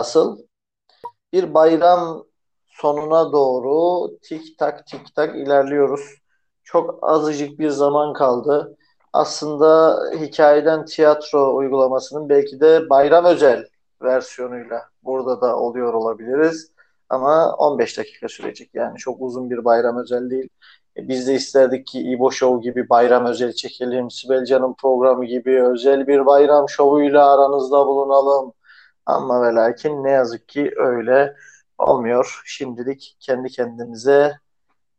Asıl bir bayram sonuna doğru tik tak tik tak ilerliyoruz. Çok azıcık bir zaman kaldı. Aslında hikayeden tiyatro uygulamasının belki de bayram özel versiyonuyla burada da oluyor olabiliriz. Ama 15 dakika sürecek. Yani çok uzun bir bayram özel değil. E, biz de isterdik ki İbo Show gibi bayram özel çekelim. Sibel Can'ın programı gibi özel bir bayram şovuyla aranızda bulunalım. Ama ve lakin ne yazık ki öyle olmuyor. Şimdilik kendi kendimize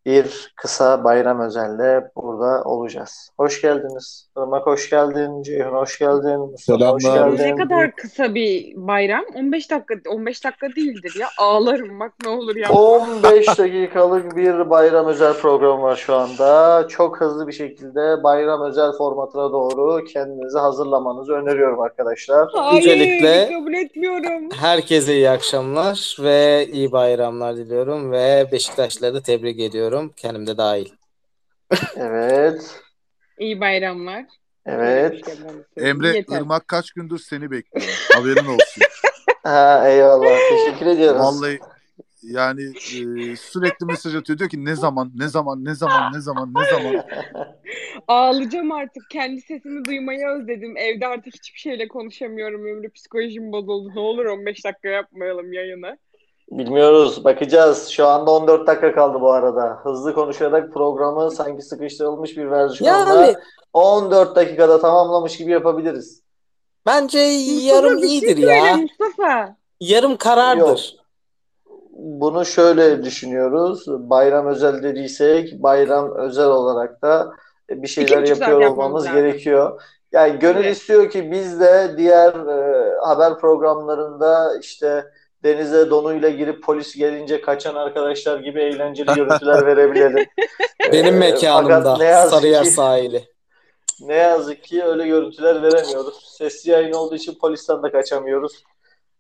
bir kısa bayram özelle burada olacağız. Hoş geldiniz. Irmak hoş geldin. Ceyhun hoş geldin. Mustafa hoş Selamlar. geldin. Ne kadar kısa bir bayram? 15 dakika 15 dakika değildir ya. Ağlarım bak ne olur ya. 15 dakikalık bir bayram özel program var şu anda. Çok hızlı bir şekilde bayram özel formatına doğru kendinizi hazırlamanızı öneriyorum arkadaşlar. Hayır, Öncelikle- kabul etmiyorum. Herkese iyi akşamlar ve iyi bayramlar diliyorum ve Beşiktaşları da tebrik ediyorum. Kendim de dahil. Evet. İyi bayramlar. Evet. Emre Yeter. Irmak kaç gündür seni bekliyorum. Haberin olsun. Ha, eyvallah. Teşekkür ediyoruz. Vallahi yani e, sürekli mesaj atıyor. Diyor ki ne zaman, ne zaman, ne zaman, ne zaman, ne zaman. Ağlayacağım artık. Kendi sesimi duymayı özledim. Evde artık hiçbir şeyle konuşamıyorum. Ömrü psikolojim bozuldu. Ne olur 15 dakika yapmayalım yayını. Bilmiyoruz. Bakacağız. Şu anda 14 dakika kaldı bu arada. Hızlı konuşarak programı sanki sıkıştırılmış bir versiyonda Yani 14 dakikada tamamlamış gibi yapabiliriz. bence Mustafa, yarım şey iyidir söyle ya. Mustafa. Yarım karardır. Bunu şöyle düşünüyoruz. Bayram özel dediysek bayram özel olarak da bir şeyler İki yapıyor olmamız lazım. gerekiyor. Yani gönül Evet. istiyor ki biz de diğer e, haber programlarında işte denize donuyla girip polis gelince kaçan arkadaşlar gibi eğlenceli görüntüler verebilelim. Benim E, mekanımda fakat Sarıyer ki sahili. ne yazık ki öyle görüntüler veremiyoruz. Sesli yayın olduğu için polisten de kaçamıyoruz.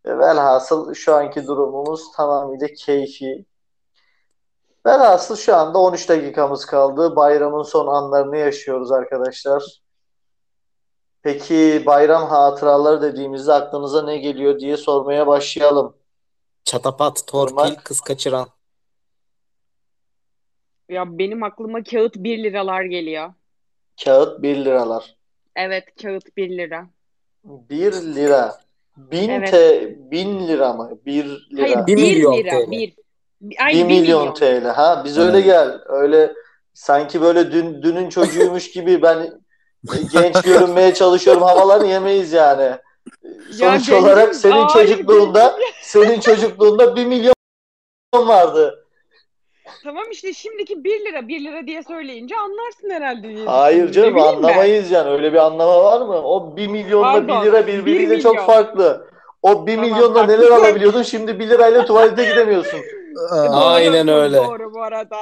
Velhasıl şu anki durumumuz tamamıyla keyfi. Velhasıl şu anda 13 dakikamız kaldı. Bayramın son anlarını yaşıyoruz arkadaşlar. Peki bayram hatıraları dediğimizde aklınıza ne geliyor diye sormaya başlayalım. Çatapat, torpil, kız kaçıran. Ya benim aklıma kağıt 1 liralar geliyor. Kağıt 1 liralar. Evet kağıt 1 lira. 1 lira. 1000 Evet. te 1000 lira mı? 1 lira. Hayır Bir 1 milyon lira. TL. 1. Ay 1 1 milyon TL. Ha biz öyle Evet. gel. Öyle sanki böyle dün dünün çocuğuymuş gibi ben genç görünmeye çalışıyorum havalarını yemeyiz yani. Sonuç benim- olarak senin Hayır, çocukluğunda senin çocukluğunda 1 milyon vardı. Tamam işte şimdiki 1 lira 1 lira diye söyleyince anlarsın herhalde diye Hayır canım Ne bileyim ben. anlamayız yani. Öyle bir anlama var mı? O 1 milyonla 1 Pardon, lira bir birbiriyle çok milyon. farklı. O 1 Tamam, milyonla neler haklısın. alabiliyordun? Şimdi 1 lirayla tuvalete gidemiyorsun. Aynen çok öyle. Doğru bu arada.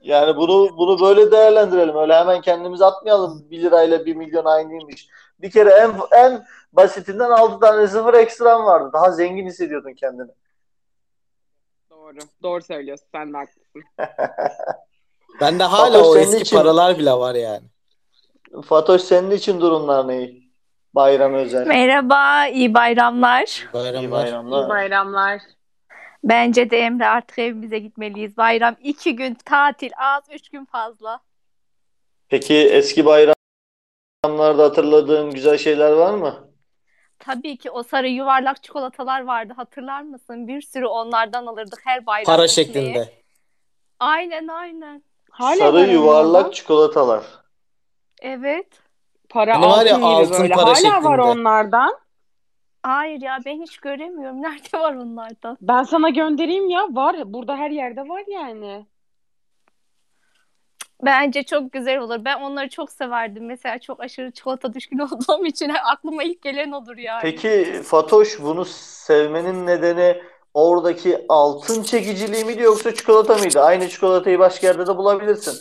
Yani bunu bunu böyle değerlendirelim. Öyle hemen kendimizi atmayalım. 1 lirayla 1 milyon aynıymış. Bir kere en en basitinden 6 tane sıfır ekstran vardı. Daha zengin hissediyordun kendini. Doğru. Doğru söylüyorsun. Sen de haklısın. Bende hala Fatoş, o eski için- paralar bile var yani. Fatoş senin için durumlar ne? Bayram özel. Merhaba, iyi bayramlar. İyi Bayramlar. İyi bayramlar. bayramlar. Bence de Emre artık evimize gitmeliyiz. Bayram iki gün tatil az, üç gün fazla. Peki eski bayramlarda hatırladığın güzel şeyler var mı? Tabii ki o sarı yuvarlak çikolatalar vardı. Hatırlar mısın? Bir sürü onlardan alırdık her bayram Para pikniğe. şeklinde. Aynen aynen. Hala Sarı var yuvarlak onlardan. çikolatalar. Evet. Para Hani var ya, altın gibi altın böyle. para Hala var şeklinde. onlardan. Hayır ya ben hiç göremiyorum. Nerede var onlardan? Ben sana göndereyim ya. Var. Burada her yerde var yani. Bence çok güzel olur. Ben onları çok severdim. Mesela çok aşırı çikolata düşkünü olduğum için aklıma ilk gelen odur yani. Peki Fatoş bunu sevmenin nedeni oradaki altın çekiciliği miydi yoksa çikolata mıydı? Aynı çikolatayı başka yerde de bulabilirsin.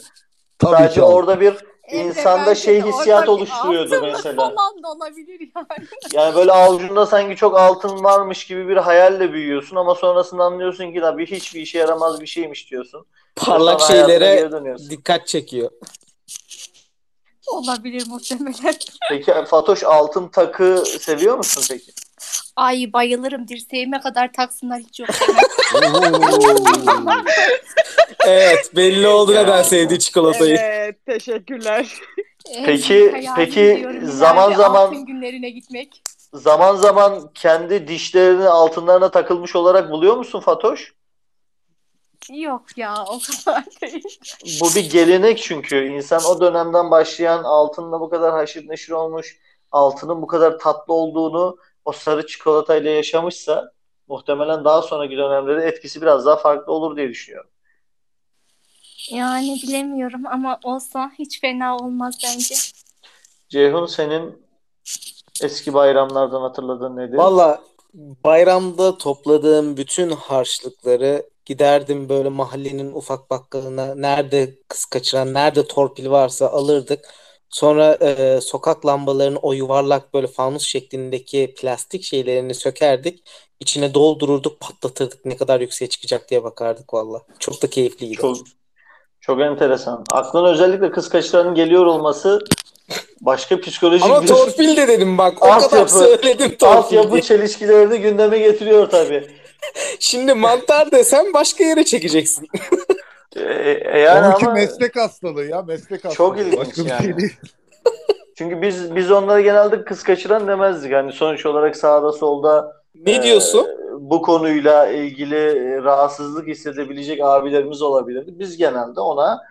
Tabii Sadece ki. orada bir insanda şey hissiyat oluşturuyordu altınlık mesela. falan da olabilir yani. Yani böyle avucunda sanki çok altın varmış gibi bir hayalle büyüyorsun ama sonrasında anlıyorsun ki tabii hiçbir işe yaramaz bir şeymiş diyorsun. Parlak Sonra şeylere dikkat çekiyor. Olabilir muhtemelen. Peki Fatoş altın takı seviyor musun peki? Ay bayılırım dirseğime kadar taksınlar hiç yok. Evet belli oldu neden sevdiği çikolatayı. Evet teşekkürler. Peki- peki zaman ileride zaman- altın günlerine gitmek. Zaman zaman kendi dişlerini altınlarına takılmış olarak buluyor musun Fatoş? Yok ya o kadar değil. Bu bir gelenek çünkü. İnsan o dönemden başlayan altınla bu kadar haşır neşir olmuş, altının bu kadar tatlı olduğunu o sarı çikolatayla yaşamışsa muhtemelen daha sonraki dönemlerde etkisi biraz daha farklı olur diye düşünüyorum. Yani bilemiyorum ama olsa hiç fena olmaz bence. Ceyhun senin eski bayramlardan hatırladığın nedir? Valla bayramda topladığım bütün harçlıkları giderdim böyle mahallenin ufak bakkalına nerede kız kaçıran nerede torpil varsa alırdık. Sonra e, sokak lambalarının o yuvarlak böyle fanus şeklindeki plastik şeylerini sökerdik. İçine doldururduk patlatırdık ne kadar yükseğe çıkacak diye bakardık valla. Çok da keyifliydi. Çok çok enteresan. Aklına özellikle kız kaçıranın geliyor olması başka psikolojik Ama bir torpil de dedim bak o kadar Altyapı- söyledim torpil altyapı diye. çelişkilerini gündeme getiriyor tabii. Şimdi mantar desem başka yere çekeceksin. Ee, e, yani Onunki ama meslek hastalığı ya meslek hastalığı. Çok ilginç Başka yani. şey değil. çünkü biz biz onlara genelde kız kaçıran demezdik. Hani sonuç olarak sağda solda Ne e, diyorsun? bu konuyla ilgili e, rahatsızlık hissedebilecek abilerimiz olabilirdi. Biz genelde ona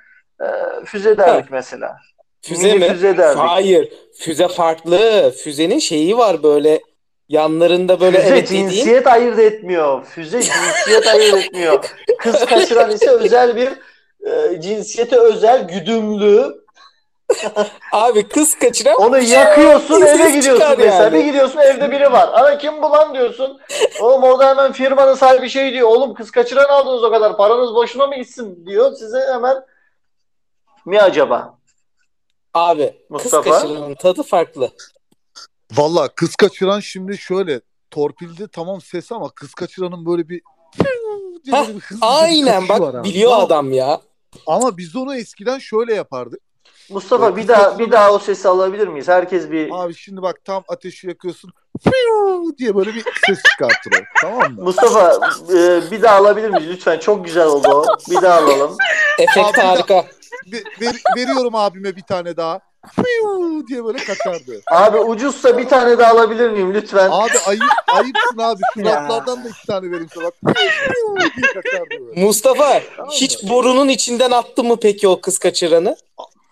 e, füze derdik mesela. Füze Mini mi? füze derdik. Hayır. Füze farklı. Füzenin şeyi var böyle yanlarında böyle Füze evet dediğin cinsiyet ayırt etmiyor. Füze cinsiyet ayırt etmiyor. Kız kaçıran ise özel bir e, cinsiyete özel güdümlü. abi kız kaçıran Onu yakıyorsun eve gidiyorsun mesela. yani. Bir gidiyorsun evde biri var. Ana kim bu lan diyorsun. Oğlum orada hemen firmanın sahibi şey diyor. Oğlum kız kaçıran aldınız o kadar. Paranız boşuna mı gitsin diyor. Size hemen mi acaba? abi kız Mustafa? kaçıranın tadı farklı. Valla kız kaçıran şimdi şöyle torpilde tamam ses ama kız kaçıranın böyle bir böyle bir bir Aynen var bak abi. biliyor Tamam. adam ya. Ama biz onu eskiden şöyle yapardık. Mustafa Evet, bir daha kaçıran- bir daha o sesi alabilir miyiz? Herkes bir Abi şimdi bak tam ateşi yakıyorsun. Diye böyle bir ses çıkartır o. Tamam mı? Mustafa e, bir daha alabilir miyiz lütfen? Çok güzel oldu o. Bir daha alalım. Efekt Abi, harika. Ve- ver- veriyorum abime bir tane daha. Fiu diye böyle kaçardı. Abi ucuzsa bir tane daha alabilir miyim lütfen? Abi ayıp ayıpsın abi. Raflardan da iki tane vereyim sana. Diye kaçardı böyle. Mustafa Tamam hiç mı? borunun içinden attı mı peki o kız kaçıranı?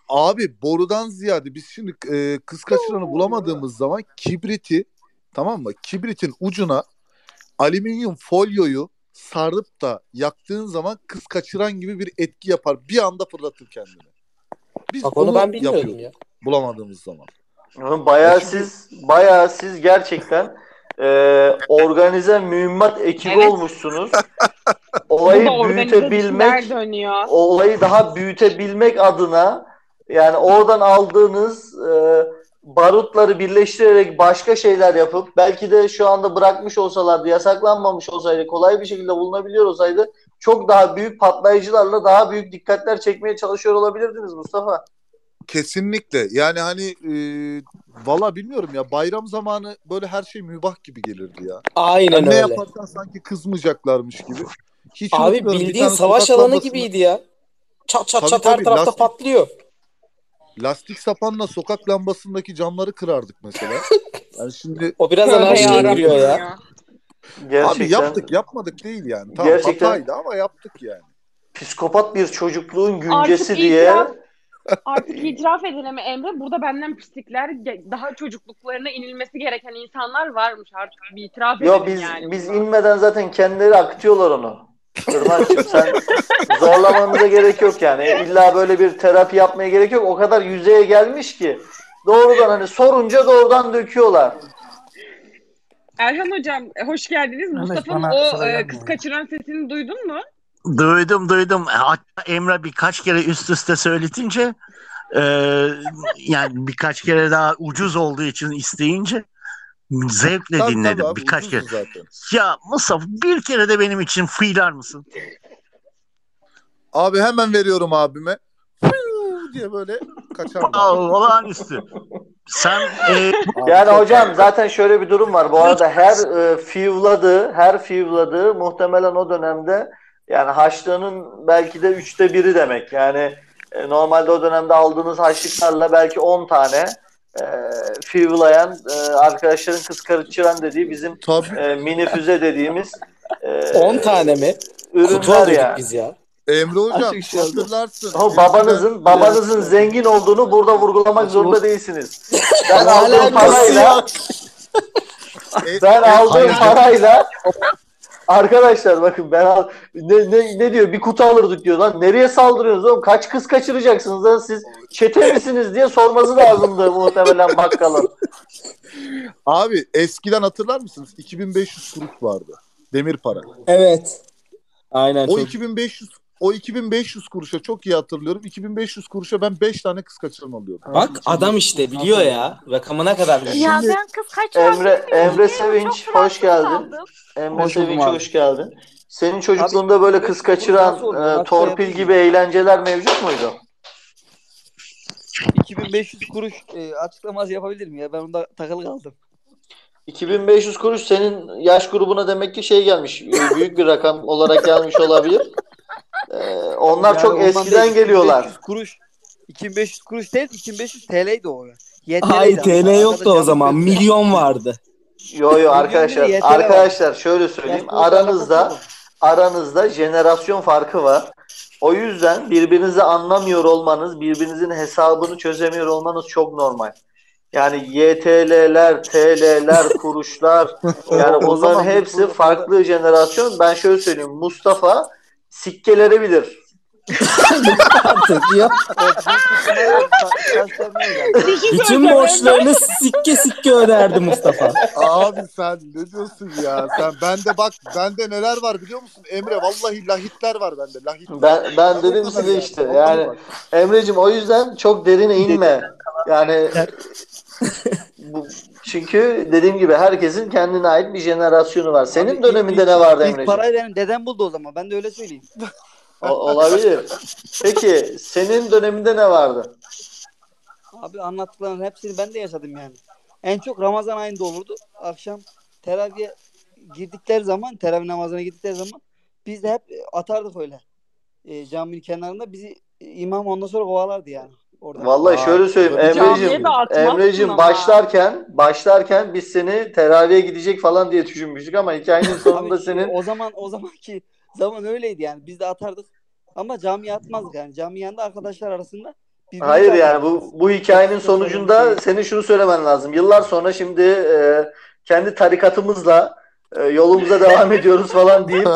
Abi borudan ziyade biz şimdi e, kız kaçıranı bulamadığımız zaman kibriti tamam mı? Kibritin ucuna alüminyum folyoyu sarıp da yaktığın zaman kız kaçıran gibi bir etki yapar. Bir anda fırlatır kendini. Biz Bak onu onu ben bilmiyordum ya. bulamadığımız zaman. Bayağı siz bayağı siz gerçekten e, organize mühimmat ekibi Evet. olmuşsunuz. Olayı büyütebilmek olayı daha büyütebilmek adına yani oradan aldığınız e, barutları birleştirerek başka şeyler yapıp belki de şu anda bırakmış olsalardı, yasaklanmamış olsaydı, kolay bir şekilde bulunabiliyor olsaydı çok daha büyük patlayıcılarla daha büyük dikkatler çekmeye çalışıyor olabilirdiniz Mustafa. Kesinlikle. Yani hani e, valla bilmiyorum ya bayram zamanı böyle her şey mübah gibi gelirdi ya. Aynen Yani ne öyle. yaparsan sanki kızmayacaklarmış gibi. Hiç Abi bildiğin savaş alanı gibiydi ya. Çat çat Tabii, çat her tabii, tarafta lastik- patlıyor. Lastik sapanla sokak lambasındaki camları kırardık mesela. Yani şimdi O biraz anarşiye giriyor ya. Gerçekten abi yaptık yapmadık değil yani. Tamam Gerçekten- hataydı ama yaptık yani. psikopat bir çocukluğun güncesi Artık diye itiraf- Artık itiraf edelim Emre. Burada benden pislikler daha çocukluklarına inilmesi gereken insanlar varmış. Artık bir itiraf edelim Yo biz yani. biz buna. inmeden zaten kendileri akıtıyorlar onu. Irmak'cığım sen zorlamanıza gerek yok yani. İlla böyle bir terapi yapmaya gerek yok. O kadar yüzeye gelmiş ki doğrudan hani sorunca doğrudan döküyorlar. Erhan Hocam e, hoş geldiniz. Evet, Mustafa'nın o e, kız kaçıran sesini duydun mu? Duydum duydum. Hatta Emre birkaç kere üst üste söyletince e, yani birkaç kere daha ucuz olduğu için isteyince zevkle Tabii, dinledim tabii abi, birkaç kere. zaten. Ya Mustafa bir kere de benim için fıylar mısın? Abi hemen veriyorum abime. Diye böyle kaçardı. Aa, olağanüstü. Sen e, Yani hocam zaten şöyle bir durum var. Bu arada her e, fivladığı, her fivladığı muhtemelen o dönemde yani haçlığının belki de üçte biri demek. Yani e, normalde o dönemde aldığınız haçlıklarla belki 10 tane e, fivlayan e, arkadaşların kız karıştıran dediği bizim Tabii e, mini füze dediğimiz e, 10 tane mi? Kutu alıyorduk yani. biz ya. Emre hocam şey hatırlarsın. O babanızın babanızın zengin olduğunu burada vurgulamak zorunda değilsiniz. Ben aldığım parayla yok. E- ben aldığım Aynen. parayla arkadaşlar bakın ben al, ne, ne, ne diyor bir kutu alırdık diyor lan nereye saldırıyorsunuz oğlum kaç kız kaçıracaksınız lan siz çete misiniz diye sorması lazımdı muhtemelen bakkalın. Abi eskiden hatırlar mısınız? 2500 kuruş vardı. Demir para. Evet. Aynen. O çok- 2500 o 2500 kuruşa çok iyi hatırlıyorum. 2500 kuruşa ben 5 tane kız kaçırma alıyordum. Bak adam işte biliyor ya. Rakamına kadar biliyor. Ya Şimdi- ben kız kaçıran Emre. Emre Sevinç hoş geldin. kaldım. Emre Hoş buldum Sevinç abi. hoş geldin. Senin çocukluğunda böyle kız Nasıl kaçıran e, torpil gibi eğlenceler mevcut muydu? 2500 kuruş e, açıklaması yapabilir mi ya? Ben onda takılı kaldım. 2500 kuruş senin yaş grubuna demek ki şey gelmiş. Büyük bir rakam olarak gelmiş olabilir. Ee, onlar Yani çok eskiden geliyorlar. 2500 kuruş 2500 kuruş değil 2500 TL'ydi o. YTL'ydi Ay ama. TL yoktu o zaman. Milyon vardı. Yo yo arkadaşlar. Arkadaşlar şöyle söyleyeyim. Aranızda aranızda jenerasyon farkı var. O yüzden birbirinizi anlamıyor olmanız, birbirinizin hesabını çözemiyor olmanız çok normal. Yani YTL'ler, TL'ler, kuruşlar yani O bunların zaman hepsi farklı jenerasyon. Ben şöyle söyleyeyim. Mustafa sikkeleri bilir. Artık ya. Bütün borçlarını sikke sikke öderdi Mustafa. Abi sen ne diyorsun ya? Sen bende bak bende neler var biliyor musun? Emre vallahi lahitler var bende. Lahitler. Ben ben dedim size ya. işte. Yani. Emre'cim o yüzden çok derine inme. Yani bu, çünkü dediğim gibi herkesin kendine ait bir jenerasyonu var. Senin Abi döneminde ilk- ne vardı İlk Emre'cim? parayı dedem buldu o zaman. Ben de öyle söyleyeyim. O- olabilir. Peki senin döneminde ne vardı? Abi anlattıkların hepsini ben de yaşadım yani. En çok Ramazan ayında olurdu. Akşam teraviye girdikleri zaman, teravih namazına girdikleri zaman biz de hep atardık öyle. E, caminin kenarında bizi imam ondan sonra kovalardı yani. Orada. Vallahi Aa, şöyle söyleyeyim Emre'cim Emre'cim ama. başlarken başlarken biz seni teraviye gidecek falan diye düşünmüştük ama hikayenin sonunda Abi, senin o zaman o zamanki zaman öyleydi yani. Biz de atardık. Ama camiye atmazdık yani. Cami yanında arkadaşlar arasında Hayır yani bu bu hikayenin sonucunda şey. senin şunu söylemen lazım. Yıllar sonra şimdi e, kendi tarikatımızla e, yolumuza devam ediyoruz falan deyip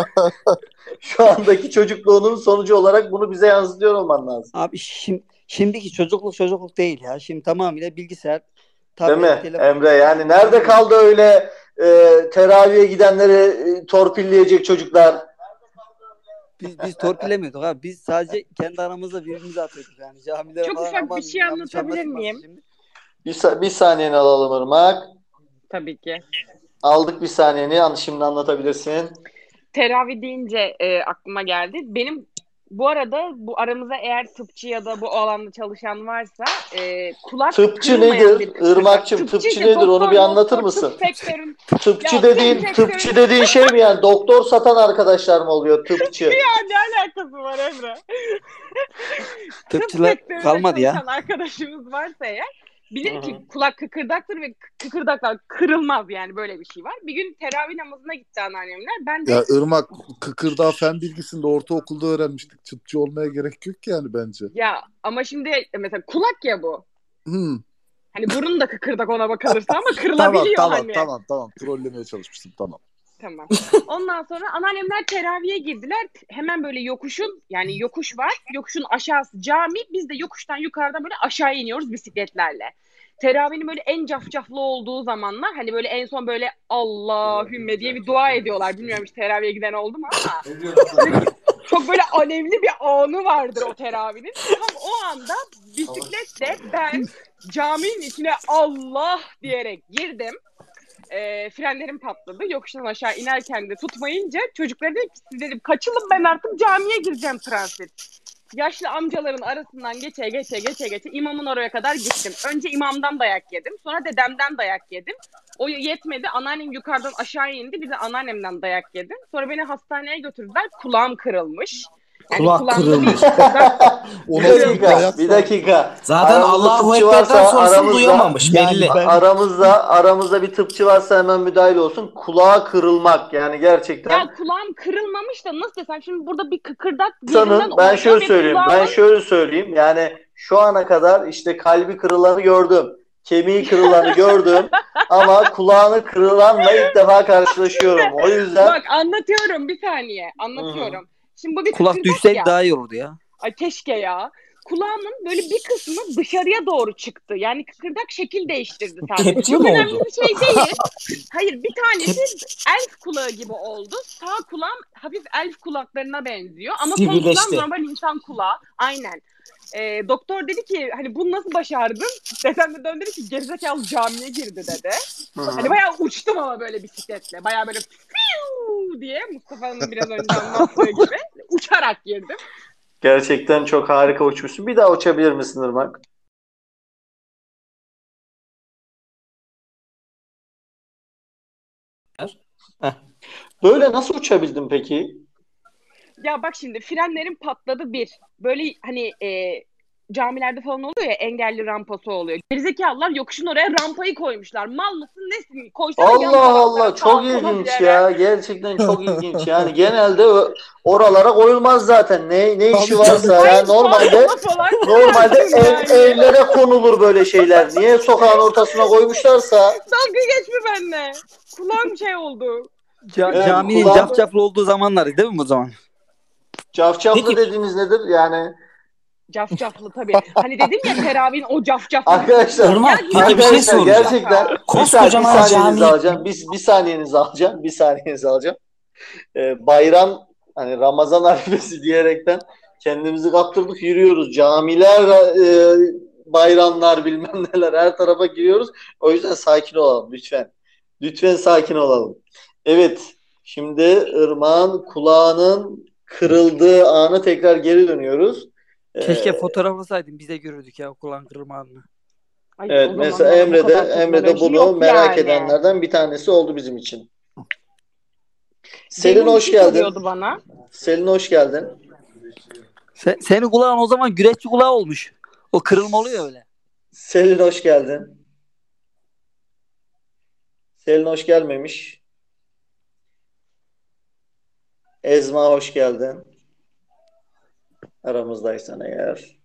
şu andaki çocukluğunun sonucu olarak bunu bize yansıtıyor olman lazım. Abi şimdi, şimdiki çocukluk çocukluk değil ya. Şimdi tamamıyla bilgisayar, Değil mi tablet, telefon. Emre? Yani nerede kaldı öyle e, teraviye gidenleri e, torpilleyecek çocuklar? Biz, biz torpilemiyorduk abi. Biz sadece kendi aramızda birbirimize atıyorduk yani. Camilere Çok falan ufak bir şey anlatabilir miyim? şimdi. Bir, sa- bir saniyeni alalım Irmak. Tabii ki. Aldık bir saniyeni. An- Şimdi anlatabilirsin. Teravih deyince e, aklıma geldi. Benim bu arada bu aramızda eğer tıpçı ya da bu alanda çalışan varsa e, kulak Tıpçı nedir? Irmak'cığım, tıpçı işte, nedir? Onu doktor, bir anlatır doktor, mısın? Tıp sektörün Tıpçı Ya, dediğin gerçekten- tıpçı dediğin şey mi yani? Doktor satan arkadaşlar mı oluyor tıpçı? ya ne alakası var Emre? Tıp Tıpçılar sektöründe kalmadı ya. arkadaşımız varsa eğer bilir ki kulak kıkırdaktır ve kı- kıkırdaklar kırılmaz yani böyle bir şey var. Bir gün teravih namazına gitti anneannemler. Ben de Ya Irmak kıkırdağı fen bilgisinde ortaokulda öğrenmiştik. Tıpçı olmaya gerek yok yani bence. ya ama şimdi mesela kulak ya bu. Hmm. Hani burun da kıkırdak ona bakılırsa ama Tamam kırılabiliyor tamam hani. tamam tamam trollemeye çalışmıştım tamam. Tamam. Ondan sonra anneannemler teraviye girdiler. Hemen böyle yokuşun yani yokuş var. Yokuşun aşağısı cami. Biz de yokuştan yukarıdan böyle aşağı iniyoruz bisikletlerle. Teravihinin böyle en cafcaflı olduğu zamanlar hani böyle en son böyle Allahümme diye bir dua ediyorlar. Bilmiyorum hiç teraviye giden oldu mu ama çok böyle alevli bir anı vardır o teravinin. Tam o anda bisikletle ben caminin içine Allah diyerek girdim. E, frenlerim patladı. Yokuştan aşağı inerken de tutmayınca çocuklara dedim ki dedim kaçılın ben artık camiye gireceğim transit. yaşlı amcaların arasından geçe geçe geçe geçe imamın oraya kadar gittim. Önce imamdan dayak yedim. Sonra dedemden dayak yedim. O yetmedi. Anneannem yukarıdan aşağı indi. Bir de anneannemden dayak yedim. Sonra beni hastaneye götürdüler. Kulağım kırılmış. Yani Kulak kırılmış. bir kıkırdak O Bir nasıl bir dakika, bir dakika. Zaten Aramızda Allahu Ekber'den varsa sonrasını aramızda- duyamamış belli. Yani ben- Aramızda aramızda bir tıpçı varsa hemen müdahil olsun. Kulağa kırılmak yani gerçekten. Ya kulağım kırılmamış da nasıl desem şimdi burada bir kıkırdak İnsanın ben şöyle söyleyeyim. Ben kulağımın- şöyle söyleyeyim. Yani şu ana kadar işte kalbi kırılanı gördüm. Kemiği kırılanı gördüm. Ama kulağını kırılanla ilk defa karşılaşıyorum. O yüzden Bak anlatıyorum bir saniye. Anlatıyorum. Şimdi bu bir Kulak ya. daha iyi olurdu ya. Ay keşke ya. Kulağımın böyle bir kısmı dışarıya doğru çıktı. Yani kıkırdak şekil değiştirdi sadece. Kepçe Çok mi önemli oldu? bir şey değil. Hayır bir tanesi elf kulağı gibi oldu. Sağ kulağım hafif elf kulaklarına benziyor. Ama sol kulağım normal insan kulağı. Aynen. Ee, doktor dedi ki hani bunu nasıl başardın? Dedem de döndü dedi ki gerizekalı camiye girdi dedi. Hı hı. Hani bayağı uçtum ama böyle bisikletle. Bayağı böyle fiu diye Mustafa'nın biraz önce anlattığı gibi uçarak girdim. gerçekten çok harika uçmuşsun. Bir daha uçabilir misin Irmak? Böyle nasıl uçabildin peki? Ya bak şimdi frenlerim patladı bir. Böyle hani e, camilerde falan oluyor ya engelli rampası oluyor. Gerizekalılar yokuşun oraya rampayı koymuşlar. Mal mısın nesin? Koysana Allah Allah çok ilginç ya. Gerçekten çok ilginç. Yani genelde oralara koyulmaz zaten. Ne ne işi varsa yani normalde normalde ev, evlere konulur böyle şeyler. Niye sokağın ortasına koymuşlarsa Dalga geçme benimle. Kulağım şey oldu. Ca- Evet, caminin kulağım- cafcaflı olduğu zamanlar değil mi bu zaman? Cafcaflı Peki- dediğiniz nedir? Yani Cafcaflı tabii. Hani dedim ya teravihin o cafcaflı. arkadaşlar Irmak, Ya, peki bir şey Arkadaşlar soracağım. gerçekten bir, saniye, bir Koskocaman saniyenizi cami alacağım. Bir, bir saniyenizi alacağım. Bir saniyenizi alacağım. Ee, bayram hani Ramazan arifesi diyerekten kendimizi kaptırdık yürüyoruz. Camiler e, bayramlar bilmem neler her tarafa giriyoruz. O yüzden sakin olalım lütfen. Lütfen sakin olalım. Evet. Şimdi Irmak'ın kulağının kırıldığı anı tekrar geri dönüyoruz. Ee, Keşke fotoğraflasaydın biz de görürdük ya kulağın kırılma anını. Ay, Evet mesela Emre de Emre de bunu merak yani. edenlerden bir tanesi oldu bizim için. Selin Benim hoş geldin. bana. Selin hoş geldin. Sen, senin kulağın o zaman güreşçi kulağı olmuş. O kırılma oluyor öyle. Selin hoş geldin. Selin hoş gelmemiş. Ezma hoş geldin. Aramızdaysan eğer.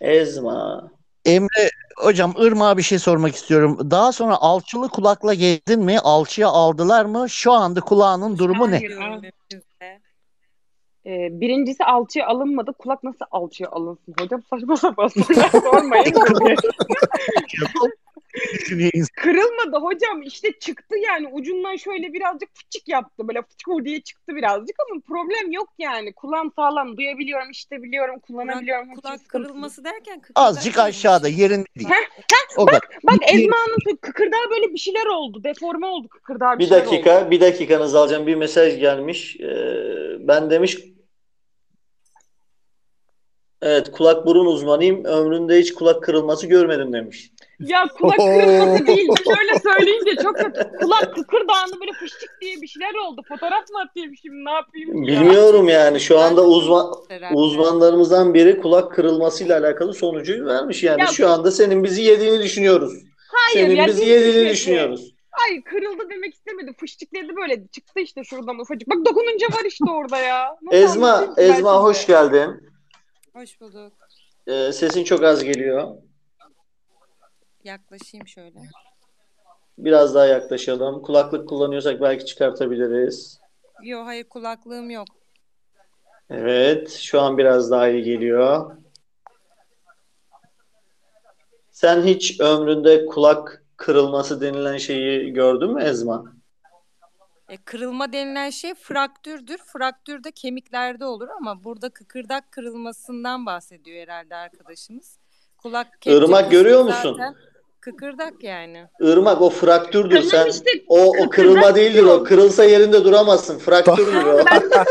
Ezma. Emre hocam Irmak'a bir şey sormak istiyorum. Daha sonra alçılı kulakla gezdin mi? Alçıya aldılar mı? Şu anda kulağının durumu ne? Ee, birincisi alçıya alınmadı. Kulak nasıl alçıya alınsın hocam? Saçma sapan sorular sormayın. Kırılmadı hocam. İşte çıktı yani. Ucundan şöyle birazcık fıçık yaptı. Böyle fıçık diye çıktı birazcık ama problem yok yani. Kulağım sağlam. Duyabiliyorum, işte biliyorum, kullanabiliyorum. Kulak yok. kırılması derken kıkırdak Azıcık kırılmış. aşağıda yerin değil. O Bak, kadar. bak Ezma'nın kıkırdağı böyle bir şeyler oldu. Deforme oldu kıkırdağı bir, Bir şeyler oldu. dakika, bir dakikanızı alacağım. Bir mesaj gelmiş. Ee, ben demiş Evet, kulak burun uzmanıyım. Ömrümde hiç kulak kırılması görmedim demiş. Ya kulak kırılması değil. Şöyle söyleyince çok kötü. Kulak kıkırdağını böyle fıştık diye bir şeyler oldu. Fotoğraf mı atayım şimdi ne yapayım ya? Bilmiyorum yani şu anda uzman uzmanlarımızdan biri kulak kırılmasıyla alakalı sonucu vermiş yani. Ya- Şu anda senin bizi yediğini düşünüyoruz. Hayır Senin ya, bizi yediğini düşünüyoruz. Ay kırıldı demek istemedi. Fıştıkladı böyle. Çıktı işte şuradan ufacık. Bak dokununca var işte orada ya. Nasıl Ezma, Ezma hoş geldin. Hoş bulduk. Ee, sesin çok az geliyor. Yaklaşayım şöyle. Biraz daha yaklaşalım. Kulaklık kullanıyorsak belki çıkartabiliriz. Yo hayır kulaklığım yok. Evet, şu an biraz daha iyi geliyor. Sen hiç ömründe kulak kırılması denilen şeyi gördün mü Ezma? E, kırılma denilen şey fraktürdür. Fraktür de kemiklerde olur ama burada kıkırdak kırılmasından bahsediyor herhalde arkadaşımız. Kulak Irmak görüyor musun? zaten- Kıkırdak yani. Irmak o fraktürdür Tamam sen. işte, O, o kırılma değildir o. Kırılsa yerinde duramazsın. Fraktürdür o. Ben de,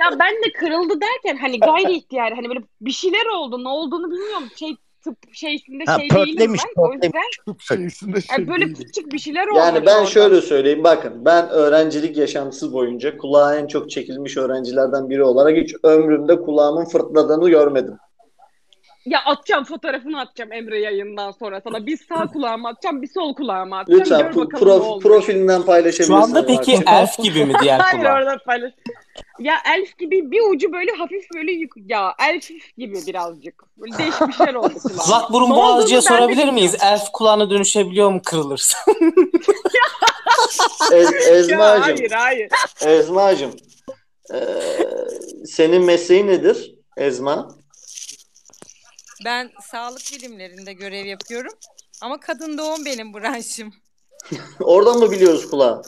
ya ben de kırıldı derken hani gayri ihtiyari hani böyle bir şeyler oldu. Ne olduğunu bilmiyorum. Şey tıp şeysinde Ha, şey değilim pörtlemiş, ben. O yüzden şeysinde şey yani böyle küçük bir şeyler oldu. Yani ben orada. şöyle söyleyeyim bakın ben öğrencilik yaşantısı boyunca kulağa en çok çekilmiş öğrencilerden biri olarak hiç ömrümde kulağımın fırtladığını görmedim. Ya atacağım fotoğrafını atacağım Emre yayından sonra sana. Bir sağ kulağıma atacağım, bir sol kulağıma atacağım. Lütfen Gör pro- bakalım ne prof- olmuş. profilinden paylaşabilirsin. Şu anda peki elf gibi mi diğer Hayır kulağı? orada paylaş. Ya elf gibi bir ucu böyle hafif böyle yük ya elf gibi birazcık. Böyle değişik bir şeyler oldu kulağıma. Kulak burun boğazcıya sorabilir miyiz? Elf kulağına dönüşebiliyor mu kırılırsa? Ez- Ezma'cığım, hayır hayır. Ezma'cığım eee, senin mesleğin nedir Ezma? Ben sağlık bilimlerinde görev yapıyorum. Ama kadın doğum benim branşım. Oradan mı biliyoruz kulağı?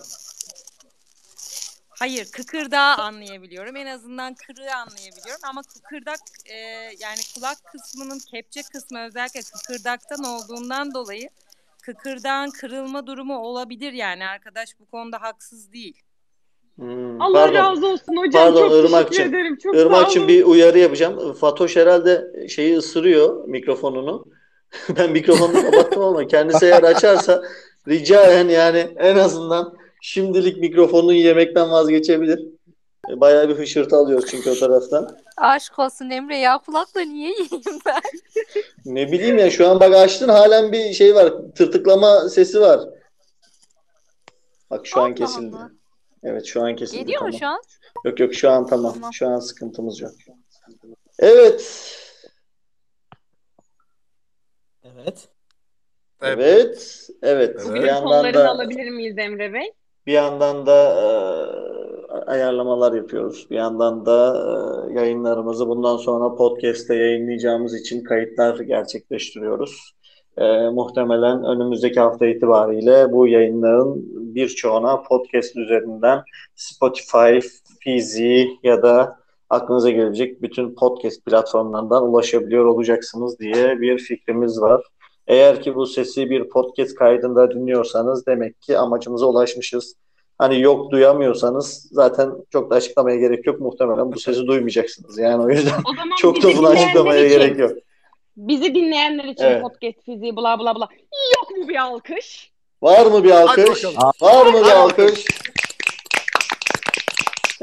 Hayır, kıkırdağı anlayabiliyorum. En azından kırığı anlayabiliyorum. Ama kıkırdak e, yani kulak kısmının kepçe kısmı özellikle kıkırdaktan olduğundan dolayı kıkırdağın kırılma durumu olabilir yani. Arkadaş bu konuda haksız değil. Hmm, Allah pardon. razı olsun hocam. Pardon, çok teşekkür Irmak'cığım. ederim. Çok Irmak'cığım olun. bir uyarı yapacağım. Fatoş herhalde şeyi ısırıyor mikrofonunu. ben mikrofonunu kapattım ama kendisi eğer açarsa rica eden yani en azından şimdilik mikrofonunu yemekten vazgeçebilir. E, Bayağı bir hışırtı alıyoruz çünkü o taraftan. Aşk olsun Emre ya kulakla niye yiyeyim ben? Ne bileyim ya şu an bak açtın halen bir şey var. Tırtıklama sesi var. Bak şu an Allah kesildi. Allah. Evet şu an kesildi. Geliyor mu tamam. şu an? Yok yok şu an tamam. Tamam. Şu an sıkıntımız yok. Evet. evet. Evet. Evet. Evet. Bir Bugün yandan da alabilir miyiz Emre Bey? bir yandan da e, ayarlamalar yapıyoruz. Bir yandan da e, yayınlarımızı bundan sonra podcast'te yayınlayacağımız için kayıtlar gerçekleştiriyoruz. E, muhtemelen önümüzdeki hafta itibariyle bu yayınların birçoğuna podcast üzerinden Spotify, Fizi ya da aklınıza gelecek bütün podcast platformlarından ulaşabiliyor olacaksınız diye bir fikrimiz var. Eğer ki bu sesi bir podcast kaydında dinliyorsanız demek ki amacımıza ulaşmışız. Hani yok duyamıyorsanız zaten çok da açıklamaya gerek yok. Muhtemelen bu sesi duymayacaksınız. Yani o yüzden O çok da bunu açıklamaya için, gerek yok. Bizi dinleyenler için Evet. podcast fiziği bla bla bla. Yok mu bir alkış? Var mı bir alkış? Var mı bir alkış?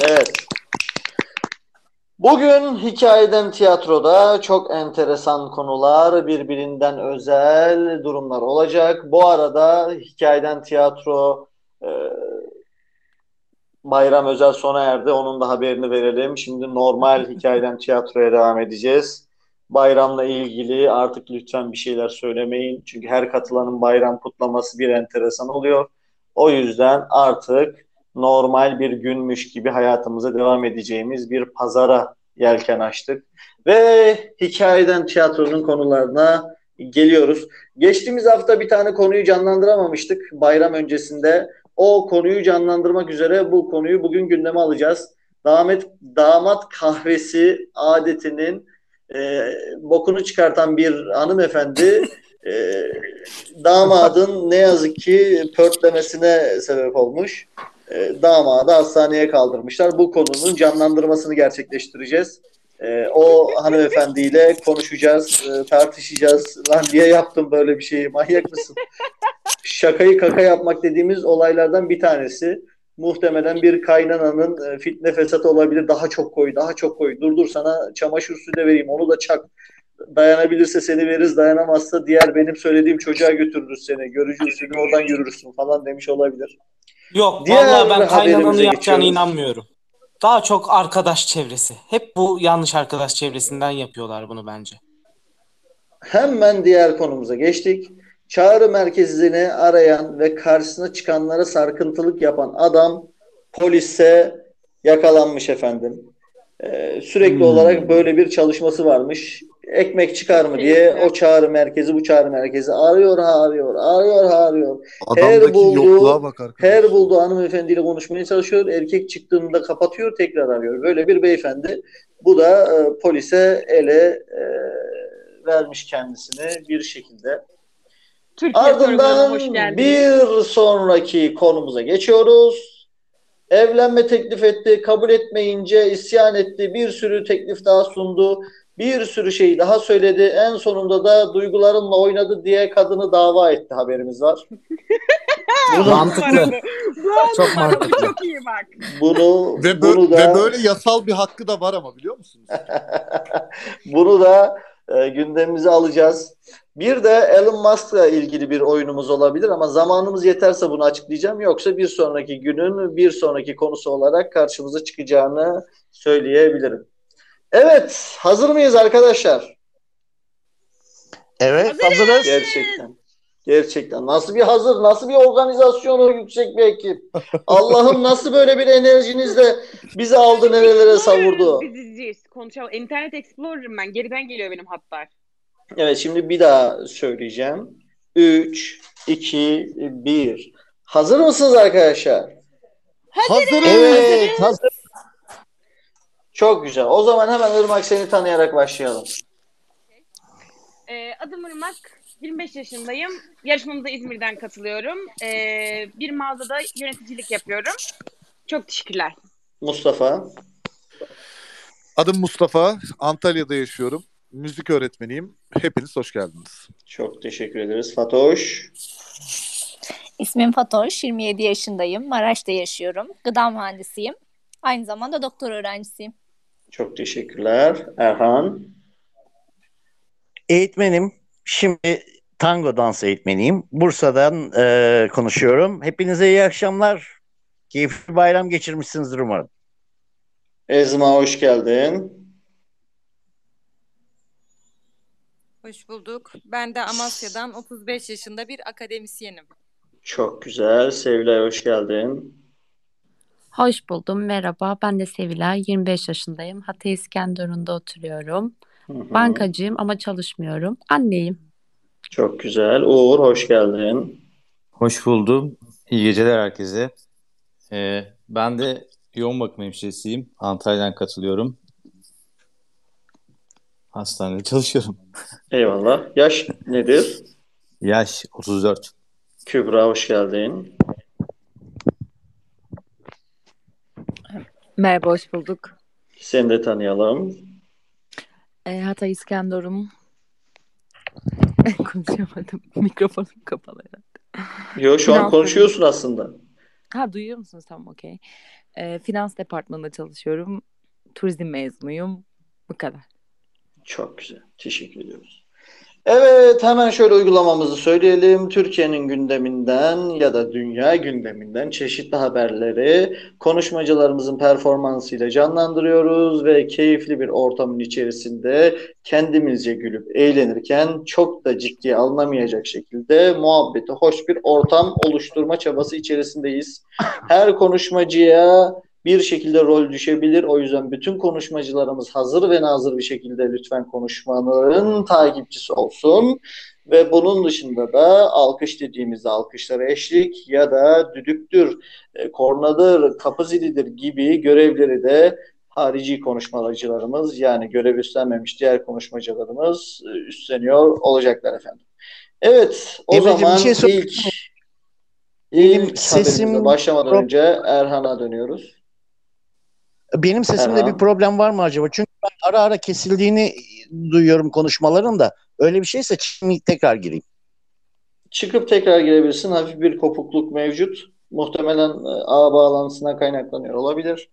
Evet. Bugün hikayeden tiyatroda çok enteresan konular, birbirinden özel durumlar olacak. Bu arada hikayeden tiyatro e, bayram özel sona erdi. Onun da haberini verelim. Şimdi normal hikayeden tiyatroya devam edeceğiz. Bayramla ilgili artık lütfen bir şeyler söylemeyin. Çünkü her katılanın bayram kutlaması bir enteresan oluyor. O yüzden artık normal bir günmüş gibi hayatımıza devam edeceğimiz bir pazara yelken açtık. Ve hikayeden tiyatronun konularına geliyoruz. Geçtiğimiz hafta bir tane konuyu canlandıramamıştık bayram öncesinde. O konuyu canlandırmak üzere bu konuyu bugün gündeme alacağız. Damat, damat kahvesi adetinin e, bokunu çıkartan bir hanımefendi e, damadın ne yazık ki pörtlemesine sebep olmuş. E, damadı hastaneye kaldırmışlar. Bu konunun canlandırmasını gerçekleştireceğiz. E, o hanımefendiyle konuşacağız, e, tartışacağız. Lan niye yaptım böyle bir şeyi? Manyak mısın? Şakayı kaka yapmak dediğimiz olaylardan bir tanesi. Muhtemelen bir kaynananın e, fitne fesatı olabilir. Daha çok koy, daha çok koy. Dur dur sana çamaşır suyu da vereyim. Onu da çak. Dayanabilirse seni veririz. Dayanamazsa diğer benim söylediğim çocuğa götürürüz seni. Görücü usulü oradan yürürsün falan demiş olabilir. Yok Diğer vallahi ben haberimize yapacağına inanmıyorum. Daha çok arkadaş çevresi. Hep bu yanlış arkadaş çevresinden yapıyorlar bunu bence. Hemen diğer konumuza geçtik. Çağrı merkezini arayan ve karşısına çıkanlara sarkıntılık yapan adam polise yakalanmış efendim. Ee, sürekli Hmm. olarak böyle bir çalışması varmış. Ekmek çıkar mı diye o çağrı merkezi bu çağrı merkezi arıyor ha arıyor arıyor ha arıyor. Her Adamdaki bulduğu- yokluğa bak arkadaş. Her bulduğu hanımefendiyle konuşmaya çalışıyor. Erkek çıktığında kapatıyor tekrar arıyor. Böyle bir beyefendi. Bu da e, polise ele e, vermiş kendisini bir şekilde. Türkiye hoş Ardından geldiniz. bir sonraki konumuza geçiyoruz. Evlenme teklif etti, kabul etmeyince isyan etti, bir sürü teklif daha sundu, bir sürü şey daha söyledi. En sonunda da duygularımla oynadı diye kadını dava etti haberimiz var. Bunu, Mantıklı. Bu Çok çok mantıklı. Çok iyi bak. bunu, Ve, bö- bunu da ve böyle yasal bir hakkı da var ama biliyor musunuz? Bunu da e, gündemimize alacağız. Bir de Elon Musk'la ilgili bir oyunumuz olabilir ama zamanımız yeterse bunu açıklayacağım. Yoksa bir sonraki günün bir sonraki konusu olarak karşımıza çıkacağını söyleyebilirim. Evet, hazır mıyız arkadaşlar? Evet hazırız. Gerçekten. Gerçekten. Nasıl bir hazır, nasıl bir organizasyonu yüksek bir ekip. Allah'ım nasıl böyle bir enerjinizle bizi aldı nerelere savurdu. Biz izleyeceğiz. Konuşalım. Internet Explorer'ım ben. Geriden geliyor benim hatlar. Evet şimdi bir daha söyleyeceğim. 3, 2, 1. Hazır mısınız arkadaşlar? Hazırız. Evet, hazır. Çok güzel. O zaman hemen Irmak seni tanıyarak başlayalım. Ee, adım Irmak. 25 yaşındayım. Yarışmamıza İzmir'den katılıyorum. Ee, bir mağazada yöneticilik yapıyorum. Çok teşekkürler. Mustafa. Adım Mustafa. Antalya'da yaşıyorum. Müzik öğretmeniyim. Hepiniz hoş geldiniz. Çok teşekkür ederiz. Fatoş. İsmim Fatoş, 27 yaşındayım. Maraş'ta yaşıyorum. Gıda mühendisiyim. Aynı zamanda doktor öğrencisiyim. Çok teşekkürler. Erhan. Eğitmenim. Şimdi tango dans eğitmeniyim. Bursa'dan e, konuşuyorum. Hepinize iyi akşamlar. Keyifli bayram geçirmişsinizdir umarım. Ezma hoş geldin. Hoş bulduk. Ben de Amasya'dan 35 yaşında bir akademisyenim. Çok güzel. Sevilay hoş geldin. Hoş buldum. Merhaba. Ben de Sevilay. 25 yaşındayım. Hatay İskenderun'da oturuyorum. Hı hı. Bankacıyım ama çalışmıyorum. Anneyim. Çok güzel. Uğur hoş geldin. Hoş buldum. İyi geceler herkese. Ee, ben de yoğun bakım hemşiresiyim. Antalya'dan katılıyorum. Hastanede çalışıyorum. Eyvallah. Yaş nedir? Yaş 34. Kübra hoş geldin. Merhaba, hoş bulduk. Seni de tanıyalım. E, Hatay İskenderun. Konuşamadım. Mikrofonum kapalı herhalde. Yo şu an konuşuyorsun aslında. Ha duyuyor musunuz? Tamam okey. E, finans departmanında çalışıyorum. Turizm mezunuyum. Bu kadar. Çok güzel. Teşekkür ediyoruz. Evet hemen şöyle uygulamamızı söyleyelim. Türkiye'nin gündeminden ya da dünya gündeminden çeşitli haberleri konuşmacılarımızın performansıyla canlandırıyoruz ve keyifli bir ortamın içerisinde kendimizce gülüp eğlenirken çok da ciddiye alınamayacak şekilde muhabbeti hoş bir ortam oluşturma çabası içerisindeyiz. Her konuşmacıya bir şekilde rol düşebilir. O yüzden bütün konuşmacılarımız hazır ve nazır bir şekilde lütfen konuşmaların takipçisi olsun. Ve bunun dışında da alkış dediğimizde alkışlara eşlik ya da düdüktür, e, kornadır, kapı zilidir gibi görevleri de harici konuşmacılarımız yani görev üstlenmemiş diğer konuşmacılarımız e, üstleniyor olacaklar efendim. Evet o Emre'cim, bir zaman şey ilk Benim ilk sesim- başlamadan önce Erhan'a dönüyoruz. Benim sesimde Erhan. bir problem var mı acaba? Çünkü ben ara ara kesildiğini duyuyorum konuşmaların da. Öyle bir şeyse şimdi tekrar gireyim. Çıkıp tekrar girebilirsin. Hafif bir kopukluk mevcut. Muhtemelen e, ağ bağlantısına kaynaklanıyor olabilir.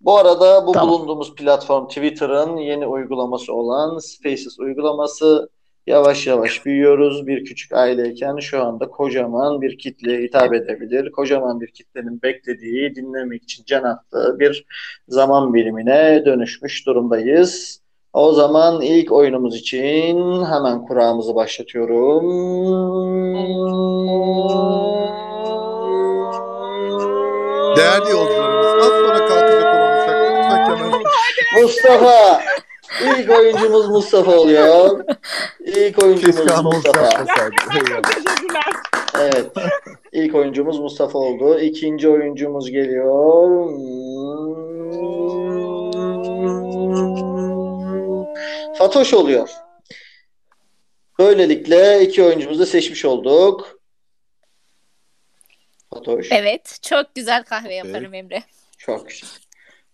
Bu arada bu Tamam. bulunduğumuz platform Twitter'ın yeni uygulaması olan Spaces uygulaması yavaş yavaş büyüyoruz. Bir küçük aileyken şu anda kocaman bir kitleye hitap edebilir. Kocaman bir kitlenin beklediği, dinlemek için can attığı bir zaman birimine dönüşmüş durumdayız. O zaman ilk oyunumuz için hemen kurağımızı başlatıyorum. Değerli yolcularımız az sonra kalkacak olan lütfen kemer Mustafa. İlk oyuncumuz Mustafa oluyor. İlk oyuncumuz Keşke Mustafa. Teşekkürler. Evet. İlk oyuncumuz Mustafa oldu. İkinci oyuncumuz geliyor. Fatoş oluyor. Böylelikle iki oyuncumuzu seçmiş olduk. Fatoş. Evet. Çok güzel kahve yaparım Emre. Çok güzel.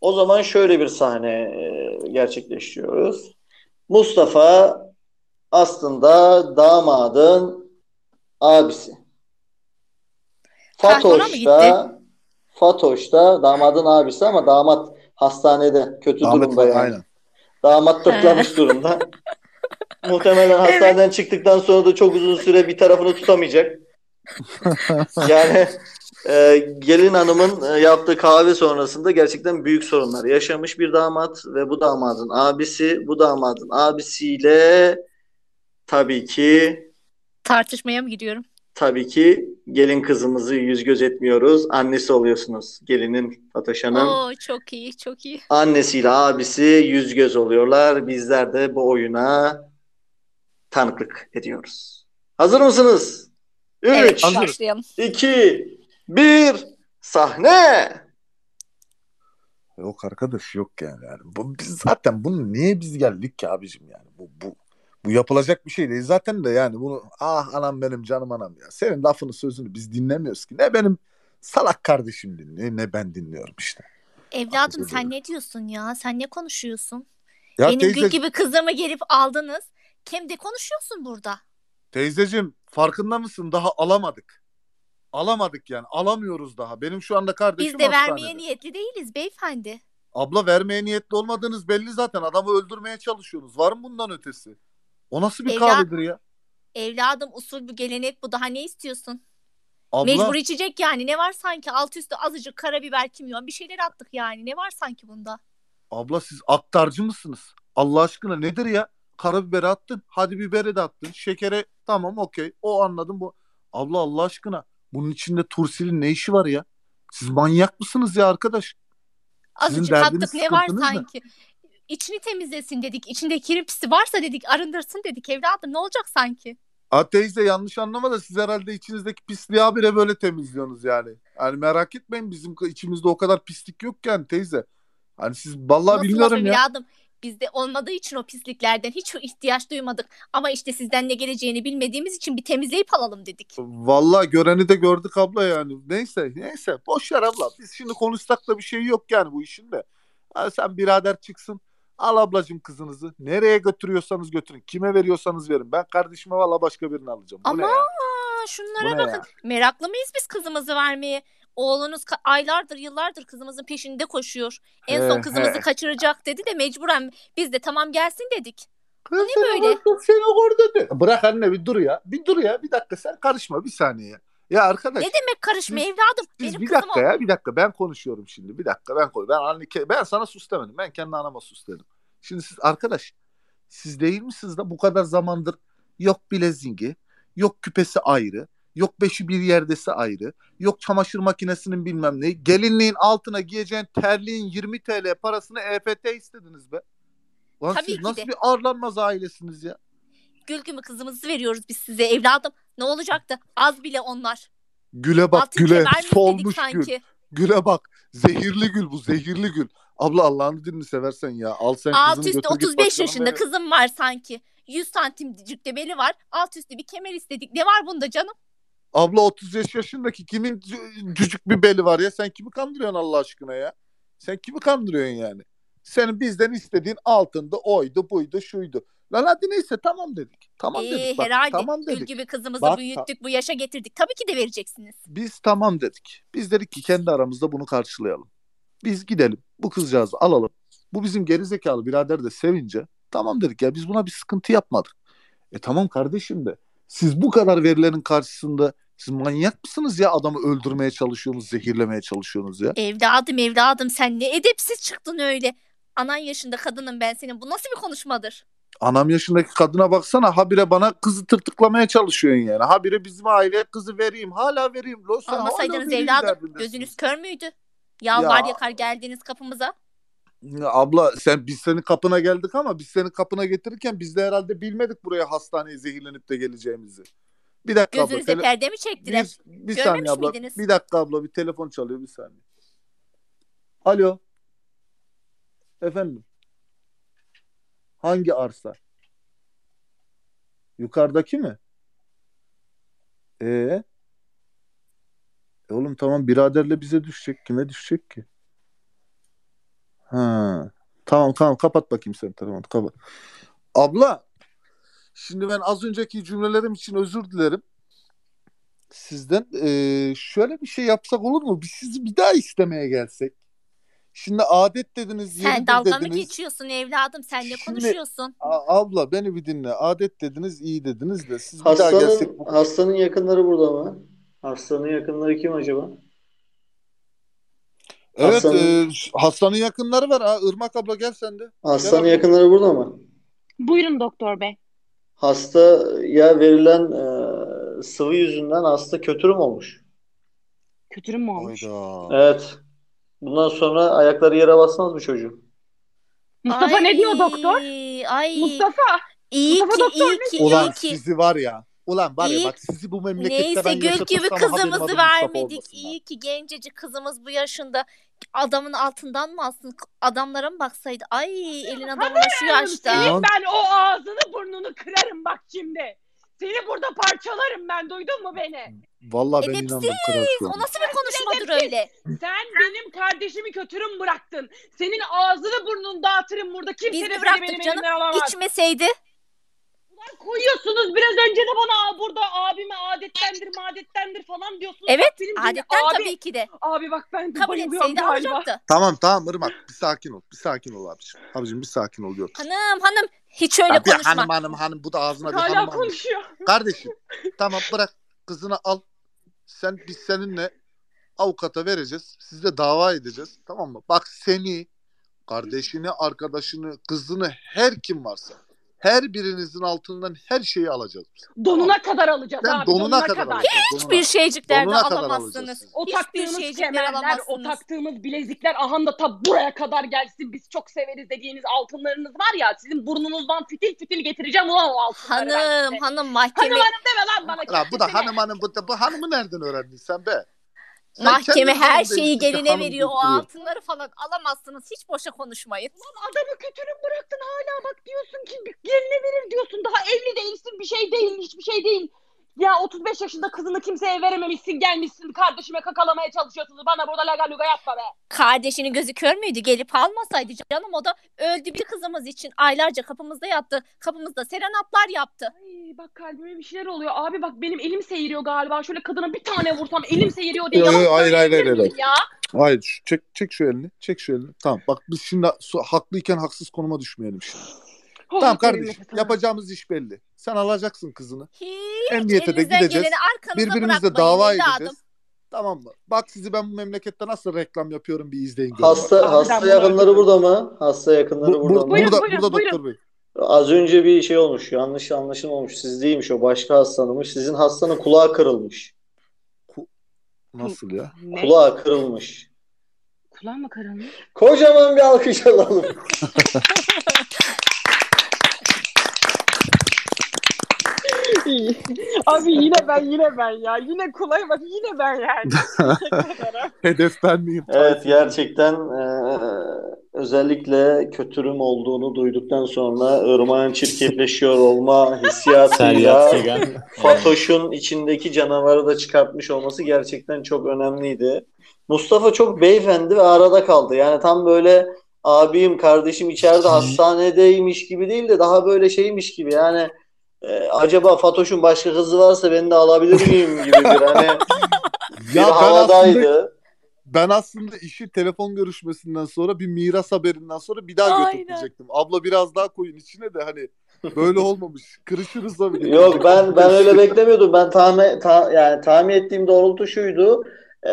O zaman şöyle bir sahne e, gerçekleştiriyoruz. Mustafa aslında damadın abisi. Fatoş da Fatoş da damadın abisi ama damat hastanede kötü Ahmet durumda yani. aynen. Damat tıklamış durumda. Muhtemelen hastaneden çıktıktan sonra da çok uzun süre bir tarafını tutamayacak. Yani e, gelin hanımın e, yaptığı kahve sonrasında gerçekten büyük sorunlar yaşamış bir damat ve bu damadın abisi, bu damadın abisiyle tabii ki Tartışmaya mı gidiyorum? tabii ki gelin kızımızı yüz göz etmiyoruz. Annesi oluyorsunuz gelinin Fatoş Hanım. Oo çok iyi, çok iyi. Annesiyle abisi yüz göz oluyorlar. Bizler de bu oyuna tanıklık ediyoruz. Hazır mısınız? Evet, 3, başlayalım. 2, 1, sahne. Yok arkadaş yok yani. yani. Bu, biz zaten bunu niye biz geldik ki abicim yani? Bu, bu, bu yapılacak bir şey değil. Zaten de yani bunu ah anam benim canım anam ya. Senin lafını sözünü biz dinlemiyoruz ki. Ne benim salak kardeşim dinliyor ne ben dinliyorum işte. Evladım sen ne diyorsun ya? Sen ne konuşuyorsun? Ya Benim teyze, gül gibi kızımı gelip aldınız. Kim de konuşuyorsun burada? teyzeciğim farkında mısın? Daha alamadık. Alamadık yani. Alamıyoruz daha. Benim şu anda kardeşim Biz de vermeye hastanede. niyetli değiliz beyefendi. Abla vermeye niyetli olmadığınız belli zaten. Adamı öldürmeye çalışıyorsunuz. Var mı bundan ötesi? O nasıl bir Evlat- kahvedir ya? Evladım usul bir gelenek bu. Daha ne istiyorsun? Abla Mecbur içecek yani. Ne var sanki? Alt üstü azıcık karabiber, kimyon bir şeyler attık yani. Ne var sanki bunda? Abla siz aktarcı mısınız? Allah aşkına nedir ya? Karabiberi attın. Hadi biberi de attın. Şekere tamam okey. O anladım bu. Abla Allah aşkına bunun içinde tursilin ne işi var ya? Siz manyak mısınız ya arkadaş? Sizin Azıcık attık ne var sıkıntınız ne? sanki? İçini temizlesin dedik. İçinde kiri pisi varsa dedik arındırsın dedik evladım. Ne olacak sanki? Ha teyze yanlış anlama da siz herhalde içinizdeki pisliği habire böyle temizliyorsunuz yani. Yani merak etmeyin bizim içimizde o kadar pislik yok yani teyze. Hani siz vallahi Nasıl bilmiyorum ya. evladım? Bizde olmadığı için o pisliklerden hiç ihtiyaç duymadık. Ama işte sizden ne geleceğini bilmediğimiz için bir temizleyip alalım dedik. Vallahi göreni de gördük abla yani. Neyse neyse boş ver abla. Biz şimdi konuşsak da bir şey yok yani bu işin de. Ha, sen birader çıksın. Al ablacığım kızınızı. Nereye götürüyorsanız götürün. Kime veriyorsanız verin. Ben kardeşime valla başka birini alacağım. Bu ne Ama ya? şunlara Bu ne bakın. ya? Meraklı mıyız biz kızımızı vermeye? Oğlunuz aylardır yıllardır kızımızın peşinde koşuyor. En son kızımızı kaçıracak dedi de mecburen biz de tamam gelsin dedik. Kız ne böyle? Seni orada de. Bırak anne bir dur ya. Bir dur ya. Bir dakika sen karışma bir saniye. Ya, arkadaş. Ne demek karışma siz- evladım? Siz Benim bir dakika o. ya bir dakika ben konuşuyorum şimdi. Bir dakika ben koy. Ben anne ben sana sus demedim. Ben kendi anama sus dedim. Şimdi siz arkadaş siz değil misiniz da bu kadar zamandır yok bilezingi, yok küpesi ayrı, yok beşi bir yerdesi ayrı, yok çamaşır makinesinin bilmem ne. Gelinliğin altına giyeceğin terliğin 20 TL parasını EFT istediniz be. Lan Tabii siz nasıl de. bir ağırlanmaz ailesiniz ya? Gül gibi kızımızı veriyoruz biz size evladım. Ne olacaktı? Az bile onlar. Güle bak Altın güle solmuş gül. sanki? Güle bak. Zehirli gül bu zehirli gül. Abla Allah'ın dilini seversen ya. Al sen Alt kızını üstü götür git 35 başkanım yaşında benim. kızım var sanki. 100 santimcik de beli var. Alt üstü bir kemer istedik. Ne var bunda canım? Abla 35 yaşındaki kimin cü- cücük bir beli var ya? Sen kimi kandırıyorsun Allah aşkına ya? Sen kimi kandırıyorsun yani? Senin bizden istediğin altındı, oydu, buydu, şuydu. Lan hadi neyse tamam dedik. Tamam Ee, dedik bak. herhalde Tamam gül dedik. gibi kızımızı Bak, büyüttük, bu yaşa getirdik. Tabii ki de vereceksiniz. Biz tamam dedik. Biz dedik ki kendi aramızda bunu karşılayalım. Biz gidelim. Bu kızcağızı alalım. Bu bizim gerizekalı birader de sevince tamam dedik ya biz buna bir sıkıntı yapmadık. E tamam kardeşim de siz bu kadar verilerin karşısında siz manyak mısınız ya adamı öldürmeye çalışıyorsunuz, zehirlemeye çalışıyorsunuz ya? Evladım evladım sen ne edepsiz çıktın öyle. Anan yaşında kadınım ben senin. Bu nasıl bir konuşmadır? Anam yaşındaki kadına baksana habire bana kızı tırtıklamaya çalışıyorsun yani. Habire bizim aileye kızı vereyim. Hala vereyim. Lo sen hala Almasaydınız vereyim evladım gözünüz kör müydü? Yalvar Ya. yakar geldiniz kapımıza. Abla sen biz senin kapına geldik ama biz senin kapına getirirken biz de herhalde bilmedik buraya hastaneye zehirlenip de geleceğimizi. Bir dakika abla. Gözünüze tele- perde mi çektiler? bir, bir Görmemiş saniye abla. miydiniz? Bir dakika abla bir telefon çalıyor bir saniye. Alo. Efendim. Hangi arsa? Yukarıdaki mi? Ee? E oğlum tamam biraderle bize düşecek. Kime düşecek ki? Ha. Tamam tamam kapat bakayım sen telefonu kapat. Abla şimdi ben az önceki cümlelerim için özür dilerim. Sizden Ee, şöyle bir şey yapsak olur mu? Biz sizi bir daha istemeye gelsek. Şimdi adet dediniz, Sen yeridir dalga mı dediniz. geçiyorsun evladım? Sen ne Şimdi- konuşuyorsun? A- abla beni bir dinle. Adet dediniz, iyi dediniz de siz bir daha gelsek hastanın yakınları burada mı? Hastanın yakınları kim acaba? Evet, Hastanın- e, hastanın yakınları var. Ha, Irmak abla gel sen de. Hastanın abla. yakınları burada mı? Buyurun doktor bey. Hastaya verilen e, sıvı yüzünden hasta kötürüm olmuş. Kötürüm mü olmuş? Hayda. Evet. Bundan sonra ayakları yere basmaz bu çocuğun. Mustafa ne diyor doktor? Ay. Mustafa. İyi Mustafa ki, doktor iyi ne ki, Ulan iyi ki. sizi var ya. Ulan var ya İyi. bak sizi bu memlekette Neyse ben gül gibi kızımızı vermedik. İyi ki gencecik kızımız bu yaşında adamın altından mı alsın? Adamlara mı baksaydı? Ay elin adamına şu yaşta. Senin ben o ağzını burnunu kırarım bak şimdi. Seni burada parçalarım ben duydun mu beni? Vallahi ben inandım Edepsiz. O nasıl bir konuşmadır öyle? Sen benim kardeşimi kötürüm bıraktın. Senin ağzını burnunu dağıtırım burada. Kimse Biz de seni bıraktık benim canım? elimden alamaz. İçmeseydi. Ulan koyuyorsunuz biraz önce de bana burada abime adettendir madettendir falan diyorsunuz. Evet Bak benim adetten abi, tabii ki de. Abi bak ben de Kabul bayılıyorum etseydi galiba. alacaktı. Tamam tamam Irmak bir sakin ol. Bir sakin ol abiciğim. Abicim bir sakin ol diyor. Hanım hanım hiç öyle Ya bir konuşma. hanım hanım hanım bu da ağzına bir hanım Hala hanım. konuşuyor. Kardeşim tamam bırak kızını al. Sen biz seninle avukata vereceğiz. Siz de dava edeceğiz. Tamam mı? Bak seni, kardeşini, arkadaşını, kızını her kim varsa her birinizin altından her şeyi alacağız. Donuna kadar alacağız Ben abi. donuna kadar alacağız. Hiçbir donuna. şeyciklerde Donuna kadar alamazsınız. O Hiçbir taktığımız şeycikler kemerler, o taktığımız bilezikler ahanda ta buraya kadar gelsin. Biz çok severiz dediğiniz altınlarınız var ya sizin burnunuzdan fitil fitil getireceğim ulan o altınları Hanım hanım Hanım mahkeme hanım deme lan bana. Lan bu da hanım hanım bu, da, bu hanımı nereden öğrendin sen be? Mahkeme her şeyi geline veriyor. O altınları falan alamazsınız. Hiç boşa konuşmayın. Lan adamı kötürüm bıraktın hala bak diyorsun ki geline verir diyorsun. Daha evli değilsin bir şey değil hiçbir şey değil. Ya 35 yaşında kızını kimseye verememişsin gelmişsin kardeşime kakalamaya çalışıyorsunuz. Bana burada laga luga yapma be. Kardeşinin gözü kör müydü? Gelip almasaydı canım o da öldü bir kızımız için. Aylarca kapımızda yattı. Kapımızda serenatlar yaptı. Ay bak kalbime bir şeyler oluyor. Abi bak benim elim seyiriyor galiba. Şöyle kadına bir tane vursam elim seyiriyor diye Yo, yo, hayır, hayır, hayır, miyim ya? Hayır çek, çek şu elini. Çek şu elini. Tamam bak biz şimdi haklıyken haksız konuma düşmeyelim şimdi. Tamam kardeşim yapacağımız iş belli. Sen alacaksın kızını. Hiç Emniyete de gideceğiz. Birbirimizle dava evladım. edeceğiz. Tamam mı? Bak sizi ben bu memlekette nasıl reklam yapıyorum bir izleyin görün. Hasta hasta yakınları burada mı? Hasta yakınları Bu, bu- burada mı? Buyurun, burada, buyurun, burada buyurun. doktor bey. Az önce bir şey olmuş. Yanlış anlaşılma olmuş. Siz değilmiş o başka hastanınmış. Sizin hastanın kulağı kırılmış. Nasıl ya? Ne? Kulağı kırılmış. Kulağım mı kararmış? Kocaman bir alkış alalım. Abi yine ben yine ben ya. Yine kulağım bak yine ben yani. Hedef ben miyim? Evet gerçekten eee, özellikle kötürüm olduğunu duyduktan sonra ırmağın çirkefleşiyor olma hissiyatıyla. Fatoş'un içindeki canavarı da çıkartmış olması gerçekten çok önemliydi. Mustafa çok beyefendi ve arada kaldı. Yani tam böyle abim, kardeşim içeride hastanedeymiş gibi değil de daha böyle şeymiş gibi. Yani e, acaba Fatoş'un başka kızı varsa ben de alabilir miyim gibi bir hani bir Ya ben aslında havadaydı. ben aslında işi telefon görüşmesinden sonra bir miras haberinden sonra bir daha götürecektim. Abla biraz daha koyun içine de hani böyle olmamış. Kırışırız da bir de. Yok ben ben öyle beklemiyordum. Ben tahmin ta- yani tahmin ettiğim doğrultu şuydu. Ee,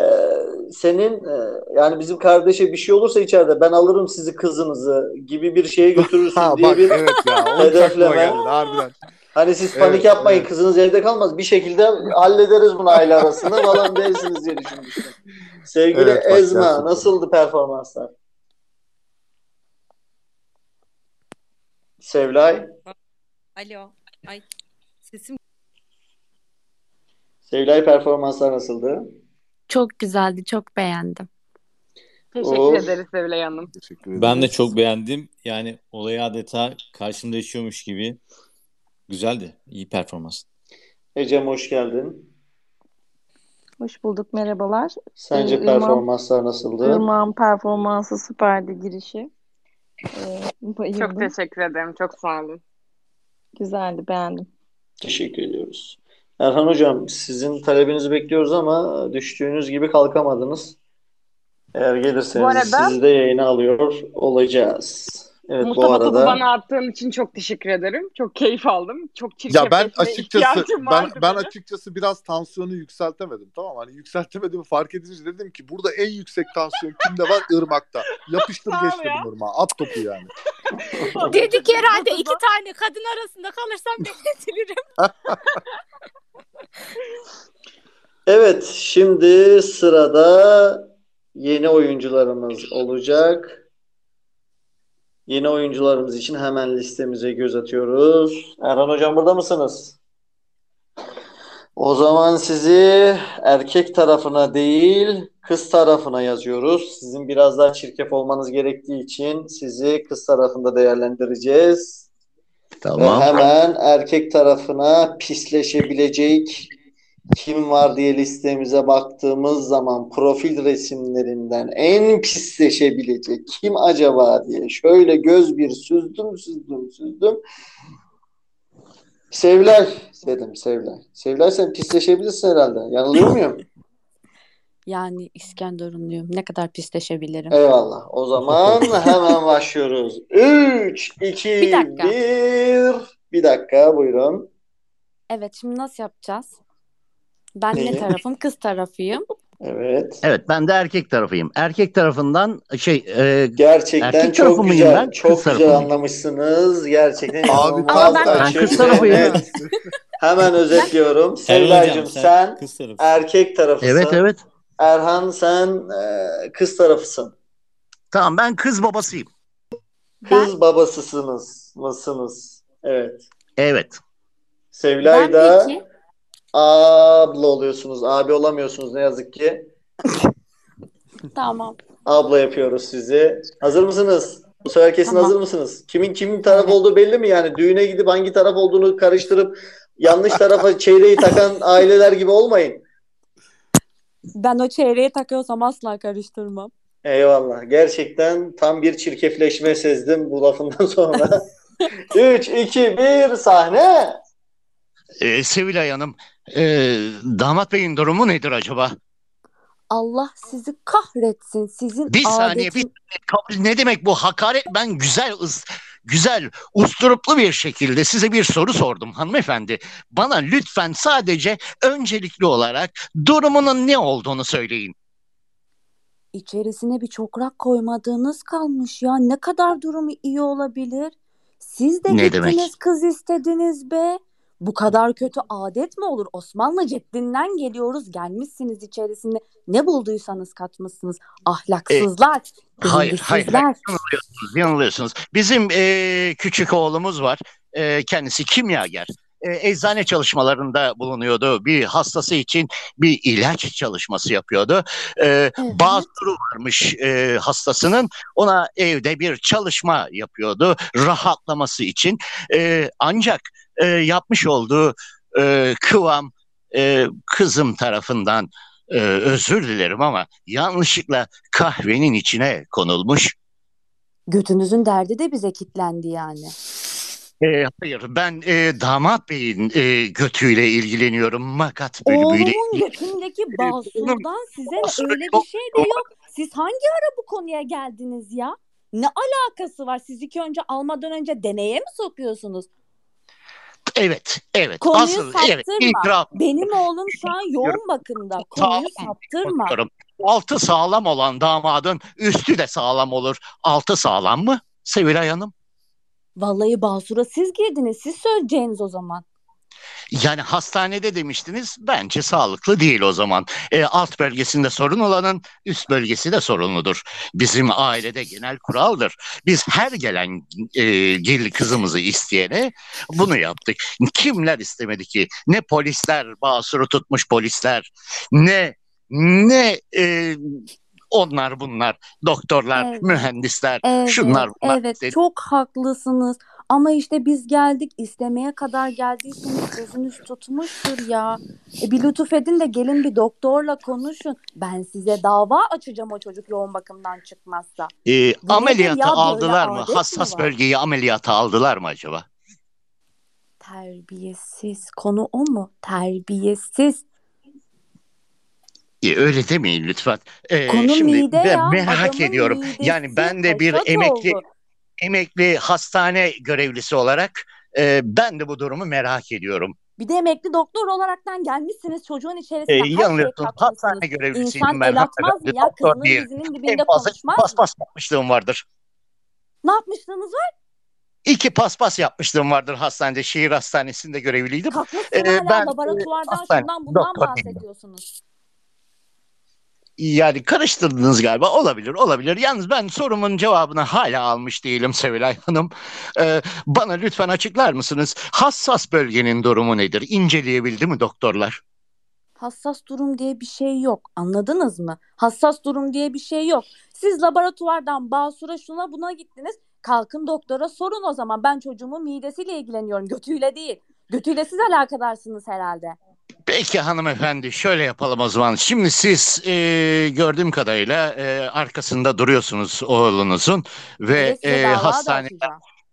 senin e, yani bizim kardeşe bir şey olursa içeride ben alırım sizi kızınızı gibi bir şeye götürürsün Ha diye bak bir evet ya. Hedefleme. geldi harbiden. Hani siz Evet, panik yapmayın evet. kızınız evde kalmaz. Bir şekilde hallederiz bunu aile arasında falan dersiniz diye düşünmüştüm. Sevgili Evet, Ezma gerçekten. nasıldı performanslar? Sevlay, Alo. Ay sesim Sevlay performanslar nasıldı? Çok güzeldi, çok beğendim. Teşekkür Of. ederiz Sevilay Hanım. Teşekkür ederim. Ben de çok beğendim. Yani olayı adeta karşımda yaşıyormuş gibi. Güzeldi. İyi performans. Ecem hoş geldin. Hoş bulduk, merhabalar. Sence Ee, performanslar nasıldı? Irmak'ın performansı süperdi girişi. Ee, Çok teşekkür ederim. Çok sağ olun. Güzeldi, beğendim. Teşekkür ediyoruz. Erhan Hocam, sizin talebinizi bekliyoruz ama düştüğünüz gibi kalkamadınız. Eğer Bu gelirseniz arada sizi de yayına alıyor olacağız. Evet bu Mustafa topu arada bana attığın için çok teşekkür ederim. Çok keyif aldım. Çok Ya ben açıkçası ben ben açıkçası biraz tansiyonu yükseltemedim tamam? Hani yükseltemediğimi fark edince dedim ki burada en yüksek tansiyon kimde var? Irmak'ta. Yapıştır geç ya. dedim Irmak'a. At topu yani. Dedik herhalde iki tane kadın arasında kalırsam bekletirim. Evet, şimdi sırada yeni oyuncularımız olacak. Yeni oyuncularımız için hemen listemize göz atıyoruz. Erhan Hocam burada mısınız? O zaman sizi erkek tarafına değil, kız tarafına yazıyoruz. Sizin biraz daha çirkef olmanız gerektiği için sizi kız tarafında değerlendireceğiz. Ve Tamam. hemen erkek tarafına pisleşebilecek kim var diye listemize baktığımız zaman profil resimlerinden en pisleşebilecek kim acaba diye şöyle göz bir süzdüm süzdüm süzdüm. Sevilay dedim Sevilay. Sevilay sen pisleşebilirsin herhalde. Yanılıyor muyum? Yani İskenderunluyum. Ne kadar pisleşebilirim? Eyvallah. O zaman hemen başlıyoruz. 3, 2, Bir dakika. 1. Bir dakika buyurun. Evet, şimdi nasıl yapacağız? Ben Neyi? ne tarafım? Kız tarafıyım. Evet. Evet ben de erkek tarafıyım. Erkek tarafından şey e, Gerçekten erkek çok güzel. ben? Çok Kız güzel mıyım? anlamışsınız. Gerçekten Abi tam ben- Ben kız tarafıyım. Hemen özetliyorum. Hocam sen, sen kız tarafı. erkek tarafısın. Evet evet. Erhan sen e, kız tarafısın. Tamam ben kız babasıyım. Kız babasısınız mısınız? Evet. Evet. Sevilay Ben da peki abla oluyorsunuz. Abi olamıyorsunuz ne yazık ki. tamam. Abla yapıyoruz sizi. Hazır mısınız? Bu sefer kesin Tamam. hazır mısınız? Kimin kimin taraf olduğu belli mi yani? Düğüne gidip hangi taraf olduğunu karıştırıp yanlış tarafa çeyreği takan aileler gibi olmayın. Ben o çeyreği takıyorsam asla karıştırmam. Eyvallah. Gerçekten tam bir çirkefleşme sezdim bu lafından sonra. 3, 2, 1 sahne. E, Sevilay Hanım e, damat beyin durumu nedir acaba? Allah sizi kahretsin. Sizin Bir saniye bir adetin... kabul ne demek bu hakaret ben güzel ız, güzel usturuplu bir şekilde size bir soru sordum hanımefendi. Bana lütfen sadece öncelikli olarak durumunun ne olduğunu söyleyin. İçerisine bir çokrak koymadığınız kalmış ya. Ne kadar durumu iyi olabilir? Siz de Ne gittiniz demek? kız istediniz be. Bu kadar kötü adet mi olur? Osmanlı Ceddinden geliyoruz. Gelmişsiniz içerisinde. Ne bulduysanız katmışsınız. Ahlaksızlar, Hayır, hayır, hayır. bilgisizler. Yanılıyorsunuz, yanılıyorsunuz. Bizim e, küçük oğlumuz var. E, kendisi kimyager. E, eczane çalışmalarında bulunuyordu. Bir hastası için bir ilaç çalışması yapıyordu. E, Evet. Basuru varmış e, hastasının. Ona evde bir çalışma yapıyordu rahatlaması için. E, ancak e, yapmış olduğu e, kıvam e, kızım tarafından e, özür dilerim ama yanlışlıkla kahvenin içine konulmuş. Götünüzün derdi de bize kitlendi yani. E, hayır ben e, damat beyin e, götüyle ilgileniyorum. Makat bölümüyle. Oğlumun götündeki basurdan size ne? basura öyle bir şey de yok. Siz hangi ara bu konuya geldiniz ya? Ne alakası var? Siz ilk önce almadan önce deneye mi sokuyorsunuz? Evet, evet. Konuyu Asıl evet saptırma. itiraf Benim oğlum şu an yoğun bakımda. Konuyu Sağlam saptırma. Altı sağlam olan damadın üstü de sağlam olur. Altı sağlam mı Sevilay Hanım? Vallahi basura siz girdiniz. Siz söyleyeceğiniz o zaman. Yani hastanede demiştiniz bence sağlıklı değil o zaman. E, alt bölgesinde sorun olanın üst bölgesi de sorunludur. Bizim ailede genel kuraldır. Biz her gelen e, gelin kızımızı isteyene bunu yaptık. Kimler istemedi ki? Ne polisler basuru tutmuş polisler ne ne e, onlar bunlar doktorlar Evet. mühendisler Evet, şunlar bunlar evet istedi. çok haklısınız. Ama işte biz geldik istemeye kadar geldiyseniz gözünüz tutmuştur ya. E bir lütuf edin de gelin bir doktorla konuşun. Ben size dava açacağım o çocuk yoğun bakımdan çıkmazsa. Ee, ameliyata aldılar mı? mi Hassas var? bölgeyi ameliyata aldılar mı acaba? Terbiyesiz konu o mu? Terbiyesiz. Ee, öyle demeyin lütfen. Ee, Konu şimdi mide ben ya. merak Adamın ediyorum. Yani ben de bir emekli oldu. Emekli hastane görevlisi olarak e, ben de bu durumu merak ediyorum. Bir de emekli doktor olaraktan gelmişsiniz çocuğun Ee, her şeyi yanılıyorsunuz. katmışsınız. Hastane görevlisiydim İnsan ben el atmaz mı ya? Değilim. dizinin dibinde konuşmaz mı? paspas yapmışlığım vardır. Ne yapmışlığınız var? İki paspas yapmışlığım vardır hastanede. Şehir hastanesinde görevliydim. Kalkmışsın Ee, hala ben e, laboratuvardan hastane şundan bundan doktor değilim. Yani karıştırdınız galiba. Olabilir, olabilir. Yalnız ben sorumun cevabını hala almış değilim Sevilay Hanım. Ee, bana lütfen açıklar mısınız? Hassas bölgenin durumu nedir? İnceleyebildi mi doktorlar? Hassas durum diye bir şey yok. Anladınız mı? Hassas durum diye bir şey yok. Siz laboratuvardan basura şuna buna gittiniz. Kalkın doktora sorun o zaman. Ben çocuğumun midesiyle ilgileniyorum. Götüyle değil. Götüyle siz alakadarsınız herhalde. Peki hanımefendi şöyle yapalım o zaman. Şimdi siz e, gördüğüm kadarıyla e, arkasında duruyorsunuz oğlunuzun ve e, hastane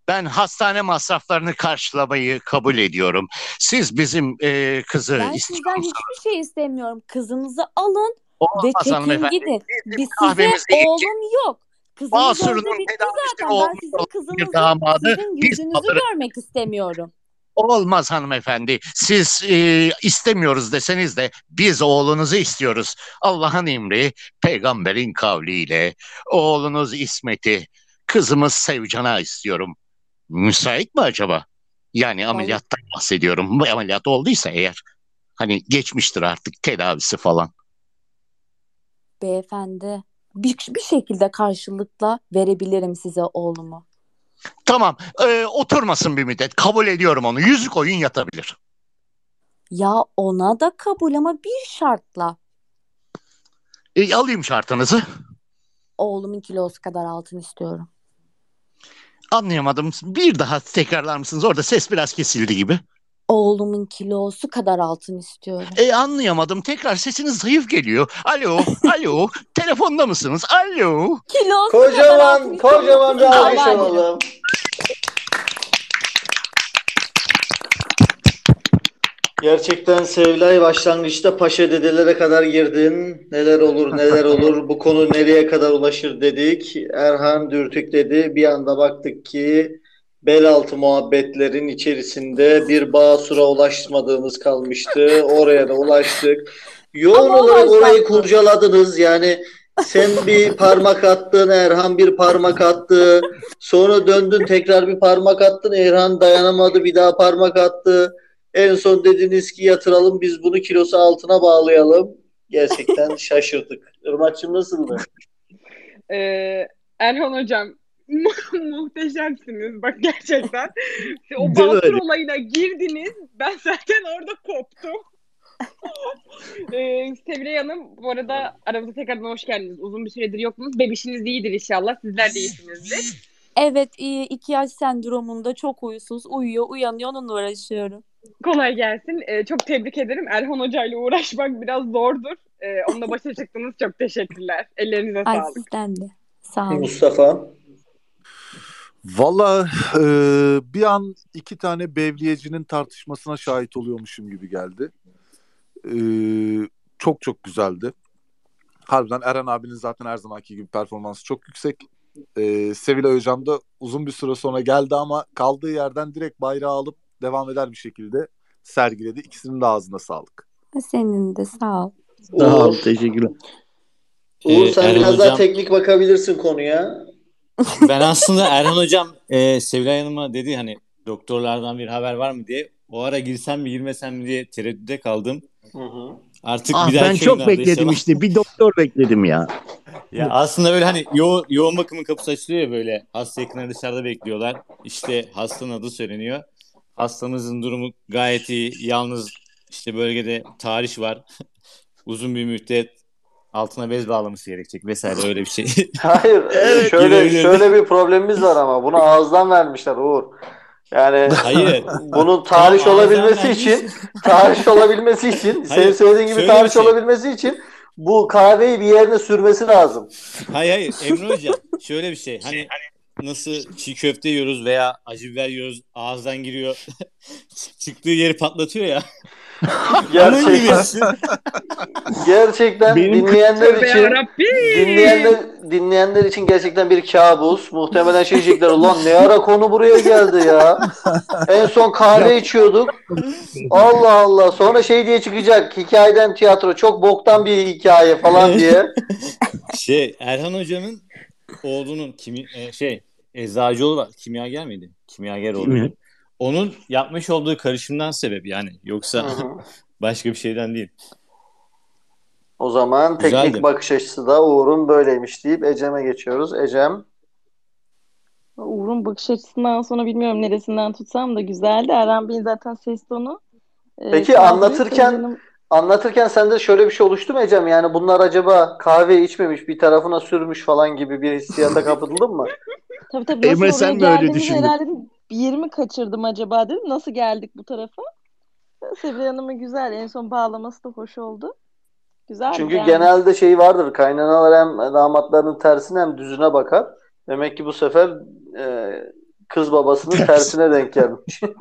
ben hastane masraflarını karşılamayı kabul ediyorum. Siz bizim e, kızı Ben sizden hiçbir şey istemiyorum. Kızınızı alın ve Olmaz çekin hanımefendi. gidin. Biz size oğlum yok. Kızınız öldü bitti zaten. Ben sizin kızınızı, sizin yüzünüzü görmek istemiyorum. Olmaz hanımefendi. Siz e, istemiyoruz deseniz de biz oğlunuzu istiyoruz. Allah'ın emri, peygamberin kavliyle oğlunuz İsmet'i, kızımız Sevcan'a istiyorum. Müsait mi acaba? Yani ameliyattan bahsediyorum. Bu ameliyat olduysa eğer. Hani geçmiştir artık tedavisi falan. beyefendi bir, bir şekilde karşılıkla verebilirim size oğlumu. Tamam, e, oturmasın bir müddet. Kabul ediyorum onu. Yüzük oyun yatabilir. Ya ona da kabul ama bir şartla. E, alayım şartınızı. Oğlumun kilosu kadar altın istiyorum. Anlayamadım. Bir daha tekrarlar mısınız? Orada ses biraz kesildi gibi. Oğlumun kilosu kadar altın istiyorum. E anlayamadım. Tekrar sesiniz zayıf geliyor. Alo, alo. Telefonda mısınız? Alo. Kilosu kadar altın Kocaman, istiyorum. kocaman bir alkış alalım. Gerçekten Sevilay başlangıçta paşa dedelere kadar girdin. Neler olur neler olur bu konu nereye kadar ulaşır dedik. Erhan dürtük dedi. Bir anda baktık ki bel altı muhabbetlerin içerisinde bir Basur'a ulaşmadığımız kalmıştı. Oraya da ulaştık. Yoğun Ama olarak orayı kurcaladınız. Yani sen bir parmak attın, Erhan bir parmak attı. Sonra döndün tekrar bir parmak attın. Erhan dayanamadı bir daha parmak attı. En son dediniz ki yatıralım biz bunu kilosu altına bağlayalım. Gerçekten şaşırdık. Irmak'cığım nasıldı? Ee, Erhan hocam muhteşemsiniz bak gerçekten. O öyle? olayına girdiniz. Ben zaten orada koptum. ee, Sevilay Hanım bu arada aramıza tekrardan hoş geldiniz. Uzun bir süredir yoktunuz. Bebişiniz iyidir inşallah. Sizler de iyisinizdir. Evet, iyi, iki yaş sendromunda çok uyusuz, uyuyor, uyanıyor, onunla uğraşıyorum. Kolay gelsin. Ee, çok tebrik ederim. Erhan Hoca ile uğraşmak biraz zordur. Ee, onunla başa çıktınız. Çok teşekkürler. Ellerinize Ay sağlık. sizden de. Sağ olun. Mustafa. Valla e, bir an iki tane bevliyecinin tartışmasına şahit oluyormuşum gibi geldi. E, çok çok güzeldi. Harbiden Eren abinin zaten her zamanki gibi performansı çok yüksek. E, Sevilay hocam da uzun bir süre sonra geldi ama kaldığı yerden direkt bayrağı alıp devam eder bir şekilde sergiledi. İkisinin de ağzına sağlık. Senin de sağ ol. Sağ ol, teşekkürler. Uğur Ee, sen biraz daha teknik bakabilirsin konuya. Ben aslında Erhan hocam e, Sevilay Hanım'a dedi hani doktorlardan bir haber var mı diye. O ara girsem mi girmesem mi diye tereddütte kaldım. Hı hı. Artık Ah bir ben çok bekledim inşallah. işte. Bir doktor bekledim ya. Ya aslında böyle hani yo yoğun bakımın kapısı açılıyor ya böyle. Hasta yakınları dışarıda bekliyorlar. İşte hastanın adı söyleniyor. Hastamızın durumu gayet iyi. Yalnız işte bölgede tarih var. Uzun bir müddet altına bez bağlaması gerekecek vesaire öyle bir şey. Hayır, Evet, şöyle şöyle bir problemimiz var ama bunu ağızdan vermişler Uğur. Yani Hayır. bunun tarih olabilmesi için tarih olabilmesi için senin söylediğin gibi tarih şey. olabilmesi için bu kahveyi bir yerine sürmesi lazım. Hayır hayır Emre Hocam şöyle bir şey hani nasıl çiğ köfte yiyoruz veya acı biber yiyoruz ağızdan giriyor çıktığı yeri patlatıyor ya. Gerçekten gerçekten Benim- dinleyenler için dinleyenler dinleyenler için gerçekten bir kabus. Muhtemelen şey diyecekler ulan ne ara konu buraya geldi ya. En son kahve içiyorduk. Allah Allah. Sonra şey diye çıkacak. Hikayeden tiyatro çok boktan bir hikaye falan diye. Şey Erhan Hoca'nın oğlunun kimi e, şey eczacıoğlu var. Kimyager miydi? Kimyager oğlu. Kimya. Onun yapmış olduğu karışımdan sebep yani. Yoksa başka bir şeyden değil. O zaman teknik Güzeldi. bakış açısı da Uğur'un böyleymiş deyip Ecem'e geçiyoruz. Ecem Uğur'un bakış açısından sonra bilmiyorum neresinden tutsam da güzeldi. Erhan Bey'in zaten ses tonu. e, Peki kaldırıyor. anlatırken Sayın anlatırken sende şöyle bir şey oluştu mu Ecem? Yani bunlar acaba kahve içmemiş bir tarafına sürmüş falan gibi bir hissiyata kapıldın mı? Tabii tabii nasıl sen mi öyle düşündün? herhalde bir yerimi kaçırdım acaba dedim. Nasıl geldik bu tarafa? Sevilay Hanım'ın güzel. En son bağlaması da hoş oldu. Güzel Çünkü beğendim. genelde şey vardır. Kaynanalar hem damatlarının tersine hem düzüne bakar. Demek ki bu sefer e, kız babasının Ters. tersine denk gelmiş.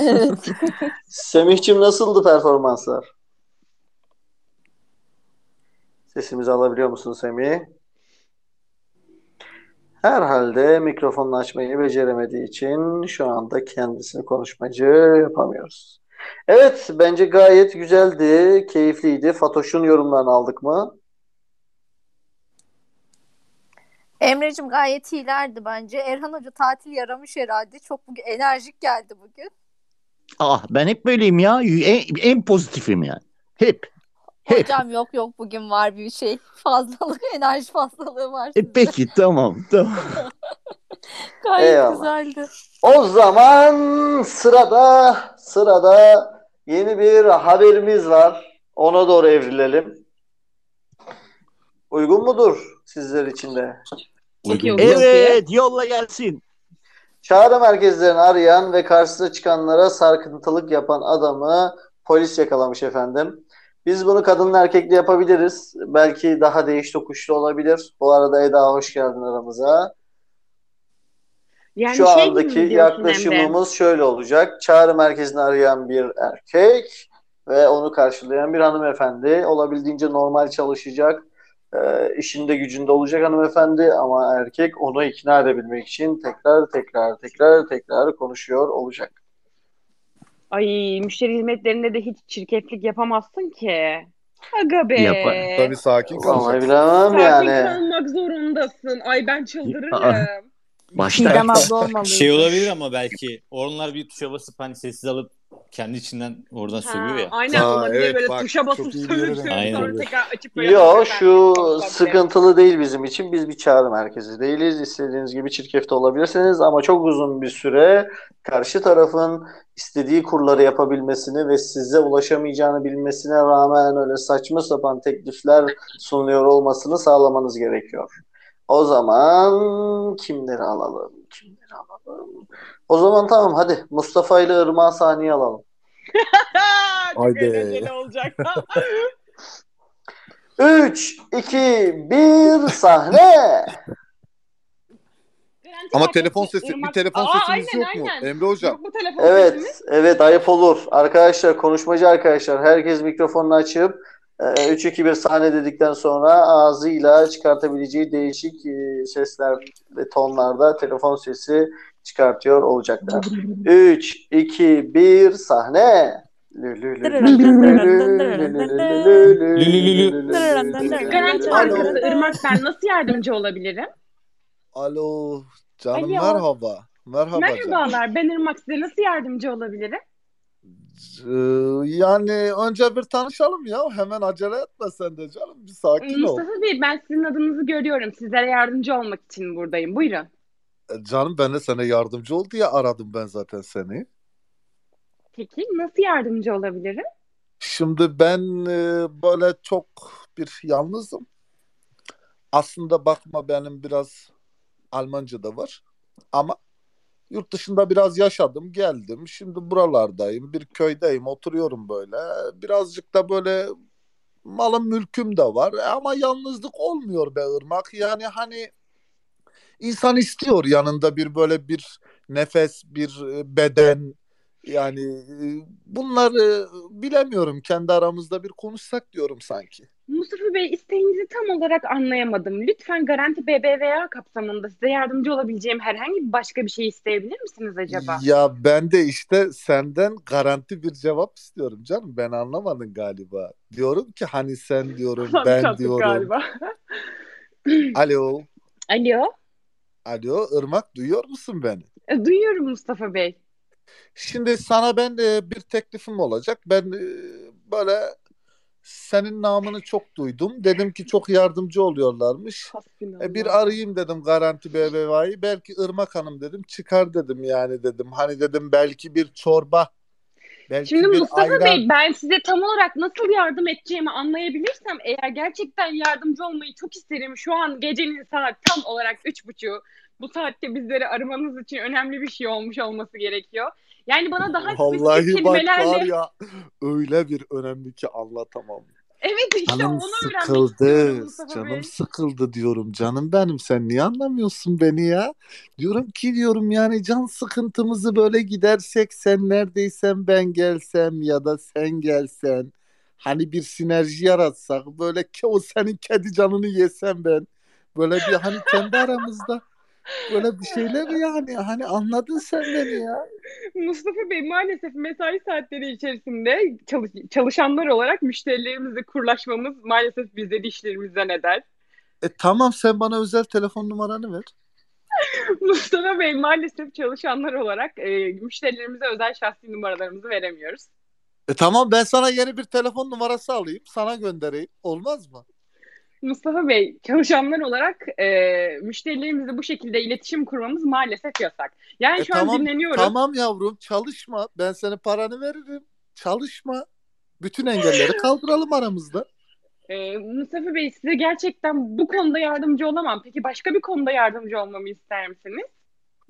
Evet. Semih'cim nasıldı performanslar? Sesimizi alabiliyor musun Semih? Herhalde mikrofonunu açmayı beceremediği için şu anda kendisini konuşmacı yapamıyoruz. Evet, bence gayet güzeldi, keyifliydi. Fatoş'un yorumlarını aldık mı? Emre'cim gayet iyilerdi bence. Erhan Hoca tatil yaramış herhalde. Çok bugün enerjik geldi bugün. Ah ben hep böyleyim ya. En, en pozitifim yani. Hep. Hep. Hocam yok yok bugün var bir şey. Fazlalık, enerji fazlalığı var E, peki tamam tamam. Gayet Eyvallah. güzeldi. O zaman sırada sırada yeni bir haberimiz var. Ona doğru evrilelim. Uygun mudur sizler için de? Okey. Evet yolla gelsin. Çağrı merkezlerini arayan ve karşısına çıkanlara sarkıntılık yapan adamı polis yakalamış efendim. Biz bunu kadınla erkekle yapabiliriz. Belki daha değiş tokuşlu olabilir. Bu arada Eda hoş geldin aramıza. Yani Şu şey andaki diyorsun Emre? yaklaşımımız şöyle olacak. Çağrı merkezini arayan bir erkek ve onu karşılayan bir hanımefendi. Olabildiğince normal çalışacak, e, işinde gücünde olacak hanımefendi ama erkek onu ikna edebilmek için tekrar tekrar tekrar tekrar konuşuyor olacak. Ay müşteri hizmetlerinde de hiç çirkeflik yapamazsın ki. Aga be. Yapar. Tabii sakin Vallahi kalacaksın. bilemem Sakin yani. kalmak zorundasın. Ay ben çıldırırım. Başta Çiğdem abla. Şey olabilir ama belki onlar bir tuşa basıp hani sessiz alıp kendi içinden oradan Ha, sövüyor ya. aynen Aa, olabilir evet, böyle bak, tuşa basıp sövüp sövüp Aynen. sonra tekrar açıp böyle Yo şu sıkıntılı değil bizim için. Biz bir çağrı merkezi değiliz. İstediğiniz gibi çirkefte olabilirsiniz ama çok uzun bir süre karşı tarafın istediği kurları yapabilmesini ve size ulaşamayacağını bilmesine rağmen öyle saçma sapan teklifler sunuyor olmasını sağlamanız gerekiyor. O zaman kimleri alalım? Kimleri alalım? O zaman tamam hadi Mustafa ile Irmak'ı sahneye alalım. Haydi. eğlenceli olacak. 3, 2, 1 sahne. Ama telefon sesi, bir Irmak- telefon Aa, sesimiz aynen, yok mu? aynen. Emre hocam. Yok mu telefon sesimiz? Evet, evet ayıp olur. Arkadaşlar, konuşmacı arkadaşlar herkes mikrofonunu açıp 3 2 1 sahne dedikten sonra ağzıyla çıkartabileceği değişik e, sesler ve tonlarda telefon sesi çıkartıyor olacaklar. 3 2 1 sahne. Garanti Alo. markası Irmak ben nasıl yardımcı olabilirim? Alo canım Alo. merhaba. Merhaba. Merhabalar ben Irmak size nasıl yardımcı olabilirim? Ee, yani önce bir tanışalım ya. Hemen acele etme sen de canım. Bir sakin ol. Mustafa Bey ben sizin adınızı görüyorum. Sizlere yardımcı olmak için buradayım. Buyurun. Ee, Canım ben de sana yardımcı ol diye aradım ben zaten seni. Peki nasıl yardımcı olabilirim? Şimdi ben e, böyle çok bir yalnızım. Aslında bakma benim biraz Almanca da var. Ama Yurt dışında biraz yaşadım, geldim. Şimdi buralardayım, bir köydeyim, oturuyorum böyle. Birazcık da böyle malım mülküm de var E, ama yalnızlık olmuyor be Irmak. Yani hani insan istiyor yanında bir böyle bir nefes, bir e, beden. Yani e, bunları bilemiyorum. Kendi aramızda bir konuşsak diyorum sanki. Mustafa Bey isteğinizi tam olarak anlayamadım. Lütfen Garanti BBVA kapsamında size yardımcı olabileceğim herhangi bir başka bir şey isteyebilir misiniz acaba? Ya ben de işte senden garanti bir cevap istiyorum canım. Ben anlamadın galiba. Diyorum ki hani sen diyorum, ben diyorum. galiba. Alo, Alo, alo Irmak duyuyor musun beni? e, duyuyorum Mustafa Bey. Şimdi sana ben e, bir teklifim olacak. Ben e, böyle senin namını çok duydum. Dedim ki çok yardımcı oluyorlarmış. E, bir arayayım dedim Garanti BBVA'yı. Belki Irmak Hanım dedim çıkar dedim yani dedim. Hani dedim belki bir çorba, belki Şimdi Mustafa ayran. Bey ben size tam olarak nasıl yardım edeceğimi anlayabilirsem eğer gerçekten yardımcı olmayı çok isterim. Şu an gecenin saat tam olarak üç buçuğu. Bu saatte bizleri aramanız için önemli bir şey olmuş olması gerekiyor. Yani bana daha spesifik Vallahi bak var kelimelerle ya öyle bir önemli ki anlatamam. evet işte Canım onu öğrenmek sıkıldı. Canım Bey. sıkıldı diyorum. Canım benim sen niye anlamıyorsun beni ya? Diyorum ki diyorum yani can sıkıntımızı böyle gidersek sen neredeysen ben gelsem ya da sen gelsen. Hani bir sinerji yaratsak böyle ki o senin kedi canını yesem ben. Böyle bir hani kendi aramızda böyle bir şeyler yani hani anladın sen beni ya. Mustafa Bey maalesef mesai saatleri içerisinde çalış- çalışanlar olarak müşterilerimizle kurlaşmamız maalesef bizleri işlerimizden eder. E tamam sen bana özel telefon numaranı ver. Mustafa Bey maalesef çalışanlar olarak e, müşterilerimize özel şahsi numaralarımızı veremiyoruz. E tamam ben sana yeni bir telefon numarası alayım sana göndereyim. Olmaz mı? Mustafa Bey çalışanlar olarak e, müşterilerimizle bu şekilde iletişim kurmamız maalesef yasak. Yani E şu an tamam dinleniyoruz. tamam yavrum çalışma. Ben senin paranı veririm. Çalışma. Bütün engelleri kaldıralım aramızda. E, Mustafa Bey size gerçekten bu konuda yardımcı olamam. Peki başka bir konuda yardımcı olmamı ister misiniz?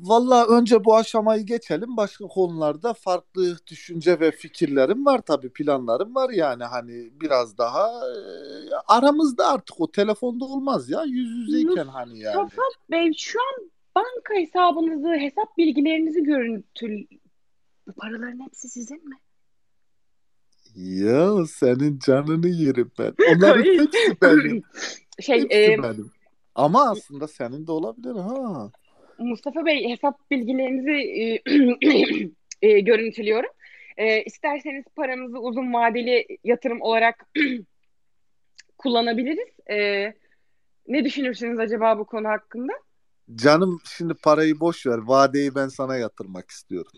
Vallahi önce bu aşamayı geçelim. Başka konularda farklı düşünce ve fikirlerim var tabii planlarım var yani hani biraz daha e, aramızda artık o telefonda olmaz ya yüz yüzeyken hani yani. Mustafa Bey şu an banka hesabınızı, hesap bilgilerinizi görüntül... Bu paraların hepsi sizin mi? Ya senin canını yerim ben. Onların hepsi benim. Şey, Hepsi e, benim. Ama aslında senin de olabilir ha. Mustafa Bey hesap bilgilerinizi e, e, görüntülüyorum. E, isterseniz paranızı uzun vadeli yatırım olarak kullanabiliriz. E, ne düşünürsünüz acaba bu konu hakkında? Canım şimdi parayı boş ver. Vadeyi ben sana yatırmak istiyorum.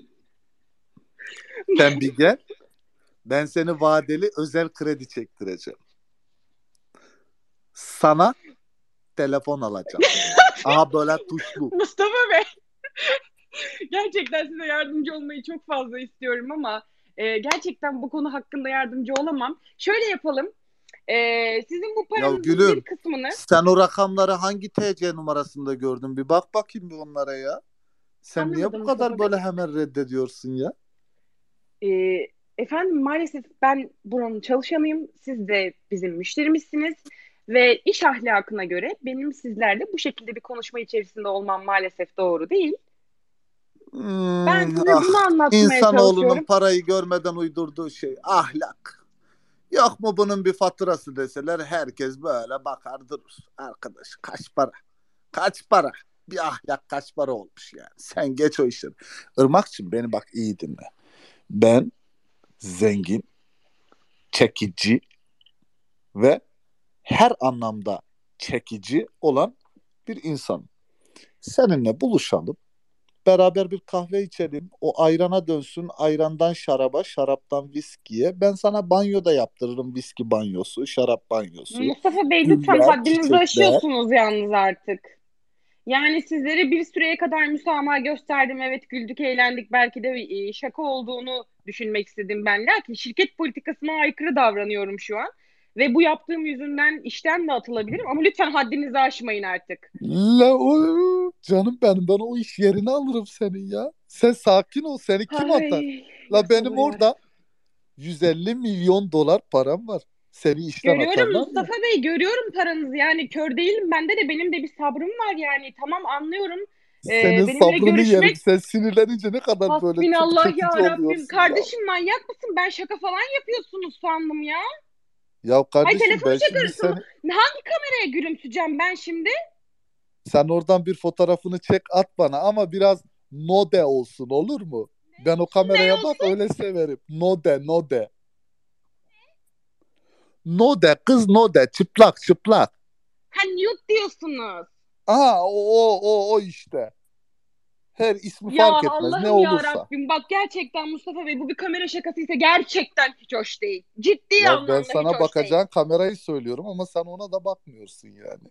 Sen bir gel. Ben seni vadeli özel kredi çektireceğim. Sana telefon alacağım. Aha böyle tuşlu. Mustafa Bey. Gerçekten size yardımcı olmayı çok fazla istiyorum ama e, gerçekten bu konu hakkında yardımcı olamam. Şöyle yapalım. E, sizin bu Ya paranızın gülüm bir kısmını sen o rakamları hangi TC numarasında gördün? Bir bak bakayım bir onlara ya. Sen niye bu kadar Mustafa Bey. böyle hemen reddediyorsun ya? e, efendim maalesef ben buranın çalışanıyım. Siz de bizim müşterimizsiniz. Ve iş ahlakına göre benim sizlerle bu şekilde bir konuşma içerisinde olmam maalesef doğru değil. Ben Hmm, size ah, bunu anlatmaya insanoğlunun çalışıyorum. parayı görmeden uydurduğu şey ahlak. Yok mu bunun bir faturası deseler herkes böyle bakar durur. Arkadaş kaç para? Kaç para? Bir ahlak kaç para olmuş yani. Sen geç o işleri. Irmak'cığım beni bak iyi dinle. Ben zengin, çekici ve her anlamda çekici olan bir insanım. Seninle buluşalım. Beraber bir kahve içelim. O ayrana dönsün. Ayrandan şaraba, şaraptan viskiye. Ben sana banyo da yaptırırım. Viski banyosu, şarap banyosu. Mustafa Bey lütfen haddinizi aşıyorsunuz yalnız artık. Yani sizlere bir süreye kadar müsamaha gösterdim. Evet güldük, eğlendik. Belki de e, şaka olduğunu düşünmek istedim ben. Lakin şirket politikasına aykırı davranıyorum şu an. Ve bu yaptığım yüzünden işten de atılabilirim. Ama lütfen haddinizi aşmayın artık. La o canım benim ben o iş yerini alırım senin ya. Sen sakin ol seni kim atar? Ay, La yok benim ya. orada 150 milyon dolar param var. Seni işten Görüyorum atarlar mı? Mustafa Bey, görüyorum paranızı. Yani kör değilim. Bende de benim de bir sabrım var yani. Tamam anlıyorum. Ee, Senin benimle sabrını yerim. görüşmek Sen sinirlenince ne kadar böyle çok Hasbinallah çekici ya Rabbim. oluyorsun ya. Kardeşim manyak mısın? Ben şaka falan yapıyorsunuz sandım ya. Ya Ay kardeşim telefon ben şimdi seni? Hangi kameraya gülümseyeceğim ben şimdi? sen oradan bir fotoğrafını çek at bana ama biraz node olsun olur mu? Ben o kameraya bak öyle severim. Node, node. Node, kız node, çıplak, çıplak. Ha nude diyorsunuz. Aha o, o, o, o işte. Her ismi Ya fark etmez ne Allah'ım ya olursa. Rabbim bak gerçekten Mustafa Bey bu bir kamera şakasıysa gerçekten hiç hoş değil. Ciddi Ya anlamda ben hiç sana hoş değil. bakacağın kamerayı söylüyorum ama sen ona da bakmıyorsun yani.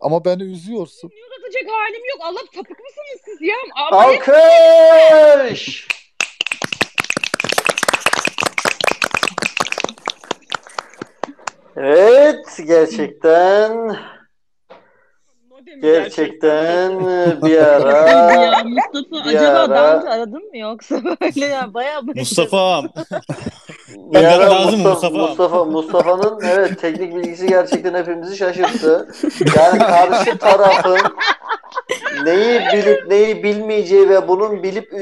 Ama beni üzüyorsun. Nude atacak halim yok. Allah sapık mısınız siz ya? Ama Alkış! Evet, gerçekten gerçekten bir ara ya Mustafa bir acaba daha ara önce aradın mı yoksa böyle ya bayağı böyle Mustafa'm. bir ara lazım Mustafa, Mustafa. Mustafa Mustafa'nın evet teknik bilgisi gerçekten hepimizi şaşırttı. Yani karşı tarafın neyi bilip neyi bilmeyeceği ve bunun bilip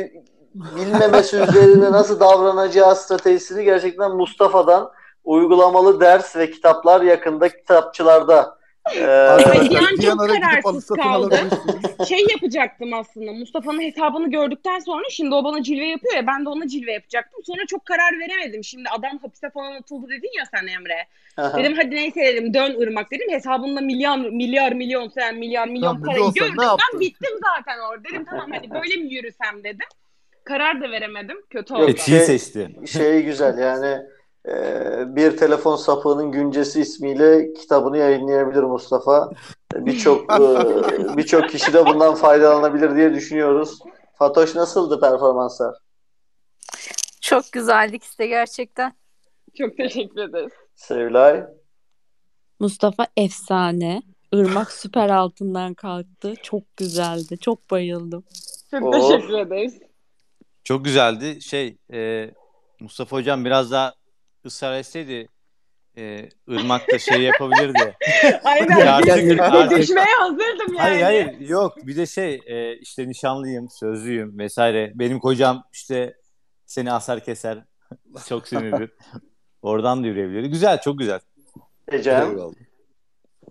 bilmemesi üzerine nasıl davranacağı stratejisini gerçekten Mustafa'dan uygulamalı ders ve kitaplar yakında kitapçılarda. Ee, Arkadaşlar Bir an çok kararsız alabilirsiniz. Şey yapacaktım aslında. Mustafa'nın hesabını gördükten sonra şimdi o bana cilve yapıyor ya ben de ona cilve yapacaktım. Sonra çok karar veremedim. Şimdi adam hapise falan atıldı dedin ya sen Emre. aha. Dedim hadi neyse dedim dön Irmak dedim. Hesabında milyar milyar milyon sen milyar milyon milyonsan gördüm. Ben bittim zaten orada. Dedim tamam hadi böyle mi yürüsem dedim. Karar da veremedim. Kötü oldu. Etiği şey- seçti. şey güzel yani bir telefon sapığının güncesi ismiyle kitabını yayınlayabilir Mustafa. Birçok e, birçok kişi de bundan faydalanabilir diye düşünüyoruz. Fatoş nasıldı performanslar? Çok güzeldi de gerçekten. Çok teşekkür ederiz. Sevilay. Mustafa efsane. Irmak süper altından kalktı. Çok güzeldi. Çok bayıldım. Çok Of. teşekkür ederiz. Çok güzeldi. Şey e, Mustafa hocam biraz daha ısrar etseydi e, Irmak da şey yapabilirdi. Aynen. Ya artık- artık- Düşmeye hazırdım yani. Hayır hayır yok bir de şey e, işte nişanlıyım, sözlüyüm vesaire. Benim kocam işte seni asar keser. Çok sinirlidir. Oradan da yürüyebilirdi. Güzel çok güzel. Ecem.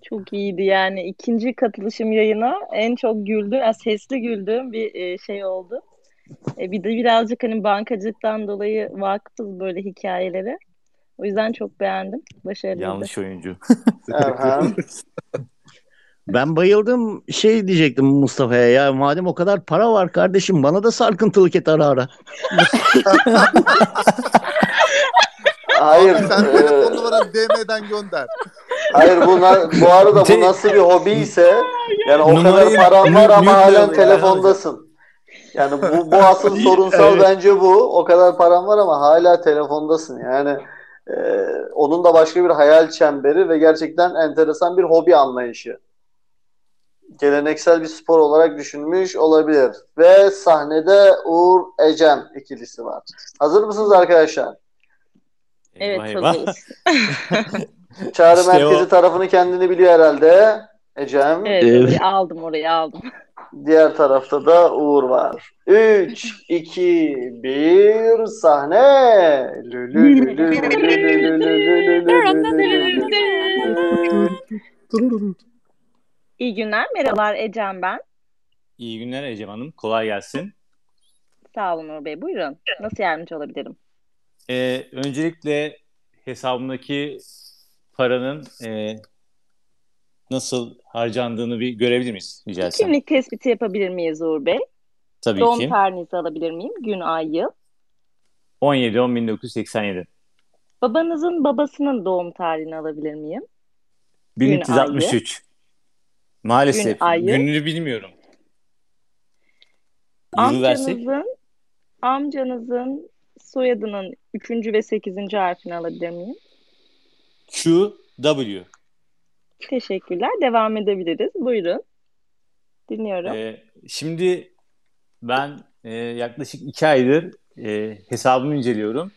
Çok iyiydi yani. ikinci katılışım yayına en çok güldüğüm, yani sesli güldüğüm bir e, şey oldu. E, bir de birazcık hani bankacılıktan dolayı vakıfız böyle hikayelere. O yüzden çok beğendim. Başarılıydı. Yanlış oyuncu. Ben bayıldım şey diyecektim Mustafa'ya ya madem o kadar para var kardeşim bana da sarkıntılık et ara ara. Hayır. Sen e, telefon numaranı DM'den gönder. hayır bu, na- bu arada bu nasıl bir hobi ise yani o kadar paran var ama halen telefondasın. Yani bu, bu asıl sorunsal Evet. bence bu. O kadar paran var ama hala telefondasın. Yani e, onun da başka bir hayal çemberi ve gerçekten enteresan bir hobi anlayışı. Geleneksel bir spor olarak düşünmüş olabilir. Ve sahnede Uğur Ecem ikilisi var. Hazır mısınız arkadaşlar? Evet Eyvah hazırız. Çağrı İşte merkezi o. tarafını kendini biliyor herhalde. Ecem. Evet, Evet. aldım orayı aldım. Diğer tarafta da Uğur var. 3, 2, 1 sahne. İyi günler. Merhabalar Ecem ben. İyi günler Ecem Hanım. Kolay gelsin. Sağ olun Uğur Bey. Buyurun. Nasıl yardımcı olabilirim? Ee, öncelikle hesabımdaki paranın e, nasıl harcandığını bir görebilir miyiz rica etsem? Kimlik tespiti yapabilir miyiz Uğur Bey? Tabii Doğum ki. tarihinizi alabilir miyim? Gün, ay, yıl. 17 10 1987. Babanızın babasının doğum tarihini alabilir miyim? Gün, 1363. Maalesef Gün, ayı. gününü bilmiyorum. Amcanızın amcanızın soyadının 3. ve 8. harfini alabilir miyim? QW. Teşekkürler. Devam edebiliriz. Buyurun. Dinliyorum. Ee, şimdi ben e, yaklaşık iki aydır e, hesabımı inceliyorum.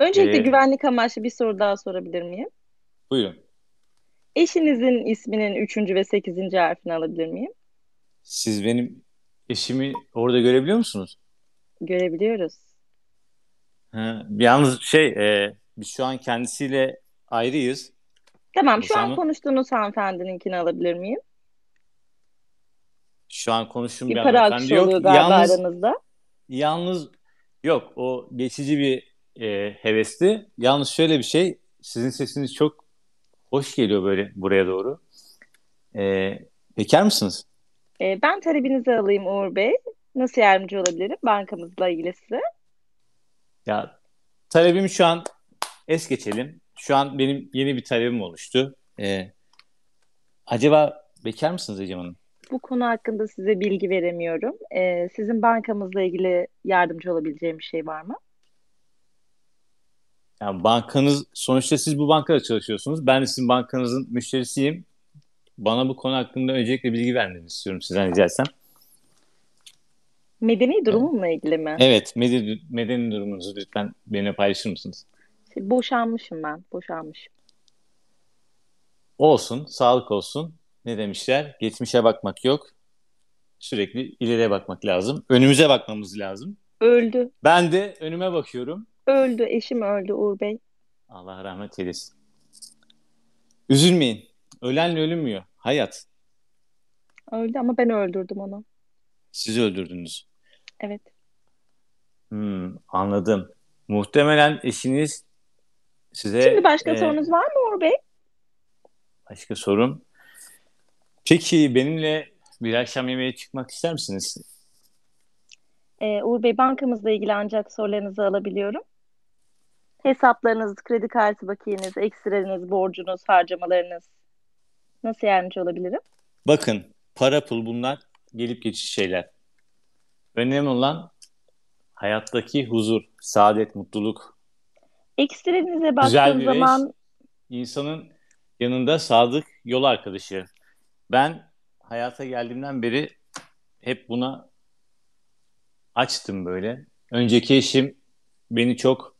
Öncelikle Ee, güvenlik amaçlı bir soru daha sorabilir miyim? Buyurun. Eşinizin isminin üçüncü ve sekizinci harfini alabilir miyim? Siz benim eşimi orada görebiliyor musunuz? Görebiliyoruz. Ha, yalnız şey e, biz şu an kendisiyle ayrıyız. Tamam, şu an konuştuğunuz hanımefendininkini alabilir miyim? şu an konuştuğum Bir bir para akışı yok. oluyor galiba Yalnız aranızda. yalnız yok o geçici bir e, hevesti. Yalnız şöyle bir şey sizin sesiniz çok hoş geliyor böyle buraya doğru. E, bekar mısınız? Ee, ben talebinizi alayım Uğur Bey. Nasıl yardımcı olabilirim bankamızla ilgili size? Ya talebimi şu an es geçelim. Şu an benim yeni bir talebim oluştu. E, acaba bekar mısınız Ecem Hanım? Bu konu hakkında size bilgi veremiyorum. Ee, sizin bankamızla ilgili yardımcı olabileceğim bir şey var mı? Yani bankanız sonuçta siz bu bankada çalışıyorsunuz. Ben de sizin bankanızın müşterisiyim. Bana bu konu hakkında öncelikle bilgi vermenizi istiyorum sizden rica etsem. Medeni durumumla ilgili mi? Evet, medeni, medeni durumunuzu lütfen benimle paylaşır mısınız? Boşanmışım ben, boşanmışım. Olsun, sağlık olsun. Ne demişler? Geçmişe bakmak yok. Sürekli ileriye bakmak lazım. Önümüze bakmamız lazım. Öldü, Ben de önüme bakıyorum. öldü, eşim öldü Uğur Bey. Allah rahmet eylesin. Üzülmeyin. Ölenle ölünmüyor. Hayat. Öldü ama ben öldürdüm onu. Sizi öldürdünüz. Evet. Hmm, anladım. Muhtemelen eşiniz size Şimdi başka e, sorunuz var mı Uğur Bey? başka sorum. Peki benimle bir akşam yemeğe çıkmak ister misiniz? Ee, Uğur Bey bankamızla ilgili ancak sorularınızı alabiliyorum. Hesaplarınız, kredi kartı bakiyeniz, ekstreniz, borcunuz, harcamalarınız. Nasıl yardımcı olabilirim? Bakın, para pul bunlar gelip geçici şeyler. Önemli olan hayattaki huzur, saadet, mutluluk. Ekstrenize Güzel baktığım zaman eş, insanın yanında sadık yol arkadaşı. Ben hayata geldiğimden beri hep buna açtım böyle. Önceki eşim beni çok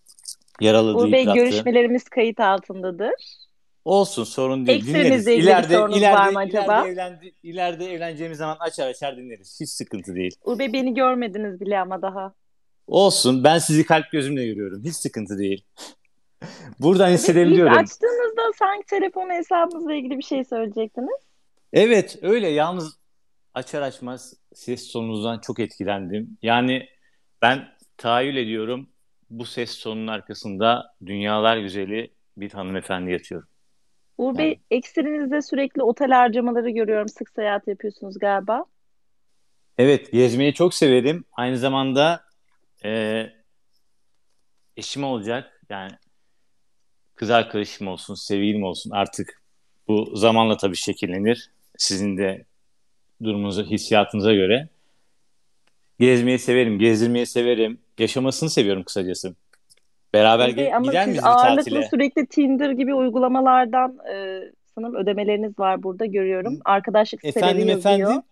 yaraladı, Bey yıprattı. görüşmelerimiz kayıt altındadır. Olsun sorun değil. Dinleriz. İlgili bir İleride, sorunuz ileride, var mı acaba? ileride, evlendi, ileride evleneceğimiz zaman açar açar dinleriz. Hiç sıkıntı değil. Bey beni görmediniz bile ama daha. Olsun. Ben sizi kalp gözümle görüyorum. Hiç sıkıntı değil. Buradan hissedebiliyorum. açtığınızda sanki telefon hesabınızla ilgili bir şey söyleyecektiniz. Evet öyle. Yalnız açar açmaz ses tonunuzdan çok etkilendim. Yani ben tahayyül ediyorum bu ses tonunun arkasında dünyalar güzeli bir hanımefendi yatıyor. Uğur Yani Bey sürekli otel harcamaları görüyorum. Sık seyahat yapıyorsunuz galiba. evet gezmeyi çok severim. Aynı zamanda e, eşim olacak. Yani kız arkadaşım olsun, sevgilim olsun artık bu zamanla tabii şekillenir. Sizin de durumunuza, hissiyatınıza göre. Gezmeyi severim, gezdirmeyi severim. Yaşamasını seviyorum kısacası. Beraber ge- ama gider miyiz ağırlıklı tatile? sürekli Tinder gibi uygulamalardan e, sanırım ödemeleriniz var burada görüyorum. Arkadaşlık siteleri Efendim yazıyor. efendim?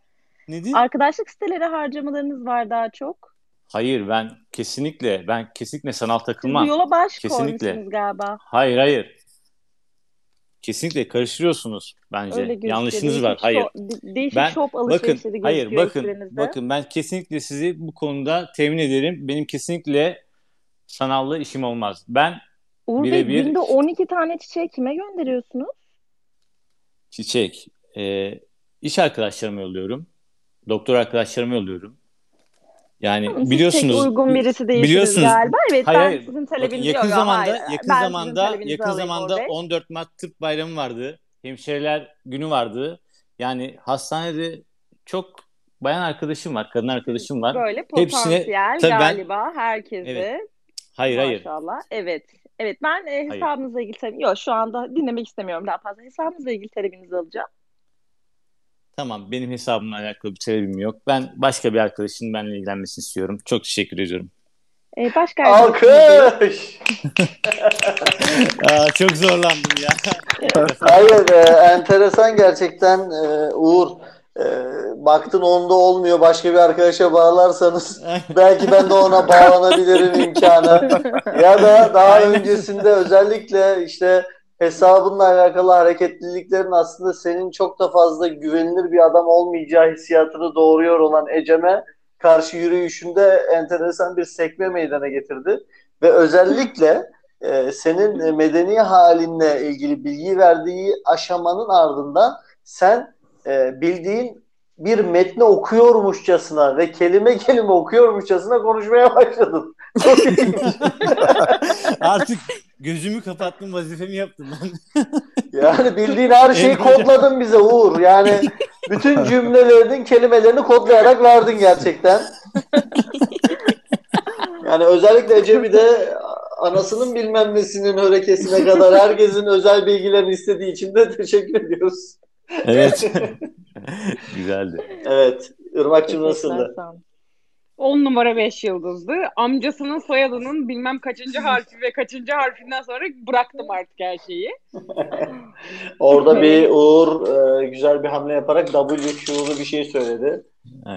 Nedir? Arkadaşlık siteleri harcamalarınız var daha çok. Hayır ben kesinlikle ben kesinlikle sanal Siz takılmam. yola baş Kesinlikle. koymuşsunuz galiba. Hayır hayır. Kesinlikle karıştırıyorsunuz bence. Öyle. Yanlışınız var. Hayır. değişik Ben shop bakın hayır bakın ekstrenizde. bakın ben kesinlikle sizi bu konuda temin ederim. Benim kesinlikle sanallı işim olmaz. Ben Uğur Bey birebir günde 12 tane çiçeği kime gönderiyorsunuz? çiçek, e, iş arkadaşlarıma yolluyorum. Doktor arkadaşlarıma yolluyorum. Yani Tamam, siz pek biliyorsunuz uygun birisi değilsiniz biliyorsunuz galiba. Evet hayır ben hayır sizin talebinizi yakın yok. zamanda Hayır, yakın ben zamanda yakın zamanda Bey. 14 Mart Tıp Bayramı vardı. Hemşireler günü vardı. Yani hastanede çok bayan arkadaşım var, kadın arkadaşım var. Böyle Hepsine potansiyel tabii ben galiba herkesi evet. Hayır hayır. maşallah. Evet. Evet ben e, Hayır. hesabınızla ilgili talebim yok şu anda dinlemek istemiyorum daha fazla. Hesabınızla ilgili talebinizi alacağım. Tamam benim hesabımla alakalı bir sebebim yok. Ben başka bir arkadaşın benimle ilgilenmesini istiyorum. Çok teşekkür ediyorum. E, başka Alkış. Aa, çok zorlandım ya. Hayır, e, enteresan gerçekten e, Uğur. E, baktın onda olmuyor. Başka bir arkadaşa bağlarsanız belki ben de ona bağlanabilirim imkanı. Ya da daha öncesinde özellikle işte hesabınla alakalı hareketliliklerin aslında senin çok da fazla güvenilir bir adam olmayacağı hissiyatını doğuruyor olan Ecem'e karşı yürüyüşünde enteresan bir sekme meydana getirdi. Ve özellikle e, senin medeni halinle ilgili bilgi verdiği aşamanın ardından sen e, bildiğin bir metni okuyormuşçasına ve kelime kelime okuyormuşçasına konuşmaya başladın. Artık gözümü kapattım vazifemi yaptım ben. Yani bildiğin her şeyi kodladın bize Uğur. Yani bütün cümlelerin kelimelerini kodlayarak verdin gerçekten. Yani özellikle Ecem'i de anasının bilmem nesinin hörekesine kadar herkesin özel bilgilerini istediği için de teşekkür ediyoruz. Evet. Güzeldi. Evet. Irmak'cığım nasıldı? Sağ olun. 10 numara 5 yıldızdı. Amcasının soyadının bilmem kaçıncı harfi ve kaçıncı harfinden sonra bıraktım artık her şeyi. Orada bir Uğur e, güzel bir hamle yaparak W şuurlu bir şey söyledi.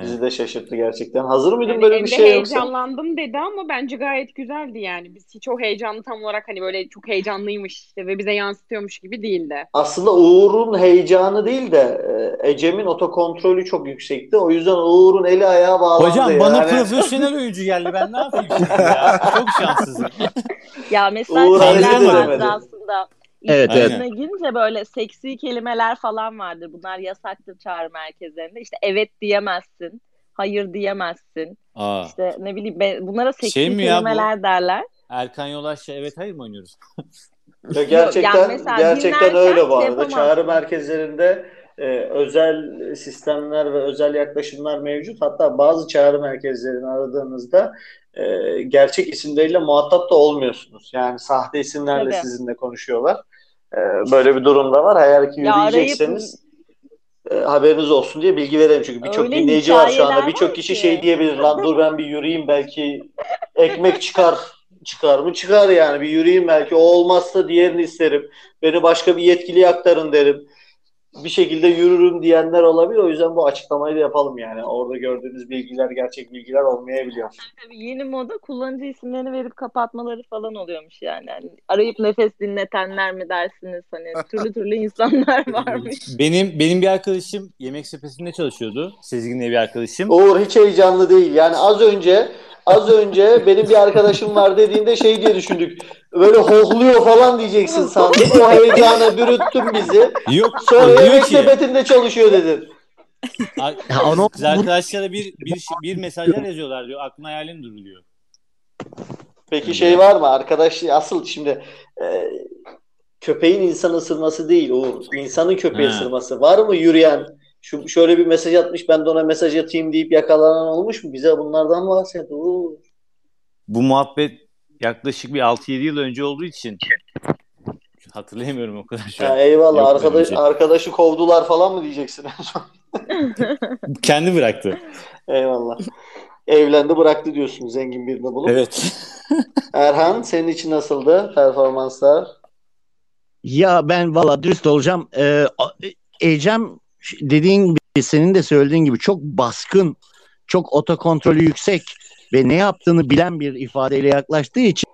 Bizi de şaşırttı gerçekten. Hazır mıydın Yani böyle bir şey yoksa? heyecanlandım dedi ama bence gayet güzeldi yani. Biz hiç o heyecanlı tam olarak hani böyle çok heyecanlıymış işte ve bize yansıtıyormuş gibi değildi. Aslında Uğur'un heyecanı değil de e, Ecem'in otokontrolü çok yüksekti. O yüzden Uğur'un eli ayağı bağlandı. Hocam bana yani. profesyonel oyuncu geldi. Ben ne yapayım şimdi ya? Çok şanssızım. Ya mesela Uğur şeyler edemedi. aslında. Evet, evet. Girince böyle seksi kelimeler falan vardır. Bunlar yasaktır çağrı merkezlerinde. İşte evet diyemezsin. Hayır diyemezsin. Aa. İşte ne bileyim ben, bunlara seksi Şey mi ya bu? kelimeler derler. Erkan Yolaş'la evet hayır mı oynuyoruz? Ya gerçekten Yani gerçekten öyle bu şey arada. yapamazsın. Çağrı merkezlerinde e, özel sistemler ve özel yaklaşımlar mevcut. Hatta bazı çağrı merkezlerini aradığınızda e, gerçek isimleriyle muhatap da olmuyorsunuz. Yani sahte isimlerle Tabii. sizinle konuşuyorlar. E, böyle bir durum da var. Eğer ki yürüyecekseniz e, haberiniz olsun diye bilgi verelim. Çünkü birçok dinleyici var şu anda. Birçok kişi ki. şey diyebilir. Lan dur ben bir yürüyeyim belki ekmek çıkar. Çıkar mı? Çıkar yani. Bir yürüyeyim belki. O olmazsa diğerini isterim. Beni başka bir yetkiliye aktarın derim. Bir şekilde yürürüm diyenler olabilir. O yüzden bu açıklamayı da yapalım yani. Orada gördüğünüz bilgiler gerçek bilgiler olmayabiliyor. Tabii yeni moda kullanıcı isimlerini verip kapatmaları falan oluyormuş yani. Hani arayıp nefes dinletenler mi dersiniz? Hani türlü türlü insanlar varmış. Benim benim bir arkadaşım yemek sepetinde çalışıyordu. Sezgin diye bir arkadaşım. Uğur hiç heyecanlı değil. Yani az önce az önce benim bir arkadaşım var dediğinde şey diye düşündük. Böyle hohluyor falan diyeceksin sandım. O heyecana bürüttün bizi. Yok Sonra yemek ki sepetinde çalışıyor dedin. kız arkadaşlara bir, bir, bir mesajlar yazıyorlar diyor. Aklın hayalin durur diyor. Peki şey var mı? Arkadaş asıl şimdi e, köpeğin insan ısırması değil Uğur. İnsanın köpeği Ha. ısırması. Var mı yürüyen? Şu şöyle bir mesaj atmış ben de ona mesaj atayım deyip yakalanan olmuş mu? Bize bunlardan bahset Uğur. Bu muhabbet yaklaşık bir 6-7 yıl önce olduğu için hatırlayamıyorum o kadar şu an. Ha, eyvallah Yok arkadaş bence. arkadaşı kovdular falan mı diyeceksin en son? Kendi bıraktı. Eyvallah. Evlendi bıraktı diyorsun zengin birini bulup. Evet. Erhan senin için nasıldı performanslar? Ya ben valla dürüst olacağım. Ee, a- Ecem dediğin gibi senin de söylediğin gibi çok baskın, çok otokontrolü yüksek ve ne yaptığını bilen bir ifadeyle yaklaştığı için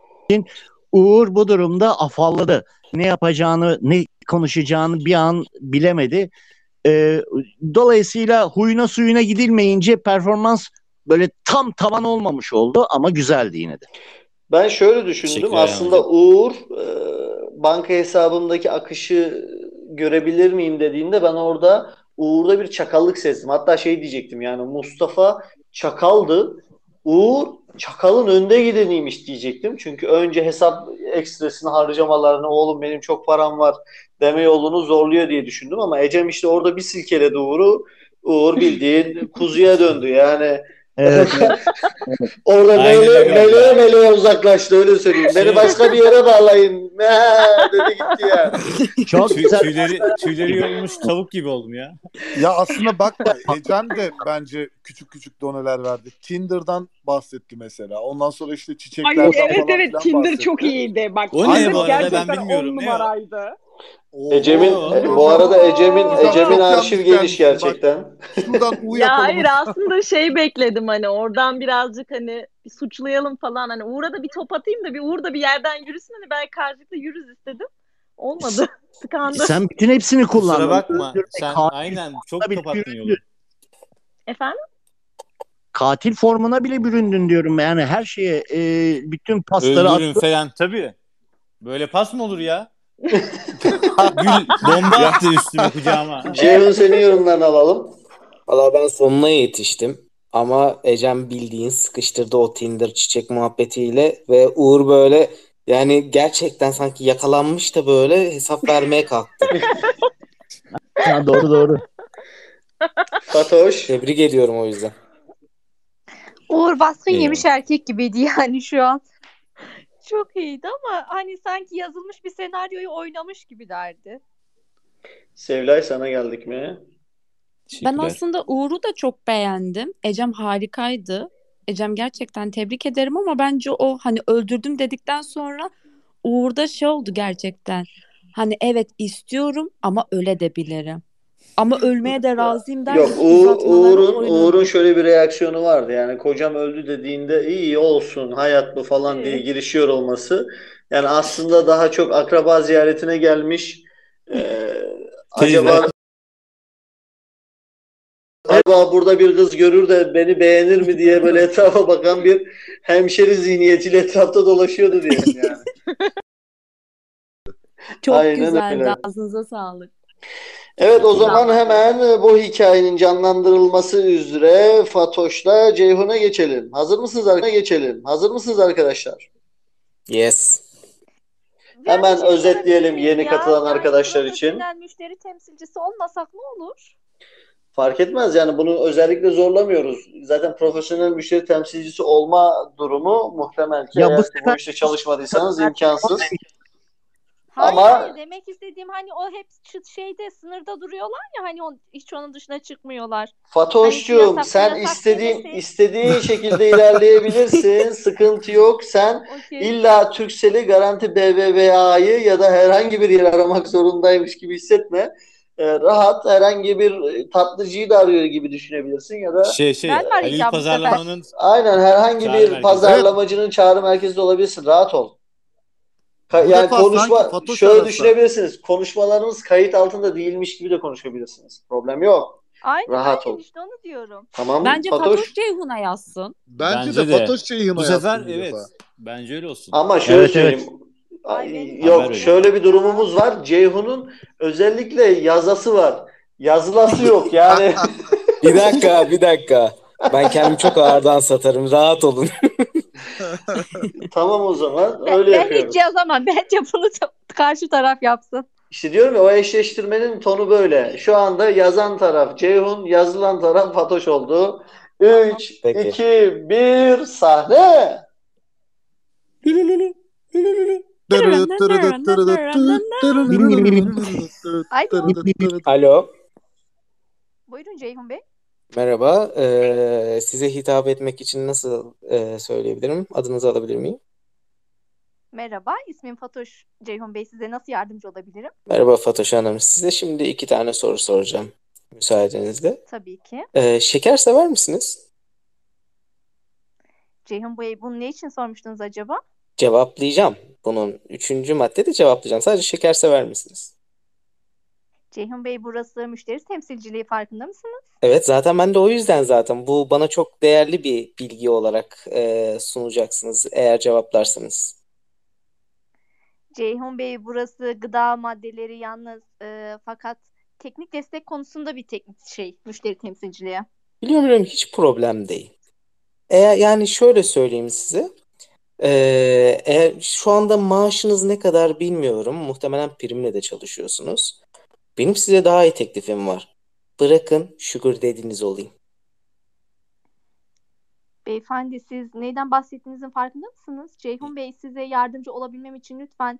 Uğur bu durumda afalladı. Ne yapacağını, ne konuşacağını bir an bilemedi. Ee, dolayısıyla huyuna suyuna gidilmeyince performans böyle tam tavan olmamış oldu ama güzeldi yine de. Ben şöyle düşündüm. Aslında. Uğur e, banka hesabımdaki akışı görebilir miyim dediğinde ben orada Uğur'da bir çakallık sezdim. Hatta şey diyecektim yani Mustafa çakaldı. Uğur çakalın önde gideniymiş diyecektim. Çünkü önce hesap ekstresini harcamalarını oğlum benim çok param var deme yolunu zorluyor diye düşündüm ama Ecem işte orada bir silkeledi Uğur'u. Uğur bildiğin kuzuya döndü. Yani Evet. Orada öyle. meleğe meleğe uzaklaştı öyle söyleyeyim. Beni başka bir yere bağlayın. Meh, dedi gitti ya. Çok Tüy- güzel. tüyleri, tüyleri yorulmuş tavuk gibi oldum ya. Ya aslında bakma Ecem de bence küçük küçük doneler verdi. Tinder'dan bahsetti mesela. Ondan sonra işte Ay çiçeklerden evet falan evet Tinder bahsetti. çok iyiydi. Bak O ne bu arada? Ben gerçekten bilmiyorum. on Ne numaraydı. Ecem'in Oo. bu arada Ecem'in Ecem'in arşiv geniş gerçekten. Şuradan U Ya hayır aslında şey bekledim hani oradan birazcık hani bir suçlayalım falan hani Uğur'a da bir top atayım da bir Uğur da bir yerden yürüsün hani belki karşılıklı yürürüz istedim. Olmadı. Tıkandı. Sen bütün hepsini kullandın. Kusura bakma. Sen katil aynen çok büründün. yolu. Efendim? Katil formuna bile büründün diyorum. Yani her şeye e, bütün pasları Öldürün attın. falan tabii. Böyle pas mı olur ya? Gül bomba attı üstüme kucağıma. Ceyhun senin yorumlarını alalım. Valla ben sonuna yetiştim. Ama Ecem bildiğin sıkıştırdı o Tinder çiçek muhabbetiyle ve Uğur böyle yani gerçekten sanki yakalanmış da böyle hesap vermeye kalktı. Ha, doğru doğru. Fatoş. Tebrik ediyorum o yüzden. Uğur baskın Eyvallah. yemiş erkek gibiydi yani şu an. Çok iyiydi ama hani sanki yazılmış bir senaryoyu oynamış gibi derdi. Sevlay sana geldik mi? Ben aslında Uğur'u da çok beğendim. Ecem harikaydı. Ecem gerçekten tebrik ederim ama bence o hani öldürdüm dedikten sonra Uğur'da şey oldu gerçekten. Hani evet istiyorum ama öle de bilirim. Ama ölmeye de razıyım der Yok Uğur, Uğur'un. Uğur'un şöyle bir reaksiyonu vardı. Yani kocam öldü dediğinde iyi olsun hayat bu falan diye girişiyor olması. Yani aslında daha çok akraba ziyaretine gelmiş. Ee, acaba acaba burada bir kız görür de beni beğenir mi diye böyle etrafa bakan bir hemşeri zihniyetiyle etrafta dolaşıyordu diyelim yani. Çok Aynen güzeldi. öyle. Ağzınıza sağlık. Evet o zaman hemen e, bu hikayenin canlandırılması üzere Fatoş'la Ceyhun'a geçelim. Hazır mısınız arkadaşlar? Geçelim. Hazır mısınız arkadaşlar? Yes. Hemen şey özetleyelim yeni ya? katılan arkadaşlar için. müşteri temsilcisi olmasak ne olur? Fark etmez yani bunu özellikle zorlamıyoruz. Zaten profesyonel müşteri temsilcisi olma durumu muhtemel ki Ya bu eğer bu sefer işte çalışmadıysanız imkansız. Hayır Ama demek istediğim hani o hep şeyde sınırda duruyorlar ya hani on, hiç onun dışına çıkmıyorlar. Hani Fatoş'cum yasak sen yasak istediğin demesi. istediğin şekilde ilerleyebilirsin. Sıkıntı yok. Sen Okey. illa Turkcell'i Garanti BBVA'yı ya da herhangi bir yer aramak zorundaymış gibi hissetme. Ee, rahat herhangi bir e, tatlıcıyı da arıyor gibi düşünebilirsin ya da Şey şey Halil? Pazarlama'nın aynen herhangi bir merkezi. pazarlamacının çağrı merkezinde olabilirsin. Rahat ol. Yani defa konuşma sanki şöyle düşünebilirsiniz. Konuşmalarımız kayıt altında değilmiş gibi de konuşabilirsiniz. Problem yok. Aynen Rahat aynen ol. işte onu diyorum. Tamam mı Bence Fatoş? Fatoş Ceyhun'a yazsın. Bence, bence de de. Fatoş Ceyhun'a Bu sefer yazsın bu evet. defa. Bence öyle olsun. Ama şöyle Evet, evet. söyleyeyim. Ay Ay, benim Haber Yok öyle. şöyle bir durumumuz var. Ceyhun'un özellikle yazası var. Yazılası yok yani. Bir dakika, bir dakika. Ben kendimi çok ağırdan satarım. Rahat olun. Tamam o zaman Ben, öyle ben yapıyoruz. hiç yazamam. Bence bunu karşı taraf yapsın. İşte diyorum ya o eşleştirmenin tonu böyle. Şu anda yazan taraf Ceyhun, yazılan taraf Fatoş oldu. 3, Peki. 2, 1 sahne. Alo. buyurun Ceyhun Bey. Merhaba. Ee, size hitap etmek için nasıl e, söyleyebilirim? Adınızı alabilir miyim? Merhaba, ismim Fatoş. Ceyhun Bey size nasıl yardımcı olabilirim? Merhaba Fatoş Hanım. Size şimdi iki tane soru soracağım. Müsaadenizle. Tabii ki. Ee, şeker sever misiniz? Ceyhun Bey bunu ne için sormuştunuz acaba? Cevaplayacağım. Bunun üçüncü madde de cevaplayacağım. Sadece şeker sever misiniz? Ceyhun Bey burası müşteri temsilciliği farkında mısınız? Evet zaten ben de o yüzden zaten bu bana çok değerli bir bilgi olarak e, sunacaksınız eğer cevaplarsanız. Ceyhun Bey burası gıda maddeleri yalnız e, fakat teknik destek konusunda bir teknik şey müşteri temsilciliği. Biliyorum biliyorum hiç problem değil. Eğer yani şöyle söyleyeyim size. Ee, eğer şu anda maaşınız ne kadar bilmiyorum. Muhtemelen primle de çalışıyorsunuz. Benim size daha iyi teklifim var. Bırakın sugar daddy'niz olayım. Beyefendi siz neyden bahsettiğinizin farkında mısınız? Ceyhun Bey size yardımcı olabilmem için lütfen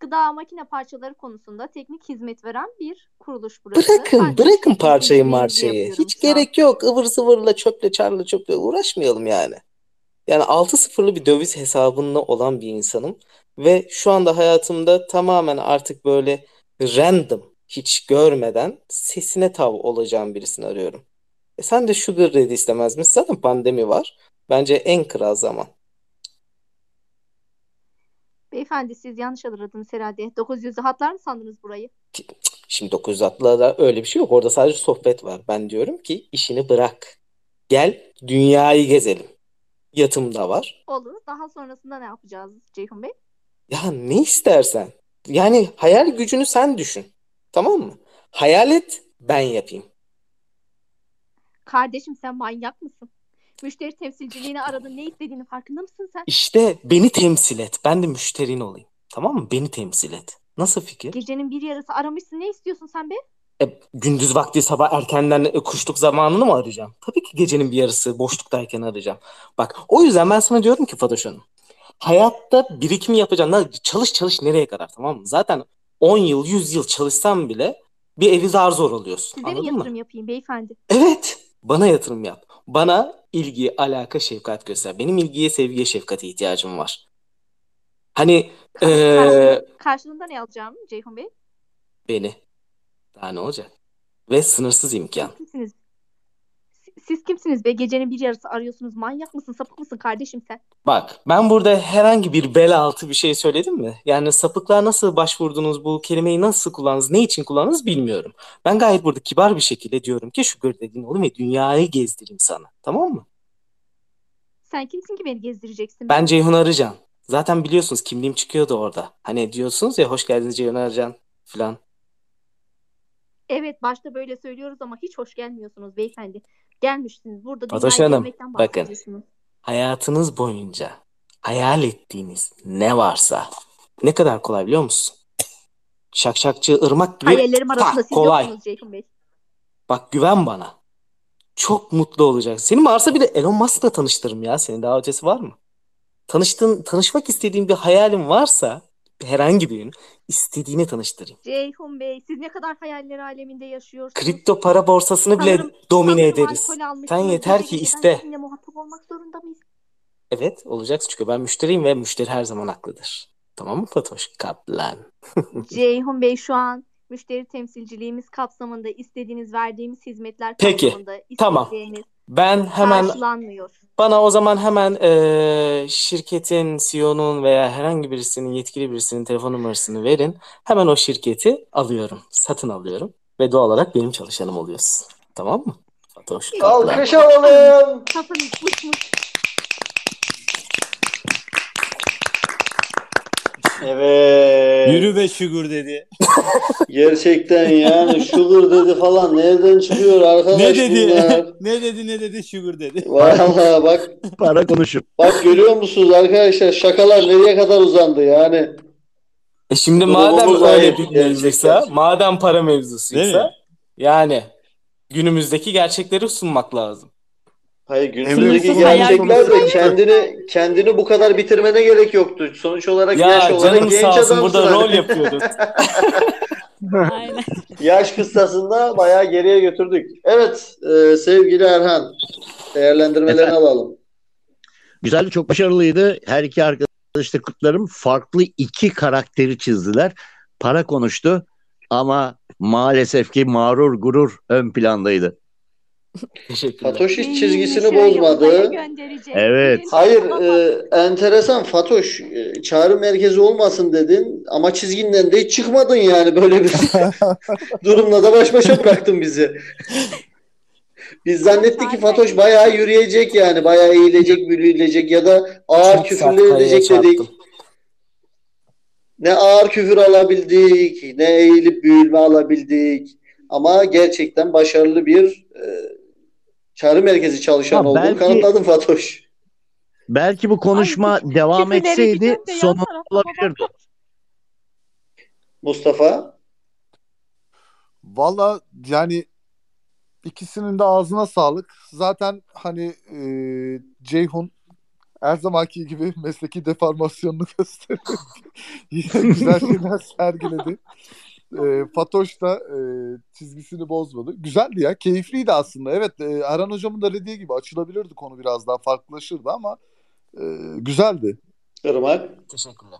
gıda makine parçaları konusunda teknik hizmet veren bir kuruluş burası. Bırakın, Ben bırakın parçayı yapıyorum Hiç gerek yok. ıvır zıvırla, çöple, çarla, çöple uğraşmayalım yani. Yani 6-0'lı bir döviz hesabında olan bir insanım. Ve şu anda hayatımda tamamen artık böyle random, hiç görmeden sesine tav olacağım birisini arıyorum. E sen de sugar daddy istemez misin? Zaten pandemi var. Bence en kral zaman. Beyefendi siz yanlış aradınız herhalde. 900'lü hatlar mı sandınız burayı? Şimdi 960'larda öyle bir şey yok. Orada sadece sohbet var. Ben diyorum ki işini bırak. Gel dünyayı gezelim. Yatım da var. Olur. Daha sonrasında ne yapacağız Ceyhun Bey? Ya ne istersen. Yani hayal gücünü sen düşün. Tamam mı? Hayal et, ben yapayım. Kardeşim sen manyak mısın? Müşteri temsilciliğini aradın. Ne istediğini farkında mısın sen? İşte beni temsil et. Ben de müşterin olayım. Tamam mı? Beni temsil et. Nasıl fikir? Gecenin bir yarısı aramışsın. Ne istiyorsun sen be? E, gündüz vakti sabah erkenden e, kuşluk zamanını mı arayacağım? Tabii ki gecenin bir yarısı boşluktayken arayacağım. Bak o yüzden ben sana diyorum ki Fatoş Hanım. Hayatta birikim yapacaksın. Lan Çalış çalış nereye kadar tamam mı? Zaten 10 yıl 100 yıl çalışsam bile bir evi zar zor alıyorsun. Size mi Anladın mı? yatırım yapayım beyefendi? Evet. Bana yatırım yap. Bana ilgi, alaka, şefkat göster. Benim ilgiye, sevgiye, şefkate ihtiyacım var. Hani Ka- eee, karşılığında, karşılığında ne alacağım Ceyhun Bey? beni. Daha ne olacak? Ve sınırsız imkan. Kimsiniz? Siz, kimsiniz be? Gecenin bir yarısı arıyorsunuz. Manyak mısın? Sapık mısın kardeşim sen? Bak, ben burada herhangi bir bel altı bir şey söyledim mi? Yani sapıklığa nasıl başvurdunuz, bu kelimeyi nasıl kullandınız, ne için kullandınız bilmiyorum. Ben gayet burada kibar bir şekilde diyorum ki şükür dediğin oğlum ve dünyayı gezdireyim sana. Tamam mı? Sen kimsin ki beni gezdireceksin be? Ben Ceyhun Arıcan. Zaten biliyorsunuz kimliğim çıkıyordu orada. Hani diyorsunuz ya hoş geldiniz Ceyhun Arıcan falan. Evet başta böyle söylüyoruz ama hiç hoş gelmiyorsunuz beyefendi. Gelmişsiniz. Burada Fatoş Hanım, bakın. Hayatınız boyunca hayal ettiğiniz ne varsa ne kadar kolay biliyor musun? Şakşakçı ırmak gibi Hayallerim arasında tak kolay. Bak güven bana. Çok mutlu olacaksın. Seni varsa bir de Elon Musk'la tanıştırırım ya. Senin daha ötesi var mı? Tanıştığın, tanışmak istediğin bir hayalin varsa herhangi birinin istediğini tanıştırayım. Ceyhun Bey siz ne kadar hayaller aleminde yaşıyorsunuz. Kripto para borsasını bile Sanırım, domine sanırım ederiz. Sen yeter ki iste. sizinle muhatap olmak zorunda mıyız? Evet olacaksın çünkü ben müşteriyim ve müşteri her zaman haklıdır. Tamam mı Fatoş? Kaplan. Ceyhun Bey şu an müşteri temsilciliğimiz kapsamında istediğiniz verdiğimiz hizmetler Peki, kapsamında tamam. istekleriniz Ben hemen karşılanmıyor. Bana o zaman hemen eee, şirketin CEO'nun veya herhangi birisinin yetkili birisinin telefon numarasını verin. Hemen o şirketi alıyorum. Satın alıyorum. Ve doğal olarak benim çalışanım oluyorsun. Tamam mı? Fatoş. Alkış alalım. Kafanız uçmuş. Evet. Yürü be Sugar dedi. Gerçekten yani sugar dedi falan nereden çıkıyor arkadaş Ne dedi? bunlar? ne dedi ne dedi Sugar dedi. Vallahi bak Para konuşup. bak görüyor musunuz arkadaşlar şakalar nereye kadar uzandı yani. E şimdi Durumumuz madem öyle gerçekten. madem para mevzusuysa yani günümüzdeki gerçekleri sunmak lazım. Hayır Emre günümüzdeki gerçekler de kendini kendini bu kadar bitirmene gerek yoktu. Sonuç olarak Ya yaş olarak genç sağ olsun adamsın burada rol. Aynen. Yaş kıstasında bayağı geriye götürdük. Evet e, sevgili Erhan değerlendirmelerini Efendim? alalım. Güzeldi, çok başarılıydı. Her iki arkadaş da kutlarım. Farklı iki karakteri çizdiler. Para konuştu ama maalesef ki mağrur gurur ön plandaydı. Teşekkürler. Fatoş hiç çizgisini bozmadı. Evet. Hayır e, enteresan Fatoş e, çağrı merkezi olmasın dedin ama çizginden de hiç çıkmadın yani böyle bir durumla da baş başa bıraktın bizi. Biz zannettik ki Fatoş bayağı yürüyecek yani bayağı eğilecek, bürüyecek ya da ağır Çok küfürler edecek dedik. Ne ağır küfür alabildik, ne eğilip büyülme alabildik. Ama gerçekten başarılı bir e, çağrı merkezi çalışan Ha, olduğunu belki- kanıtladın Fatoş. Belki bu konuşma küf- devam etseydi sonu olabilirdi. Mustafa. Valla yani İkisinin de ağzına sağlık. Zaten hani e, Ceyhun her zamanki gibi mesleki deformasyonunu göstererek yine güzel şeyler sergiledi. E, Fatoş da e, çizgisini bozmadı. Güzeldi ya. Keyifliydi aslında. Evet e, Erhan Hocam'ın da dediği gibi açılabilirdi konu biraz daha farklılaşırdı ama e, güzeldi. Irmak. Teşekkürler.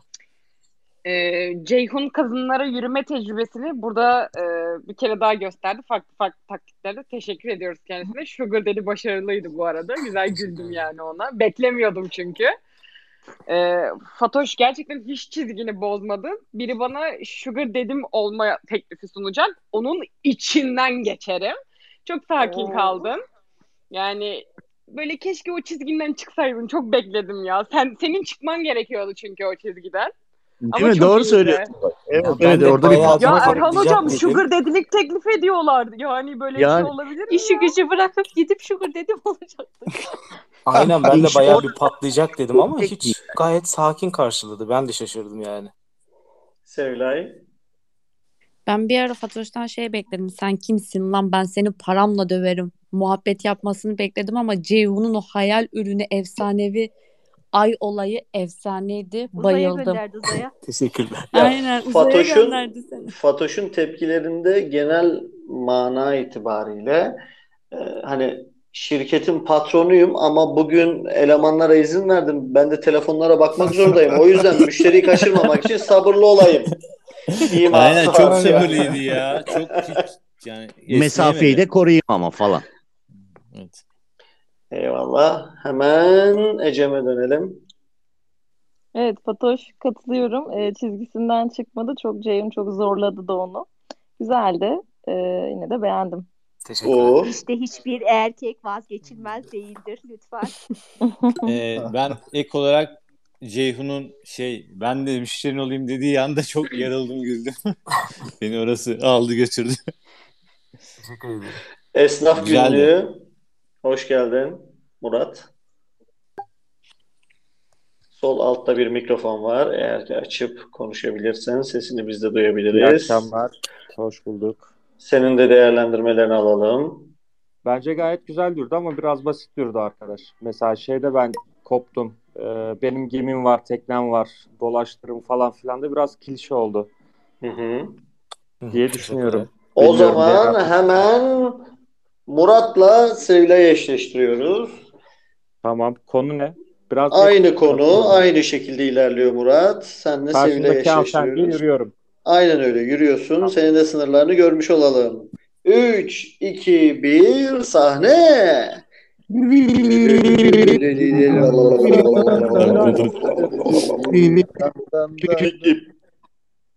Ee, Ceyhun kadınlara yürüme tecrübesini burada e, bir kere daha gösterdi. Farklı farklı taktiklerle teşekkür ediyoruz kendisine. Sugar Daddy başarılıydı bu arada. Güzel güldüm yani ona. Beklemiyordum çünkü. Ee, Fatoş gerçekten hiç çizgini bozmadı. Biri bana Sugar Daddy'm olma teklifi sunacak. Onun içinden geçerim. Çok sakin Oo. kaldım. Yani böyle keşke o çizginden çıksaydın. Çok bekledim ya. Sen senin çıkman gerekiyordu çünkü o çizgiden. Değil Ama mi? Doğru iyiydi. söylüyorsun. Evet, Ya evet orada bir Ya Erhan hocam sugar dedilik teklif ediyorlardı. Yani böyle bir Yani- şey olabilir mi İşi gücü bırakıp gidip sugar dedim olacaktı. Aynen ben de bayağı bir patlayacak dedim ama hiç gayet sakin karşıladı. Ben de şaşırdım yani. Sevilay. Ben bir ara Fatoş'tan şey bekledim. Sen kimsin lan ben seni paramla döverim. Muhabbet yapmasını bekledim ama Ceyhun'un o hayal ürünü efsanevi ay olayı efsaneydi. Uzaya Bayıldım. gönderdi uzaya. Teşekkürler. Ya Aynen uzaya Fatoş'un gönderdi seni. Fatoş'un tepkilerinde genel mana itibariyle e, hani şirketin patronuyum ama bugün elemanlara izin verdim. Ben de telefonlara bakmak zorundayım. O yüzden müşteriyi kaçırmamak için sabırlı olayım. İması Aynen çok sabırlıydı ya. Çok hiç yani mesafeyi de koruyayım ama falan. Evet. Eyvallah. Hemen Ecem'e dönelim. Evet Fatoş katılıyorum. Ee, çizgisinden çıkmadı. Çok Ceyhun çok zorladı da onu. Güzeldi. Ee, yine de beğendim. Teşekkürler. Uğur. İşte hiçbir erkek vazgeçilmez değildir lütfen. Ee, ben ek olarak Ceyhun'un şey ben de müşterin olayım dediği anda çok yarıldım güldüm. Beni orası aldı götürdü. Teşekkür ederim. Esnaf Güzeldi. günlüğü. Hoş geldin Murat. Sol altta bir mikrofon var. Eğer ki açıp konuşabilirsen sesini biz de İyi duyabiliriz. akşamlar. Hoş bulduk. Senin de değerlendirmelerini alalım. Bence gayet güzel durdu ama biraz basit durdu arkadaş. Mesela şeyde ben koptum. Ee, benim gemim var, teknem var, dolaştırım falan filan da biraz klişe oldu Hı hı. diye düşünüyorum. O Bilmiyorum zaman hemen Murat'la Sevilay'ı eşleştiriyoruz. Tamam. Konu ne? Biraz Aynı konu, konuşalım. aynı şekilde ilerliyor Murat. Senle Sevilay'ı Karşımdaki hanımefendiye eşleştiriyoruz. yürüyorum. Aynen öyle yürüyorsun. Senin de sınırlarını görmüş olalım. 3, 2, 1 sahne.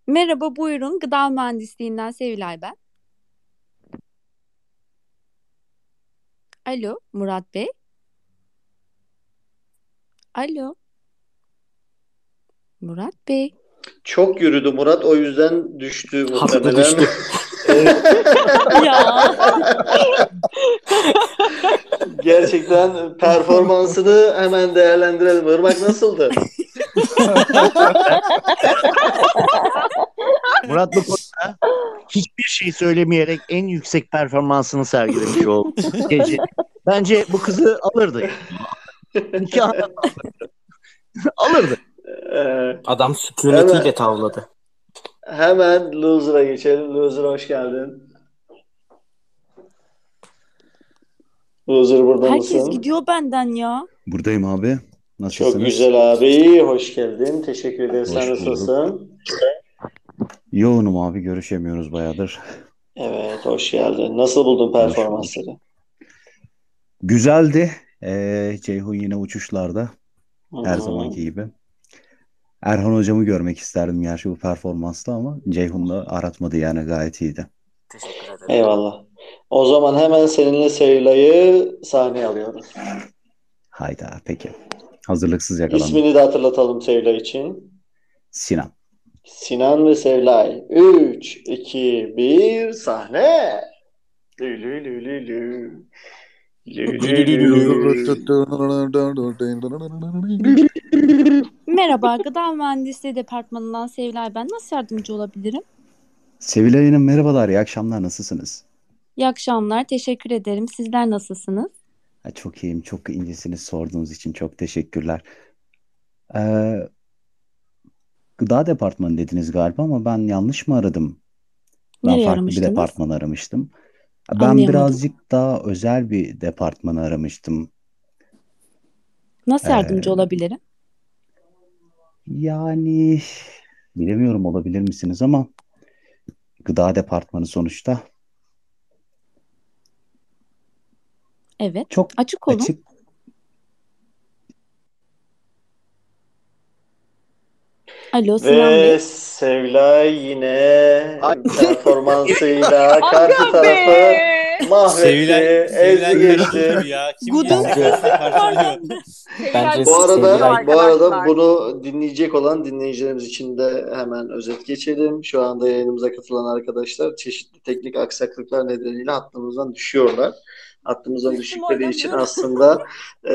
Merhaba buyurun. Gıda mühendisliğinden Sevilay ben. Alo Murat Bey. Alo. Murat Bey. Çok yürüdü Murat. O yüzden düştü Haklı muhtemelen. düştü. Ya. Gerçekten performansını hemen değerlendirelim. Irmak nasıldı? Murat bu konuda hiçbir şey söylemeyerek en yüksek performansını sergilemiş oldu gece. Bence bu kızı alırdı. Nikahla alırdı. alırdı. Adam sükunetiyle Hemen- tavladı. hemen Loser'a geçelim. Loser hoş geldin. Loser burada Herkes mısın? gidiyor benden ya. Buradayım abi. Nasılsınız? Çok güzel abi. Hoş geldin. Teşekkür ederiz. Sen Hoş bulduk. nasılsın? Yoğunum abi görüşemiyoruz bayağıdır. Evet, hoş geldin. Nasıl buldun performansları? Güzeldi. Ee, Ceyhun yine uçuşlarda. Her Hı. zamanki gibi. Erhan hocamı görmek isterdim gerçi bu performansla ama Ceyhun da aratmadı yani gayet iyiydi. Teşekkür ederim. Eyvallah. O zaman hemen seninle Sevilay'ı sahneye alıyoruz. Hayda peki. Hazırlıksız yakalandım. İsmini de hatırlatalım Sevilay için. Sinan. Sinan ve Sevilay. 3, 2, 1 sahne. Lü lü lü lü. Merhaba Gıda Mühendisliği Departmanından Sevilay ben. Nasıl yardımcı olabilirim? Sevilay Hanım merhabalar, iyi akşamlar, nasılsınız? İyi akşamlar. Teşekkür ederim. Sizler nasılsınız? Ha, çok iyiyim. Çok incesiniz sorduğunuz için çok teşekkürler. Ee, gıda departmanı dediniz galiba ama ben yanlış mı aradım? Ben Nereye farklı bir aramıştınız? departman aramıştım. Ben Anlayamadım. birazcık daha özel bir departmanı aramıştım. Nasıl yardımcı Ee, olabilirim? yani bilemiyorum olabilir misiniz ama gıda departmanı sonuçta Evet. çok Açık olun. açık Alo Sinan Ve Bey. Sevilay yine performansıyla karşı tarafı mahvetti, Sevilen, ezdi geçti. ya. Kim Gudun. Bence Bu arada Sevilay bu arada bunu dinleyecek olan dinleyicilerimiz için de hemen özet geçelim. Şu anda yayınımıza katılan arkadaşlar çeşitli teknik aksaklıklar nedeniyle hattımızdan düşüyorlar. Hattımızdan Düştüm düştükleri için aslında e,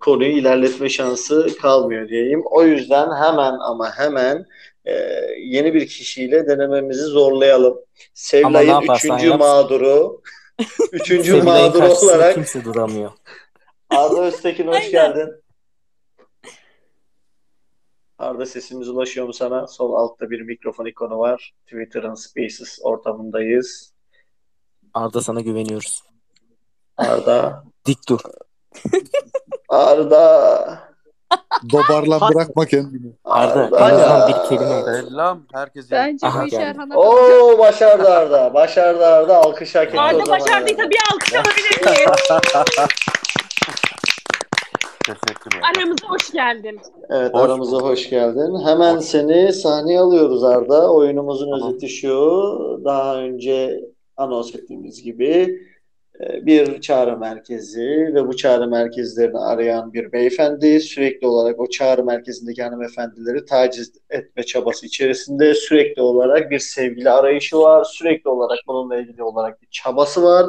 konuyu ilerletme şansı kalmıyor diyeyim. O yüzden hemen ama hemen e, yeni bir kişiyle denememizi zorlayalım. Yaparsan üçüncü yap mağduru, üçüncü mağduru olarak kimse duramıyor. Arda Öztekin hoş geldin. Arda sesimiz ulaşıyor mu sana? Sol altta bir mikrofon ikonu var. Twitter'ın Spaces ortamındayız. Arda sana güveniyoruz. Arda. Dik dur. Arda. Dobarlan Hadi. bırakma kendini. Arda en Arda. azından bir kelime. Selam herkese. Bence Aha bu iş geldi. Erhan'a kalacak. Oo başardı Arda. Başardı Arda. Alkış hak etti o Arda zaman başardıysa yani. bir alkış alabilir? Teşekkür ederim. Aramıza hoş geldin. Evet Hoş aramıza bulduk. hoş geldin. Hemen Hoş seni sahneye alıyoruz Arda. Oyunumuzun Tamam. özeti şu. Daha önce anons ettiğimiz gibi bir çağrı merkezi ve bu çağrı merkezlerini arayan bir beyefendi sürekli olarak o çağrı merkezindeki hanımefendileri taciz etme çabası içerisinde sürekli olarak bir sevgili arayışı var. Sürekli olarak bununla ilgili olarak bir çabası var.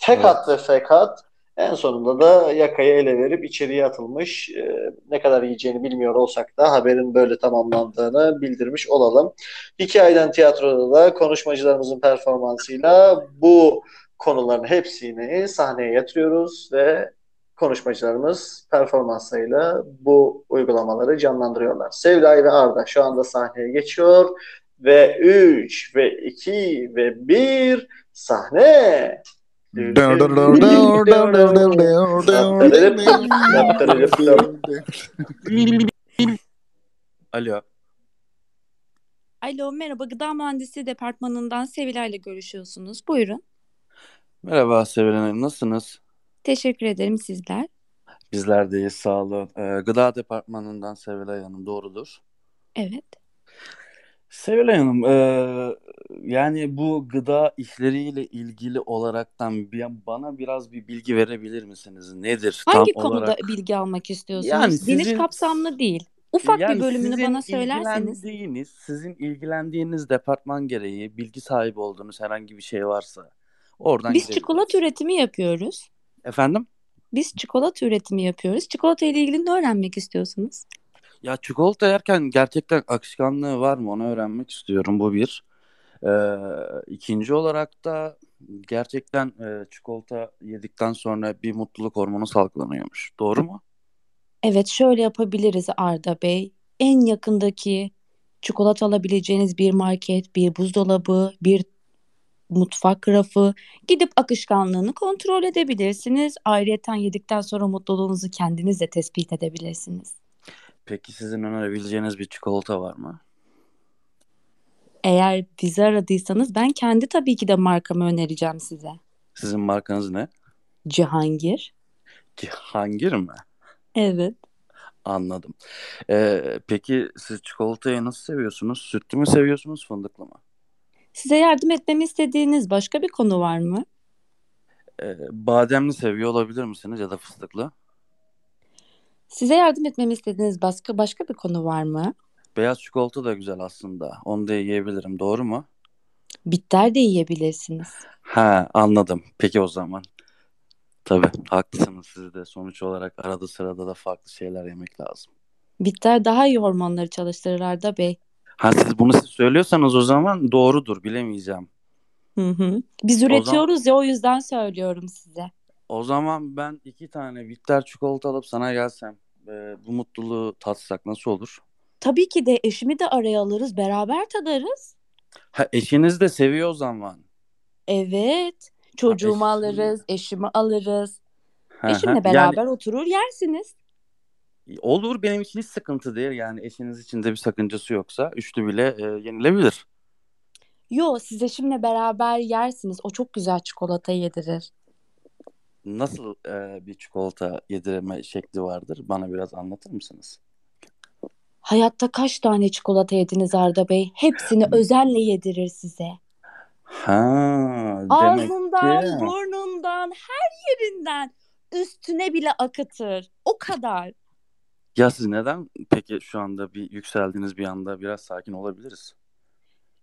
Fakat ve fakat en sonunda da yakayı ele verip içeriye atılmış. Ee, ne kadar yiyeceğini bilmiyor olsak da haberin böyle tamamlandığını bildirmiş olalım. Hikayeden tiyatroda da konuşmacılarımızın performansıyla bu konuların hepsini sahneye yatırıyoruz ve konuşmacılarımız performanslarıyla bu uygulamaları canlandırıyorlar. Sevday ve Arda şu anda sahneye geçiyor ve 3 ve 2 ve 1 sahne. Alo. Alo merhaba Gıda Mühendisliği Departmanı'ndan Sevilay ile görüşüyorsunuz. Buyurun. Merhaba Sevilen Hanım. Nasılsınız? Teşekkür ederim sizler. Bizler deyiz. Sağ olun. Ee, Gıda Departmanı'ndan Sevilay Hanım. Doğrudur. Evet. Sevilay Hanım, eee, yani bu gıda işleriyle ilgili olaraktan bir, bana biraz bir bilgi verebilir misiniz? Nedir tam Hangi konuda olarak? bilgi almak istiyorsunuz? Yani Geniş sizin kapsamlı değil. Ufak bir yani bölümünü sizin bana söylerseniz. ilgilendiğiniz, sizin ilgilendiğiniz departman gereği bilgi sahibi olduğunuz herhangi bir şey varsa oradan Biz çikolata girebiliriz. üretimi yapıyoruz. Efendim? Biz çikolata üretimi yapıyoruz. Çikolata ile ilgili ne öğrenmek istiyorsunuz? Ya çikolata yerken gerçekten akışkanlığı var mı onu öğrenmek istiyorum bu bir. Ee, ikinci olarak da gerçekten e, çikolata yedikten sonra bir mutluluk hormonu salgılanıyormuş. Doğru mu? Evet, şöyle yapabiliriz Arda Bey. En yakındaki çikolata alabileceğiniz bir market, bir buzdolabı, bir mutfak rafı gidip akışkanlığını kontrol edebilirsiniz. Ayrıyeten yedikten sonra mutluluğunuzu kendiniz de tespit edebilirsiniz. Peki sizin önerebileceğiniz bir çikolata var mı? Eğer bizi aradıysanız ben kendi tabii ki de markamı önereceğim size. Sizin markanız ne? Cihangir. Cihangir mi? Evet. Anladım. Ee, peki siz çikolatayı nasıl seviyorsunuz? Sütlü mü seviyorsunuz, fındıklı mı? Size yardım etmemi istediğiniz başka bir konu var mı? Ee, bademli seviyor olabilir misiniz ya da fıstıklı? Size yardım etmemi istediğiniz başka başka bir konu var mı? Beyaz çikolata da güzel aslında. Onu da yiyebilirim. Doğru mu? Bitter de yiyebilirsiniz. Ha, anladım. Peki o zaman. Tabii haklısınız siz de. Sonuç olarak arada sırada da farklı şeyler yemek lazım. Bitter daha iyi hormonları çalıştırır Arda Bey. Ha siz bunu siz söylüyorsanız o zaman doğrudur. Bilemeyeceğim. Hı hı. Biz O zaman üretiyoruz ya o yüzden söylüyorum size. o zaman ben iki tane bitter çikolata alıp sana gelsem e, bu mutluluğu tatsak nasıl olur? Tabii ki de eşimi de araya alırız, beraber tadarız. Ha eşiniz de seviyor o zaman. Evet, Ha çocuğumu eş alırız, eşimi alırız. Eşimle Yani beraber oturur yersiniz. Olur benim için hiç sıkıntı değil. Yani eşiniz için de bir sakıncası yoksa üçlü bile e, yenilebilir. Yo, siz eşimle beraber yersiniz. O çok güzel çikolata yedirir. Nasıl e, bir çikolata yedirme şekli vardır? Bana biraz anlatır mısınız? Hayatta kaç tane çikolata yediniz Arda Bey? Hepsini özenle yedirir size. Ha, demek Ağzından, ki burnundan, her yerinden üstüne bile akıtır. O kadar. Ya siz neden peki şu anda bir yükseldiğiniz bir anda biraz sakin olabiliriz?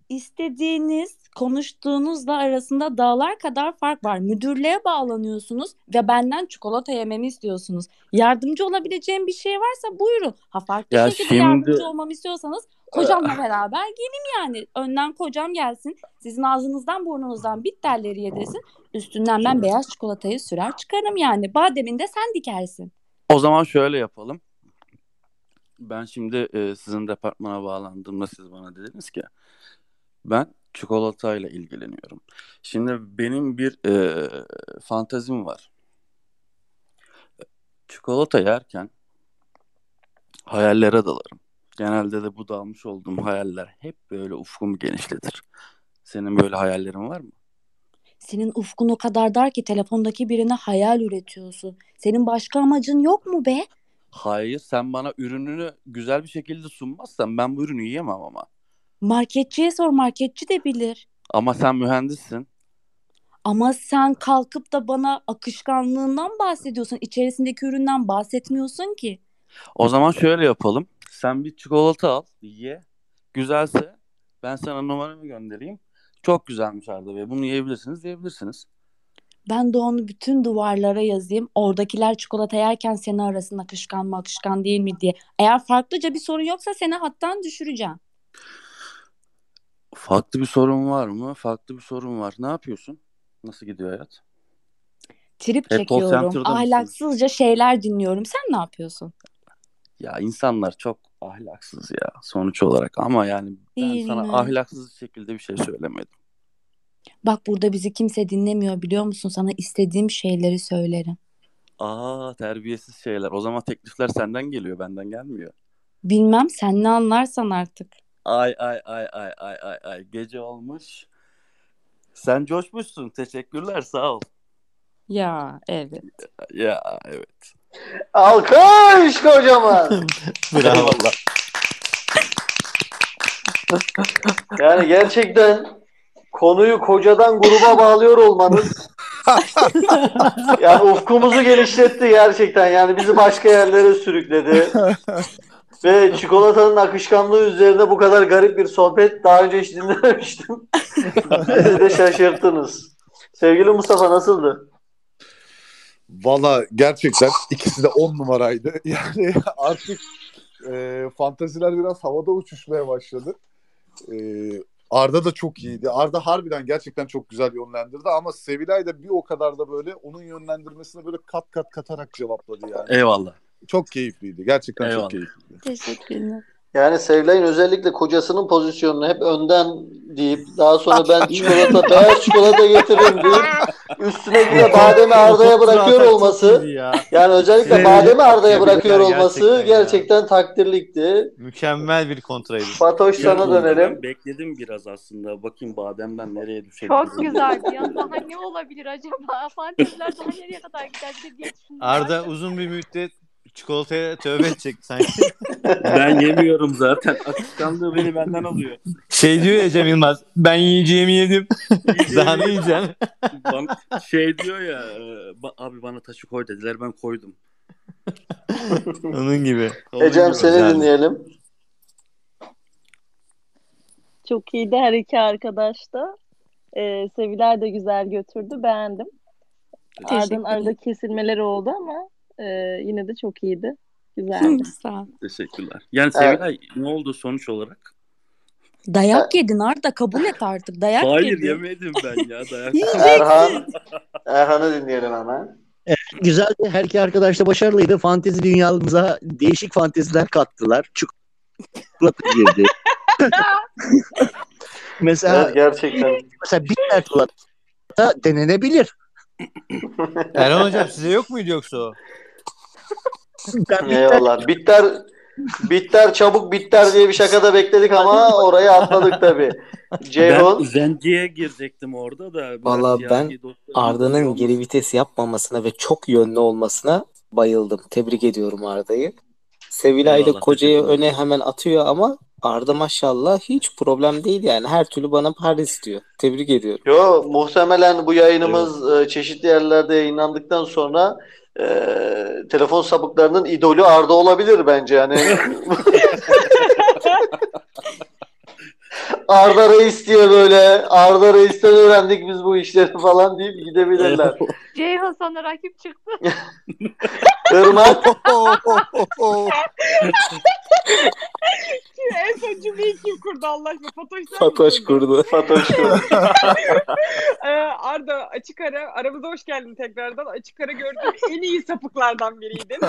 İstediğiniz, konuştuğunuzla arasında dağlar kadar fark var. Müdürlüğe bağlanıyorsunuz ve benden çikolata yememi istiyorsunuz. Yardımcı olabileceğim bir şey varsa buyurun. Ha farklı Ya şekilde şimdi yardımcı olmamı istiyorsanız kocamla beraber gelin yani. Önden kocam gelsin. Sizin ağzınızdan burnunuzdan bitterleri yedirsin. Üstünden ben beyaz çikolatayı sürer çıkarım yani. Bademin de sen dikersin. o zaman şöyle yapalım. Ben şimdi e, sizin departmana bağlandığımda siz bana dediniz ki ben çikolatayla ilgileniyorum. Şimdi benim bir e, fantezim var. Çikolata yerken hayallere dalarım. Genelde de bu dalmış olduğum hayaller hep böyle ufkumu genişletir. Senin böyle hayallerin var mı? Senin ufkun o kadar dar ki telefondaki birine hayal üretiyorsun. Senin başka amacın yok mu be? Hayır, sen bana ürününü güzel bir şekilde sunmazsan ben bu ürünü yiyemem ama. Marketçiye sor, marketçi de bilir. Ama sen mühendissin. Ama sen kalkıp da bana akışkanlığından bahsediyorsun. İçerisindeki üründen bahsetmiyorsun ki. O zaman şöyle yapalım. Sen bir çikolata al, ye. Güzelse ben sana numaramı göndereyim. Çok güzelmiş Arda Bey. Bunu yiyebilirsiniz, diyebilirsiniz. Ben de onu bütün duvarlara yazayım. Oradakiler çikolata yerken seni arasın akışkan mı akışkan değil mi diye. Eğer farklıca bir sorun yoksa seni hattan düşüreceğim. Farklı bir sorun var mı? Farklı bir sorun var. Ne yapıyorsun? Nasıl gidiyor hayat? Trip Hep çekiyorum. center'da mısın? Ahlaksızca şeyler dinliyorum. Sen ne yapıyorsun? Ya insanlar çok ahlaksız ya sonuç olarak ama yani ben Değil sana mi? ahlaksız şekilde bir şey söylemedim. Bak burada bizi kimse dinlemiyor biliyor musun? Sana istediğim şeyleri söylerim. Aa terbiyesiz şeyler. O zaman teklifler senden geliyor, benden gelmiyor. Bilmem sen ne anlarsan artık. Ay ay ay ay ay ay ay gece olmuş. Sen coşmuşsun. Teşekkürler sağ ol. Ya evet. Ya evet. Alkış kocaman. Bravo. Yani gerçekten konuyu kocadan gruba bağlıyor olmanız yani ufkumuzu genişletti gerçekten. Yani bizi başka yerlere sürükledi. Ve çikolatanın akışkanlığı üzerine bu kadar garip bir sohbet daha önce hiç dinlememiştim. Beni de şaşırttınız. Sevgili Mustafa nasıldı? Valla gerçekten ikisi de on numaraydı. Yani artık e, fantaziler biraz havada uçuşmaya başladı. E, Arda da çok iyiydi. Arda harbiden gerçekten çok güzel yönlendirdi ama Sevilay da bir o kadar da böyle onun yönlendirmesine böyle kat kat katarak cevapladı yani. Eyvallah. Çok keyifliydi. Gerçekten Eyvallah. çok keyifliydi. Teşekkürler. Yani Sevilay'ın özellikle kocasının pozisyonunu hep önden deyip daha sonra ben çikolata, beyaz çikolata getiririm deyip üstüne bir de bademi Arda'ya bırakıyor olması yani özellikle bademi Arda'ya bırakıyor olması gerçekten takdirlikti. Mükemmel bir kontraydı. Fatoş sana Ben dönelim. bekledim biraz aslında. Bakayım bademden nereye düşebilir. Çok güzeldi ya. Daha ne olabilir acaba? Fanteziler daha nereye kadar gider bir de diye düşündüm. Arda uzun bir müddet çikolataya tövbe edecek sanki. Ben yemiyorum zaten. Akışkanlığı beni benden alıyor. Şey diyor ya Cem Yılmaz. Ben yiyeceğimi yedim. Daha ne yiyeceksin? Bana, şey diyor ya ba- abi bana taşı koy dediler ben koydum. Onun gibi. Ecem seni Güzeldi. dinleyelim. Çok iyiydi her iki arkadaş da. Ee, Seviler de güzel götürdü. Beğendim. Teşekkürler. arada kesilmeleri oldu ama e, yine de çok iyiydi. Güzeldi. Sağ ol. Teşekkürler. Yani Evet. Sevilay ne oldu sonuç olarak? Dayak yedin Arda kabul et artık. Dayak Hayır yedin. yemedim ben ya dayak. Erhan, Erhan'ı dinleyelim hemen. Güzeldi. Her iki arkadaş da başarılıydı. Fantezi dünyamıza değişik fanteziler kattılar. Çikolata girdi. mesela Evet gerçekten. mesela bitter çikolata denenebilir. Erhan hocam size yok muydu yoksa o? Ben bitter Eyvallah. Bitter bitter çabuk bitter diye bir şakada bekledik ama orayı atladık tabii. Ben Ceyhun Zenci'ye girecektim orada da. Valla ben Arda'nın geri vites yapmamasına ve çok yönlü olmasına bayıldım. Tebrik ediyorum Arda'yı. Sevilay ile Koca'yı öne hemen atıyor ama Arda maşallah hiç problem değil yani. Her türlü bana Paris diyor. Tebrik ediyorum. Yo muhtemelen bu yayınımız e, çeşitli yerlerde yayınlandıktan sonra e, telefon sapıklarının idolü Arda olabilir bence yani. Arda Reis diye böyle Arda Reis'ten öğrendik biz bu işleri falan deyip gidebilirler. Ceyhun sana rakip çıktı. Irmak Kim en son cümleyi kim kurdu Allah aşkına? Fatoş sen Fatoş kurdu. Fatoş Ee, Arda açık ara aramıza hoş geldin tekrardan. Açık ara gördüğüm en iyi sapıklardan biriydin.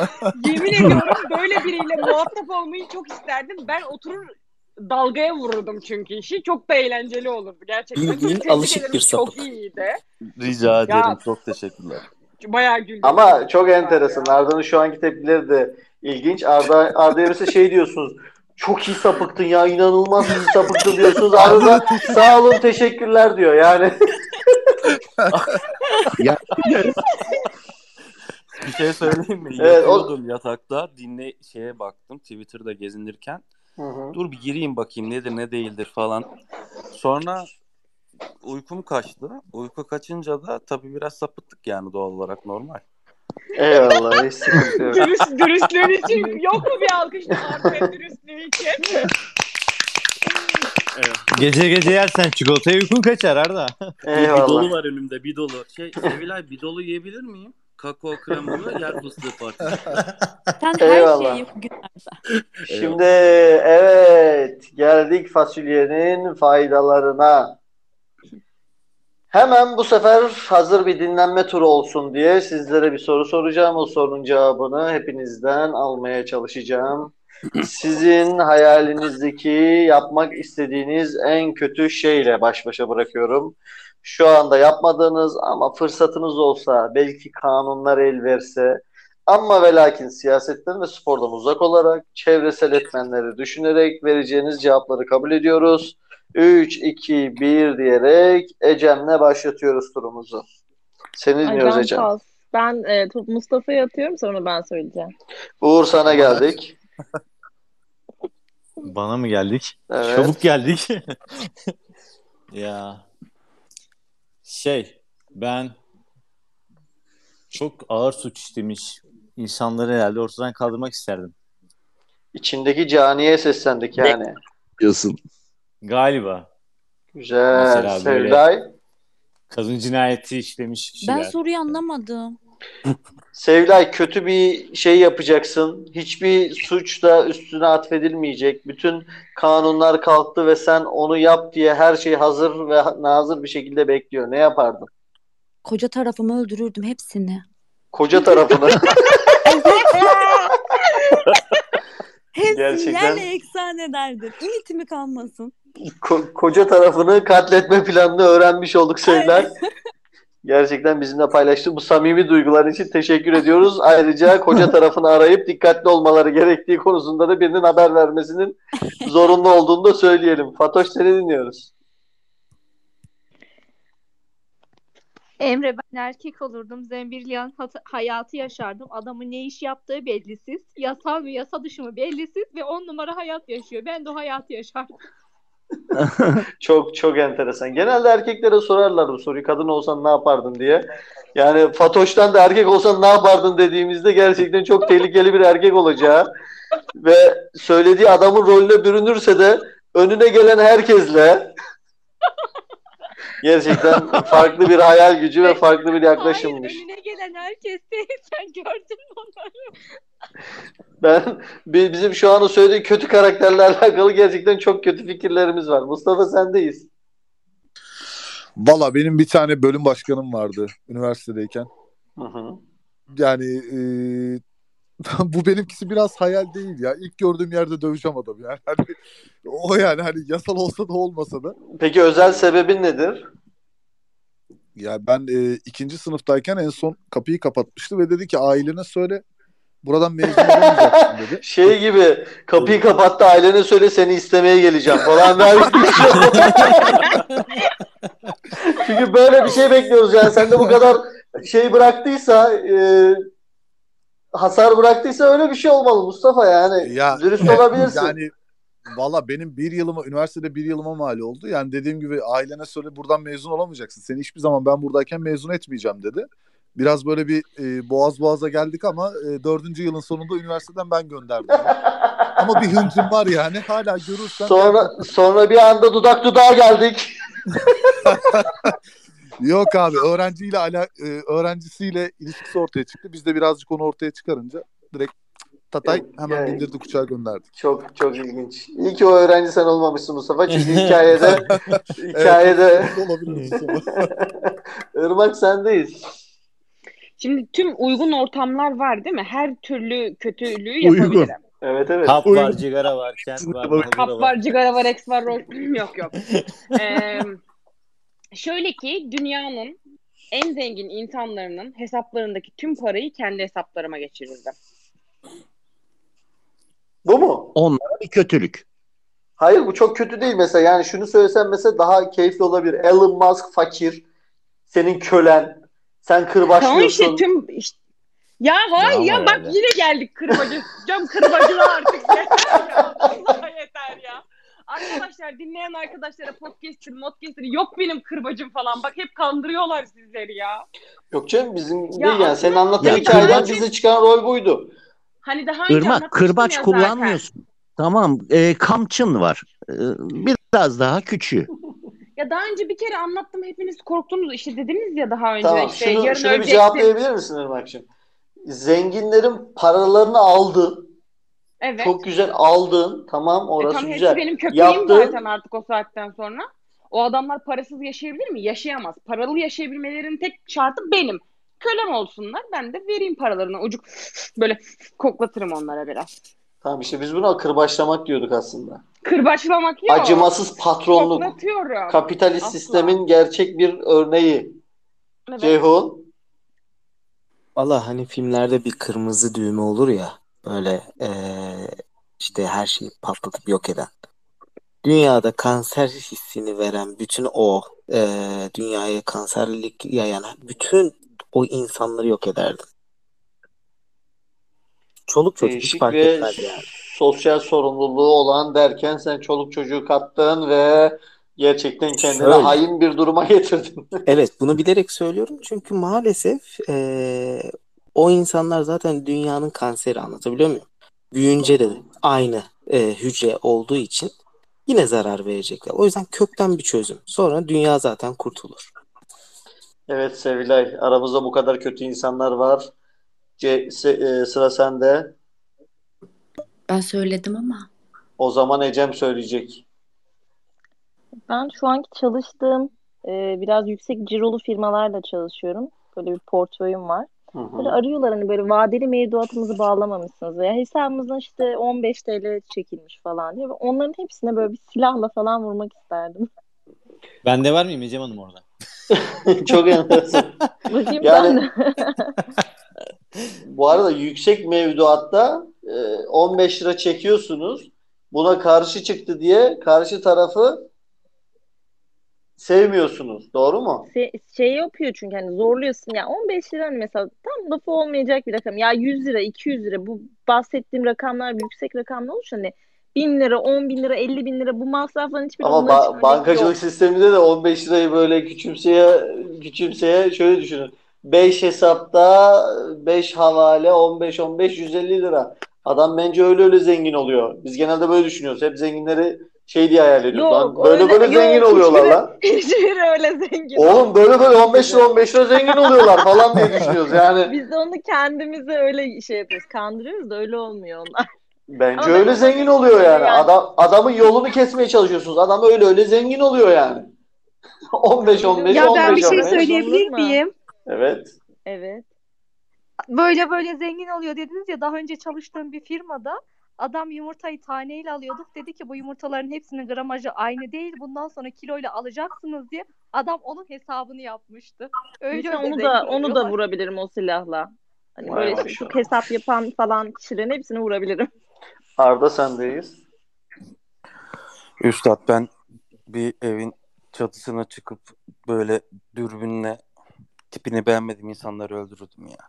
Yemin ediyorum böyle biriyle muhatap olmayı çok isterdim. Ben oturur dalgaya vururdum çünkü işi. Çok da eğlenceli olurdu gerçekten. Tebrik alışık bir Çok sapık. iyiydi. Rica ederim. Ya Çok teşekkürler. bayağı güldüm. ama çok enteresan. Arda'nın şu anki tepkileri de ilginç. Arda Arda'ya mesela şey diyorsunuz. Çok iyi sapıktın ya inanılmaz iyi sapıktın diyorsunuz. Arda da sağ olun teşekkürler diyor yani. ya, Bir şey söyleyeyim mi? Evet, o- Yatıyordum yatakta. Dinle şeye baktım Twitter'da gezinirken. Hı hı. Dur bir gireyim bakayım nedir ne değildir falan. Sonra uykum kaçtı. Uyku kaçınca da tabii biraz sapıttık yani doğal olarak normal. Eyvallah hiç sıkıntı yok. Dürüst, dürüstlüğün için yok mu bir alkış Arda'ya dürüstlüğü için? Evet. Gece gece yersen çikolataya uykun kaçar Arda. Bir, bir Eyvallah. dolu var önümde bir dolu. Şey Sevilay bir dolu yiyebilir miyim? Kakao kremalı yer fıstığı partisi. Sen her Eyvallah. şeyi gün Arda. Şimdi evet geldik fasulyenin faydalarına. Hemen bu sefer hazır bir dinlenme turu olsun diye sizlere bir soru soracağım. O sorunun cevabını hepinizden almaya çalışacağım. Sizin hayalinizdeki yapmak istediğiniz en kötü şeyle baş başa bırakıyorum. Şu anda yapmadığınız ama fırsatınız olsa belki kanunlar el verse ama ve lakin siyasetten ve spordan uzak olarak çevresel etmenleri düşünerek vereceğiniz cevapları kabul ediyoruz. 3, 2, 1 diyerek Ecem'le başlatıyoruz turumuzu. Seni dinliyoruz ben Ecem. pas. Ben e, Mustafa'ya atıyorum sonra ben söyleyeceğim. Uğur sana geldik. Bana mı geldik? Evet. Çabuk geldik. ya şey ben çok ağır suç işlemiş insanları herhalde ortadan kaldırmak isterdim. İçindeki caniye seslendik yani. diyorsun. Galiba. Güzel. Sevday. kadın cinayeti işlemiş kişiler. Ben soruyu anlamadım. Sevday kötü bir şey yapacaksın. Hiçbir suç da üstüne atfedilmeyecek. Bütün kanunlar kalktı ve sen onu yap diye her şey hazır ve nazır bir şekilde bekliyor. Ne yapardın? Koca tarafımı öldürürdüm hepsini. Koca tarafını. Hepsini Gerçekten. yerle eksan ederdim. İnitimi kalmasın. Ko- koca tarafını katletme planını öğrenmiş olduk Sevday. Gerçekten bizimle paylaştığı bu samimi duygular için teşekkür ediyoruz. Ayrıca koca tarafını arayıp dikkatli olmaları gerektiği konusunda da birinin haber vermesinin zorunlu olduğunu da söyleyelim. Fatoş seni dinliyoruz. Emre ben erkek olurdum. Zembilyan hayatı yaşardım. Adamın ne iş yaptığı bellisiz. Yasal mı yasa dışı mı bellisiz ve on numara hayat yaşıyor. Ben de o hayatı yaşardım. Çok çok enteresan. Genelde erkeklere sorarlar bu soruyu. Kadın olsan ne yapardın diye. Yani Fatoş'tan da erkek olsan ne yapardın dediğimizde gerçekten çok tehlikeli bir erkek olacağı ve söylediği adamın rolüne bürünürse de önüne gelen herkesle gerçekten farklı bir hayal gücü ve farklı bir yaklaşımmış. Hayır önüne gelen herkes. Sen gördün mü onları? Ben bi- bizim şu anda söylediği kötü karakterle alakalı gerçekten çok kötü fikirlerimiz var. Mustafa sendeyiz. Valla benim bir tane bölüm başkanım vardı üniversitedeyken. Hı hı. Yani e, bu benimkisi biraz hayal değil ya. İlk gördüğüm yerde döveceğim adam yani. Hani, o yani hani yasal olsa da olmasa da. Peki özel sebebin nedir? Ya ben e, ikinci sınıftayken en son kapıyı kapatmıştı ve dedi ki ailene söyle buradan mezun olamayacaksın dedi. Şey gibi kapıyı kapattı ailene söyle seni istemeye geleceğim falan. Bir şey Çünkü böyle bir şey bekliyoruz yani. Sen de bu kadar şey bıraktıysa e, hasar bıraktıysa öyle bir şey olmalı Mustafa yani. Ya Dürüst olabilirsin. Yani valla benim bir yılıma üniversitede bir yılıma mal oldu. Yani dediğim gibi ailene söyle buradan mezun olamayacaksın. Seni hiçbir zaman ben buradayken mezun etmeyeceğim dedi. Biraz böyle bir e, boğaz boğaza geldik ama e, dördüncü yılın sonunda üniversiteden ben gönderdim. ama bir hıncım var yani. Hala görürsen Sonra sonra bir anda dudak dudağa geldik. Yok abi öğrenciyle ala, e, öğrencisiyle ilişkisi ortaya çıktı. Biz de birazcık onu ortaya çıkarınca direkt tatay hemen Yani- bindirdik uçağa gönderdik. Çok çok ilginç. İyi ki o öğrenci sen olmamışsın Mustafa. Çünkü hikayede hikayede. Irmak sendeyiz. Şimdi tüm uygun ortamlar var değil mi? Her türlü kötülüğü Uygun. yapabilirim. Evet evet. Hap var, cigara var, kent var, Hap var, cigara var, ex var, rol... yok yok. Ee, şöyle ki dünyanın en zengin insanlarının hesaplarındaki tüm parayı kendi hesaplarıma geçirirdim. Bu mu? Onlara bir kötülük. Hayır bu çok kötü değil mesela. Yani şunu söylesem mesela daha keyifli olabilir. Elon Musk fakir. Senin kölen. Sen Tamam işte kırbaçlıyorsun. tüm işte- ya hayır Bravo ya bak yani. yine geldik kırbacı. Cam kırbacına artık yeter ya. Vallahi yeter ya. Arkadaşlar dinleyen arkadaşlara podcast'in, modcast'in yok benim kırbacım falan. Bak hep kandırıyorlar sizleri ya. Yok canım bizim Ya değil yani. Senin aslında- anlattığın Ya hikayeden bize çıkan rol buydu. Hani daha önce Irmak anlatmıştım kırbaç ya kullanmıyorsun. Tamam e, kamçın var. E, biraz daha küçüğü. Ya daha önce bir kere anlattım hepiniz korktunuz işte dediniz ya daha önce Tamam. işte Şunu, yarın şunu bir cevaplayabilir misin Irmak'cığım? Zenginlerin paralarını aldın. Evet. Çok güzel aldın. Tamam E orası tam hepsi güzel. benim köpeğim Yaptın. zaten artık o saatten sonra. O adamlar parasız yaşayabilir mi? Yaşayamaz. Paralı yaşayabilmelerinin tek şartı benim. Kölem olsunlar. Ben de vereyim paralarını. Ucuk böyle koklatırım onlara biraz. Tamam işte biz buna kırbaçlamak diyorduk aslında. Kırbaçlamak yok. Acımasız patronluk. Koklatıyorum. Kapitalist Asla. sistemin gerçek bir örneği. Evet. Ceyhun. Valla hani filmlerde bir kırmızı düğme olur ya böyle eee, işte her şeyi patlatıp yok eden. Dünyada kanser hissini veren bütün o eee, dünyaya kanserlik yayan bütün o insanları yok ederdim. Çoluk çocuk hiç Değişik fark ve etmez yani. sosyal sorumluluğu olan derken sen çoluk çocuğu kattın ve gerçekten kendini Şöyle. hain bir duruma getirdin. Evet, bunu bilerek söylüyorum çünkü maalesef eee, o insanlar zaten dünyanın kanseri anlatabiliyor muyum? Büyüyünce de aynı eee, hücre olduğu için yine zarar verecekler. O yüzden kökten bir çözüm. Sonra dünya zaten kurtulur. Evet Sevilay, aramızda bu kadar kötü insanlar var. Se- e, sıra sende. Ben söyledim ama. O zaman Ecem söyleyecek. Ben şu anki çalıştığım e, biraz yüksek cirolu firmalarla çalışıyorum. Böyle bir portföyüm var. Hı hı. Böyle arıyorlar hani böyle vadeli mevduatımızı bağlamamışsınız veya hesabımızdan işte 15 TL çekilmiş falan diye. Ve Onların hepsine böyle bir silahla falan vurmak isterdim. Ben de var mıyım Ecem Hanım orada? Çok enteresan. Bakayım Yani- ben de. Bu arada yüksek mevduatta e, 15 lira çekiyorsunuz. Buna karşı çıktı diye karşı tarafı sevmiyorsunuz. Doğru mu? Se- şey yapıyor çünkü hani zorluyorsun ya 15 lira mesela tam lafı olmayacak bir rakam ya 100 lira 200 lira bu bahsettiğim rakamlar yüksek rakamlar olursa hani 1000 lira 10 bin lira 50 bin lira bu masrafların hiçbiri Ama ba- bankacılık yok. sisteminde de 15 lirayı böyle küçümseye küçümseye şöyle düşünün. 5 hesapta 5 havale 15 15 150 lira. Adam bence öyle öyle zengin oluyor. Biz genelde böyle düşünüyoruz. Hep zenginleri şey diye hayal ediyoruz lan. Yok Böyle öyle böyle zengin yok oluyorlar hiçbiri, lan. hiçbiri öyle zengin Oğlum böyle böyle olmuyor 15 lira bize. 15 lira zengin oluyorlar falan diye düşünüyoruz yani. Biz de onu kendimize öyle şey yapıyoruz. Kandırıyoruz da öyle olmuyor onlar. Bence Ama ben öyle zengin oluyor yani. yani Adam adamın yolunu kesmeye çalışıyorsunuz. Adam öyle öyle zengin oluyor yani. 15 15 Ya ben 15 bir şey 15. söyleyebilir Olur mu? miyim? Evet. Evet. Böyle böyle zengin oluyor dediniz ya daha önce çalıştığım bir firmada adam yumurtayı taneyle alıyorduk. Dedi ki bu yumurtaların hepsinin gramajı aynı değil. Bundan sonra kiloyla alacaksınız diye adam onun hesabını yapmıştı. Öyle Mesela öyle onu da onu da vurabilirim o silahla. Hani Vay böyle çok hesap yapan falan kişilerin hepsini vurabilirim. Arda sendeyiz. Üstad ben bir evin çatısına çıkıp böyle dürbünle tipini beğenmediğim insanları öldürürdüm ya.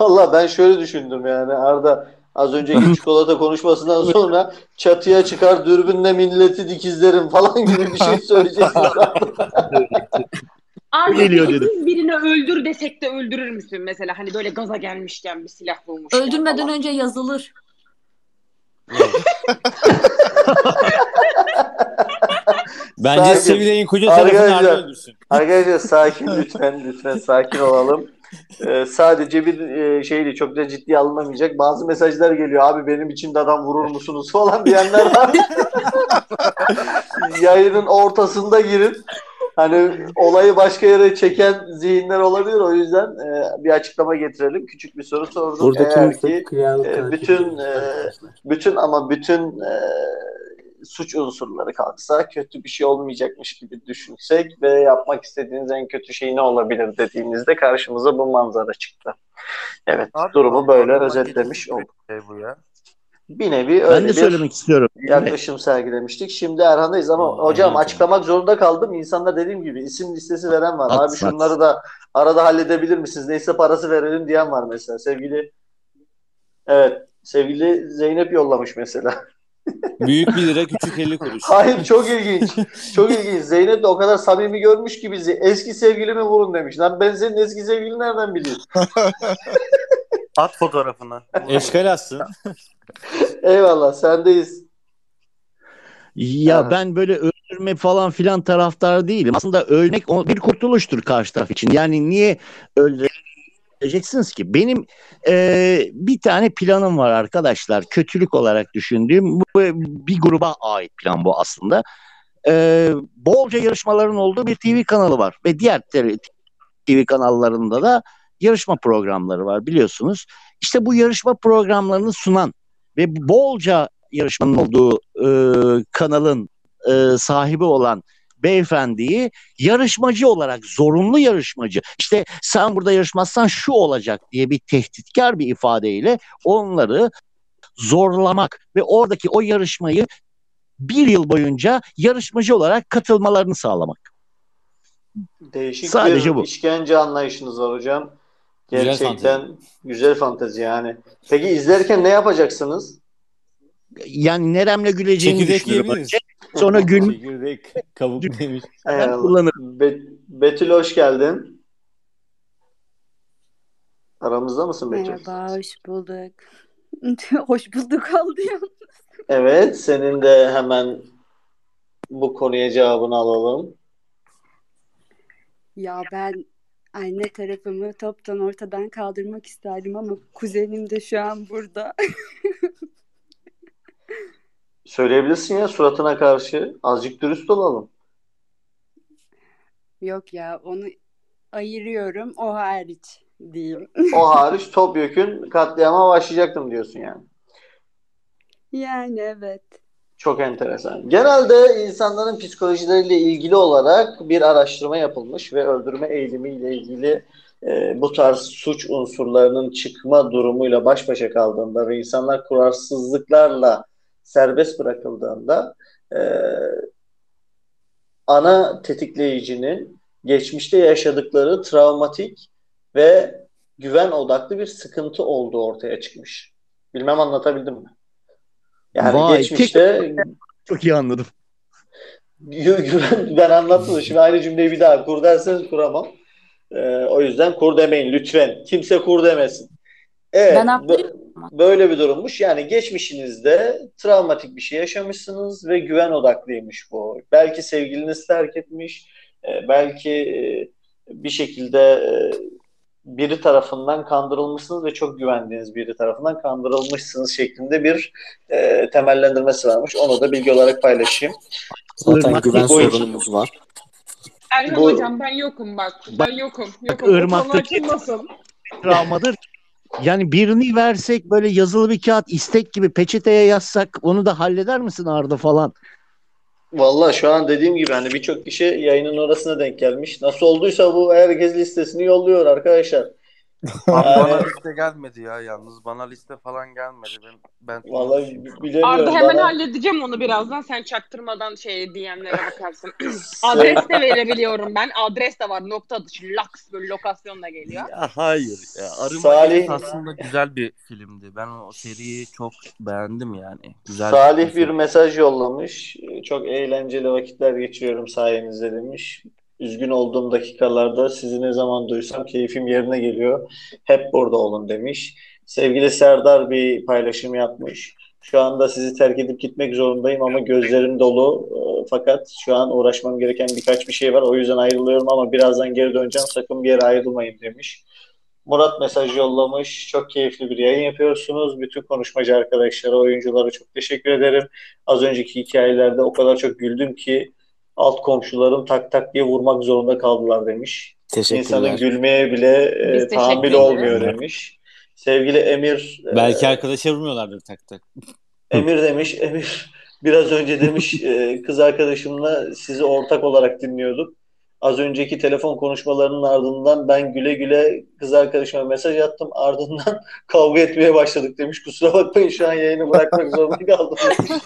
Valla ben şöyle düşündüm yani Arda az önceki çikolata konuşmasından sonra çatıya çıkar dürbünle milleti dikizlerim falan gibi bir şey söyleyeceksin. Arda Geliyor dedim. biz birini öldür desek de öldürür müsün mesela? Hani böyle gaza gelmişken bir silah bulmuşken Öldürmeden falan. önce yazılır. Bence Sakin. Sevilay'ın koca tarafını Arda Arkadaşlar, öldürsün. arkadaşlar sakin lütfen lütfen sakin olalım. Ee, sadece bir e, şeydi çok da ciddiye alınamayacak. Bazı mesajlar geliyor. Abi benim için de adam vurur musunuz falan diyenler var. Yayının ortasında girin. Hani olayı başka yere çeken zihinler olabilir. O yüzden e, bir açıklama getirelim. Küçük bir soru sordum. Burada Eğer ki e, bütün e, bütün ama bütün e, suç unsurları kalksa kötü bir şey olmayacakmış gibi düşünsek ve yapmak istediğiniz en kötü şey ne olabilir dediğimizde karşımıza bu manzara çıktı. Evet, Abi, durumu böyle Orman özetlemiş olduk. bir şey bu ya. Bir nevi Ben öyle de bir söylemek istiyorum. yaklaşım sergilemiştik. Şimdi Erhan'dayız ama Aa, hocam Erhan açıklamak zorunda kaldım. İnsanlar dediğim gibi isim listesi veren var. At, Abi at. şunları da arada halledebilir misiniz? Neyse parası verelim diyen var mesela. Sevgili Evet, sevgili Zeynep yollamış mesela. Büyük 1 lira küçük 50 kuruş. Hayır çok ilginç. Çok ilginç. Zeynep de o kadar samimi görmüş ki bizi. Eski sevgilimi vurun demiş. Lan ben senin eski sevgilini nereden bileyim? At fotoğrafını. Eşkal atsın. Eyvallah sendeyiz. Ya Aha. ben böyle öldürme falan filan taraftar değilim. Aslında ölmek o- bir kurtuluştur karşı taraf için. Yani niye öldüreceksiniz ki? Benim e, bir tane planım var arkadaşlar. Kötülük olarak düşündüğüm bu bir gruba ait plan bu aslında. E, bolca yarışmaların olduğu bir TV kanalı var ve diğer TV kanallarında da yarışma programları var biliyorsunuz. İşte bu yarışma programlarını sunan ve bolca yarışmanın olduğu e, kanalın e, sahibi olan beyefendiyi yarışmacı olarak zorunlu yarışmacı işte sen burada yarışmazsan şu olacak diye bir tehditkar bir ifadeyle onları zorlamak ve oradaki o yarışmayı bir yıl boyunca yarışmacı olarak katılmalarını sağlamak. Değişik Sadece bir bu. işkence anlayışınız var hocam. Güzel Gerçekten fantezi. güzel fantezi yani. Peki izlerken ne yapacaksınız? Yani Nerem'le güleceğini Çekirdek düşünürüm yiyebiliriz. önce. Sonra gül Çekirdek, kabuk. Eyvallah. kullanırım. Be- Betül hoş geldin. Aramızda mısın Betül? Merhaba, hoş bulduk. Hoş bulduk oldu. Evet, senin de hemen bu konuya cevabını alalım. Ya ben anne tarafımı toptan ortadan kaldırmak isterdim ama kuzenim de şu an burada. Söyleyebilirsin ya suratına karşı. Azıcık dürüst olalım. Yok ya, onu ayırıyorum, o hariç diyeyim. O hariç topyekün katliama başlayacaktım diyorsun yani. Yani evet. Çok enteresan. Genelde insanların psikolojileriyle ilgili olarak bir araştırma yapılmış ve öldürme eğilimiyle ilgili e, bu tarz suç unsurlarının çıkma durumuyla baş başa kaldığında ve insanlar kurarsızlıklarla serbest bırakıldığında e, ana tetikleyicinin geçmişte yaşadıkları travmatik ve güven odaklı bir sıkıntı olduğu ortaya çıkmış. Bilmem anlatabildim mi? Yani Vay, geçmişte Çok iyi anladım. güven ben anlattım. Şimdi aynı cümleyi bir daha kur derseniz kuramam. Ee, o yüzden kur demeyin lütfen. Kimse kur demesin. Evet. Ben haklıyım. Zaman. Böyle bir durummuş. Yani geçmişinizde travmatik bir şey yaşamışsınız ve güven odaklıymış bu. Belki sevgiliniz terk etmiş, e, belki e, bir şekilde e, biri tarafından kandırılmışsınız ve çok güvendiğiniz biri tarafından kandırılmışsınız şeklinde bir e, temellendirmesi varmış. Onu da bilgi olarak paylaşayım. Zaten Irmak güven sorunumuz var. Erhan Bu- hocam ben yokum bak. Ben yokum. Yokum. Irmak'taki- travmadır. Yani birini versek böyle yazılı bir kağıt istek gibi peçeteye yazsak onu da halleder misin Arda falan? Vallahi şu an dediğim gibi hani birçok kişi yayının orasına denk gelmiş. Nasıl olduysa bu herkes listesini yolluyor arkadaşlar. Abi Yani- bana liste gelmedi ya yalnız. Bana liste falan gelmedi. Ben, ben Vallahi bilemiyorum. Arda hemen Bana- halledeceğim onu birazdan. Sen çaktırmadan şey DM'lere bakarsın. Adres de verebiliyorum ben. Adres de var. Nokta atışı. Laks böyle lokasyonla geliyor. Ya hayır. Ya, Arıma Salih- aslında güzel bir filmdi. Ben o seriyi çok beğendim yani. Güzel Salih bir mesaj yollamış. Çok eğlenceli vakitler geçiriyorum sayenizde demiş. Üzgün olduğum dakikalarda sizi ne zaman duysam keyfim yerine geliyor. Hep burada olun demiş. Sevgili Serdar bir paylaşım yapmış. Şu anda sizi terk edip gitmek zorundayım ama gözlerim dolu. Ee, Fakat şu an uğraşmam gereken birkaç bir şey var. O yüzden ayrılıyorum ama birazdan geri döneceğim. Sakın bir yere ayrılmayın demiş. Murat mesaj yollamış. Çok keyifli bir yayın yapıyorsunuz. Bütün konuşmacı arkadaşlara, oyunculara çok teşekkür ederim. Az önceki hikayelerde o kadar çok güldüm ki alt komşularım tak tak diye vurmak zorunda kaldılar demiş. İnsanın gülmeye bile e, Biz teşekkür tahammülü ederiz. olmuyor demiş. Sevgili Emir e, Belki arkadaşa vurmuyorlardır tak tak. Emir demiş, Emir biraz önce demiş e, kız arkadaşımla sizi ortak olarak dinliyorduk. Az önceki telefon konuşmalarının ardından ben güle güle kız arkadaşıma mesaj attım. Ardından kavga etmeye başladık demiş. Kusura bakmayın şu an yayını bırakmak zorunda kaldım.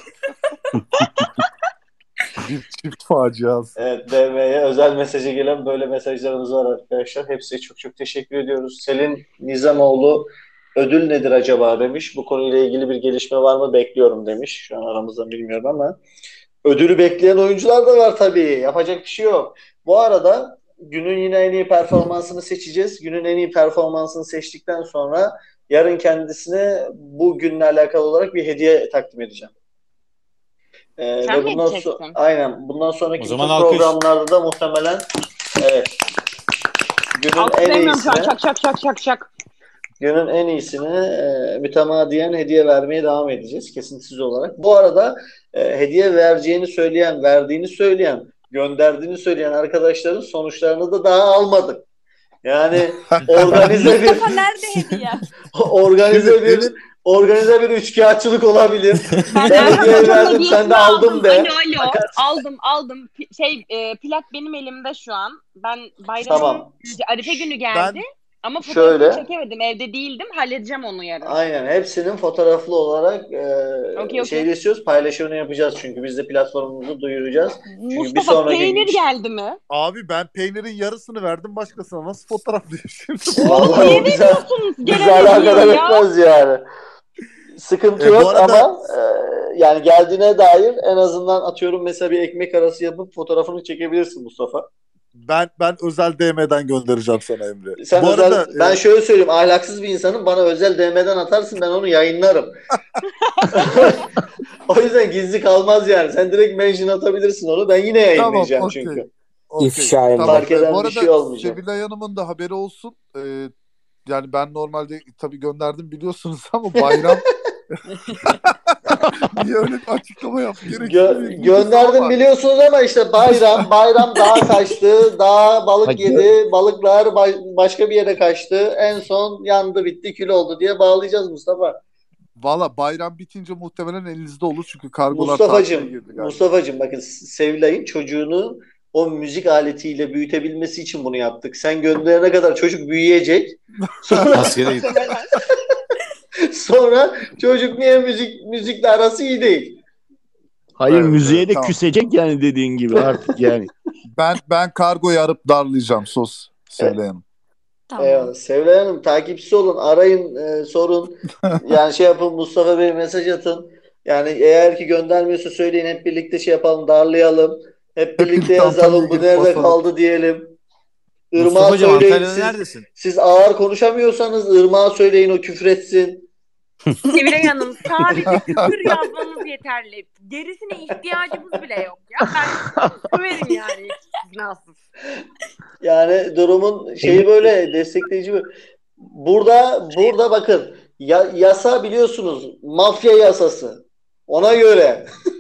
Bir çift faciası. Evet, DM'ye özel mesajı gelen böyle mesajlarımız var arkadaşlar. Hepsine çok çok teşekkür ediyoruz. Selin Nizamoğlu ödül nedir acaba demiş. Bu konuyla ilgili bir gelişme var mı bekliyorum demiş. Şu an aramızda bilmiyorum ama ödülü bekleyen oyuncular da var tabii. Yapacak bir şey yok. Bu arada günün yine en iyi performansını seçeceğiz. Günün en iyi performansını seçtikten sonra yarın kendisine bu günle alakalı olarak bir hediye takdim edeceğim. Ee, Sen ve mi bundan so- aynen bundan sonraki O zaman alkış. programlarda da muhtemelen evet günün en Alkışlayamıyorum şu an. iyisini Şak şak şak şak şak. günün en iyisini e, mütemadiyen hediye vermeye devam edeceğiz kesintisiz olarak. Bu arada e, hediye vereceğini söyleyen, verdiğini söyleyen, gönderdiğini söyleyen arkadaşların sonuçlarını da daha almadık. Yani organize bir Mustafa nerede hediye? organize bir organize bir üçkağıtçılık olabilir. Ben Ben Hocam'ın verdim sen de aldım de. Alo alo. Aldım aldım. Şey e, plak benim elimde şu an. Ben bayramın Tamam. Arife günü geldi. Ama Şöyle. fotoğrafını çekemedim. Evde değildim. Halledeceğim onu yarın. Aynen hepsinin fotoğraflı olarak e, Okey, okey. şeyde istiyoruz paylaşımını yapacağız çünkü biz de platformumuzu duyuracağız. Çünkü bir Mustafa sonraki peynir geldi mi? Abi ben peynirin yarısını verdim başkasına. Nasıl fotoğraflıyor şimdi? Vallahi Niye o bize, alakadar ya? etmez yani. Sıkıntı E, yok arada- ama e, yani geldiğine dair en azından atıyorum mesela bir ekmek arası yapıp fotoğrafını çekebilirsin Mustafa. Ben ben özel DM'den göndereceğim sana Emre. Sen Bu özel, arada ben e, şöyle söyleyeyim ahlaksız bir insanım bana özel DM'den atarsın ben onu yayınlarım. o yüzden gizli kalmaz yani. Sen direkt mention atabilirsin onu ben yine tamam yayınlayacağım okey. çünkü. Okey. İfşa Tamam. Fark eden E, bu bir arada şey olmayacak. Sevilay Hanım'ın da haberi olsun. E, yani ben normalde tabii gönderdim biliyorsunuz ama bayram Niye öyle bir açıklama yap? Gö- gönderdim biliyorsunuz ama işte bayram, bayram dağa kaçtı, dağa balık yedi, balıklar ba- başka bir yere kaçtı. En son yandı bitti kül oldu diye bağlayacağız Mustafa. Valla bayram bitince muhtemelen elinizde olur çünkü kargolar Mustafa'cığım, tatile girdi galiba. Mustafa'cığım bakın Sevilay'ın çocuğunu o müzik aletiyle büyütebilmesi için bunu yaptık. Sen gönderene kadar çocuk büyüyecek. Sonra, sonra çocuk niye müzik müzikle arası iyi değil. Hayır Evet, müziğe evet, de tamam. küsecek yani dediğin gibi artık yani. Ben ben kargoyu arıp darlayacağım sos Sevilay Hanım. Eyvallah. Sevilay Hanım takipçisi olun. Arayın, e, sorun. Yani şey yapın Mustafa Bey mesaj atın. Yani eğer ki göndermiyorsa söyleyin hep birlikte şey yapalım, darlayalım. Hep birlikte birlikte yazalım. Bu nerede basalım. kaldı diyelim. Irmağa Mustafa'cığım söyleyin. Antalya'da Siz, neredesin? siz ağır konuşamıyorsanız Irmağa söyleyin o küfretsin. Sevilay Hanım sadece küfür yazmanız yeterli. Gerisine ihtiyacımız bile yok ya. Ben söverim yani istisnasız. Yani durumun şeyi böyle destekleyici bir. Burada burada bakın ya, yasa biliyorsunuz mafya yasası. Ona göre.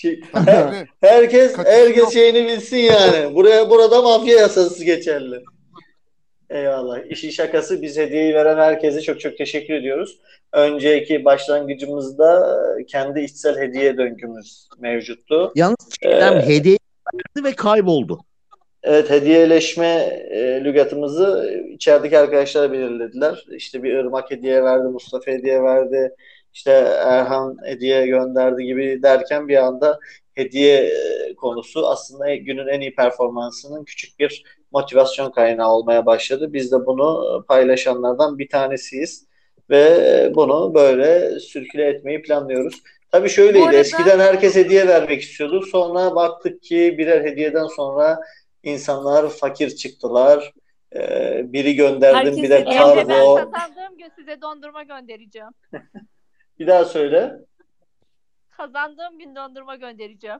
Şey, her- herkes herkes şeyini bilsin yani. Buraya burada mafya yasası geçerli. Eyvallah. İşin şakası biz hediyeyi veren herkese çok çok teşekkür ediyoruz. Önceki başlangıcımızda kendi içsel hediye döngümüz mevcuttu. Yalnız Ee, hediye verdi ve kayboldu. Evet hediyeleşme e, lügatımızı içerideki arkadaşlar belirlediler. İşte bir Irmak hediye verdi, Mustafa hediye verdi, işte Erhan hediye gönderdi gibi derken bir anda hediye e, konusu aslında günün en iyi performansının küçük bir motivasyon kaynağı olmaya başladı. Biz de bunu paylaşanlardan bir tanesiyiz ve e, bunu böyle sürküle etmeyi planlıyoruz. Tabii şöyleydi. Bu arada- Eskiden herkes hediye vermek istiyordu. Sonra baktık ki birer hediyeden sonra insanlar fakir çıktılar. Ee, biri gönderdim, Herkes bir de Emre ben kargo. kazandığım gün size dondurma göndereceğim. Bir daha söyle. Kazandığım gün dondurma göndereceğim.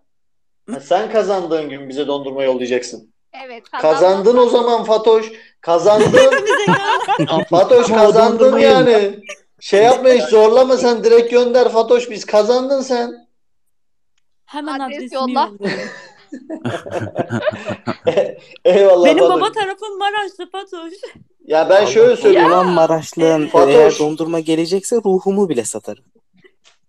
Ha, sen kazandığın gün bize dondurma yollayacaksın. Evet Kazandın o zaman Fatoş. Kazandın. Fatoş kazandın yani. Şey yapma hiç zorlama sen direkt gönder Fatoş biz kazandın sen. Hemen Adres adresimi yolla. Eyvallah Benim Fatoş. baba tarafım Maraşlı Fatoş. Ya ben şöyle söyleyeyim. Ulan Maraşlı'nın Fatoş. eğer dondurma gelecekse ruhumu bile satarım.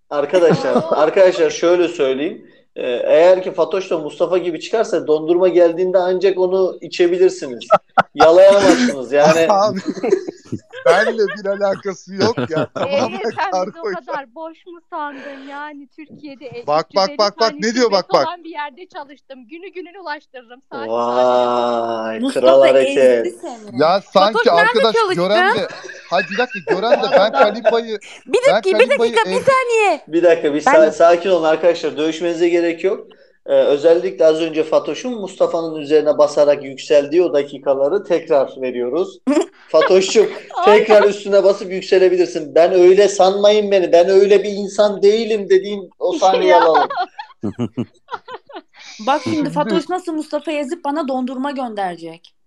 Arkadaşlar, arkadaşlar şöyle söyleyeyim. Ee, eğer ki Fatoş da Mustafa gibi çıkarsa dondurma geldiğinde ancak onu içebilirsiniz. Yalayamazsınız yani. Benle bir alakası yok ya. Tamamen Eee sen bizi o kadar boş mu sandın yani Türkiye'de Bak, bak, 350 bak, bak, ne diyor, bak, bak. olan bir yerde çalıştım. Günü gününe ulaştırırım. Saat Vay kral Mustafa hareket. Ya sanki Fatoş arkadaş gören de Hayır bir dakika gören de ben Kalipa'yı Bir ben dakika, bir dakika, bir saniye. Bir dakika bir Ben- sa- sakin olun arkadaşlar. Dövüşmenize gerek yok. Ee, özellikle az önce Fatoş'un Mustafa'nın üzerine basarak yükseldiği o dakikaları tekrar veriyoruz. Fatoş'cum tekrar üstüne basıp yükselebilirsin. Ben öyle sanmayın beni. Ben öyle bir insan değilim dediğin o sahneyi alalım. Bak şimdi Fatoş nasıl Mustafa ezip bana dondurma gönderecek.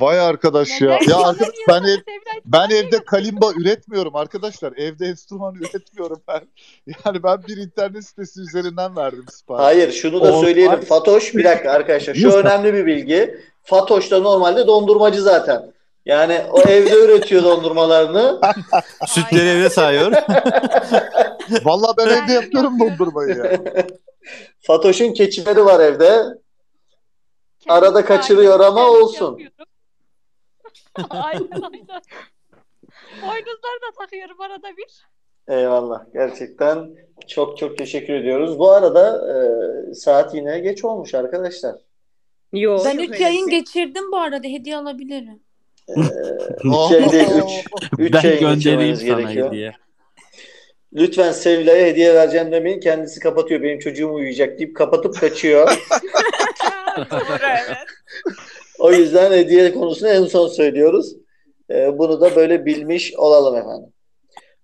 Vay arkadaş ya. Ya arkadaş ben ev, ben evde kalimba üretmiyorum arkadaşlar. Evde enstrüman üretmiyorum ben. Yani ben bir internet sitesi üzerinden verdim sipariş. Hayır şunu da söyleyelim. Fatoş bir dakika arkadaşlar. Şu önemli bir bilgi. Fatoş da normalde dondurmacı zaten. Yani o evde üretiyor dondurmalarını. Sütleri evde sayıyor. Vallahi ben evde yapıyorum dondurmayı ya. Fatoş'un keçileri var evde. Arada kaçırıyor ama olsun. yapıyorum. aynen aynen. Boynuzları da takıyorum arada bir. Eyvallah. Gerçekten çok çok teşekkür ediyoruz. Bu arada e, saat yine geç olmuş arkadaşlar. Yo, Ben 3 yayın önemli. geçirdim bu arada hediye alabilirim. E, üç yayın değil, üç, üç ben yayın göndereyim sana gerekiyor. hediye. Lütfen Sevilay'a hediye vereceğim demeyin. Kendisi kapatıyor. Benim çocuğum uyuyacak deyip kapatıp kaçıyor. Doğru evet. O yüzden hediye konusunu en son söylüyoruz. Ee, bunu da böyle bilmiş olalım efendim.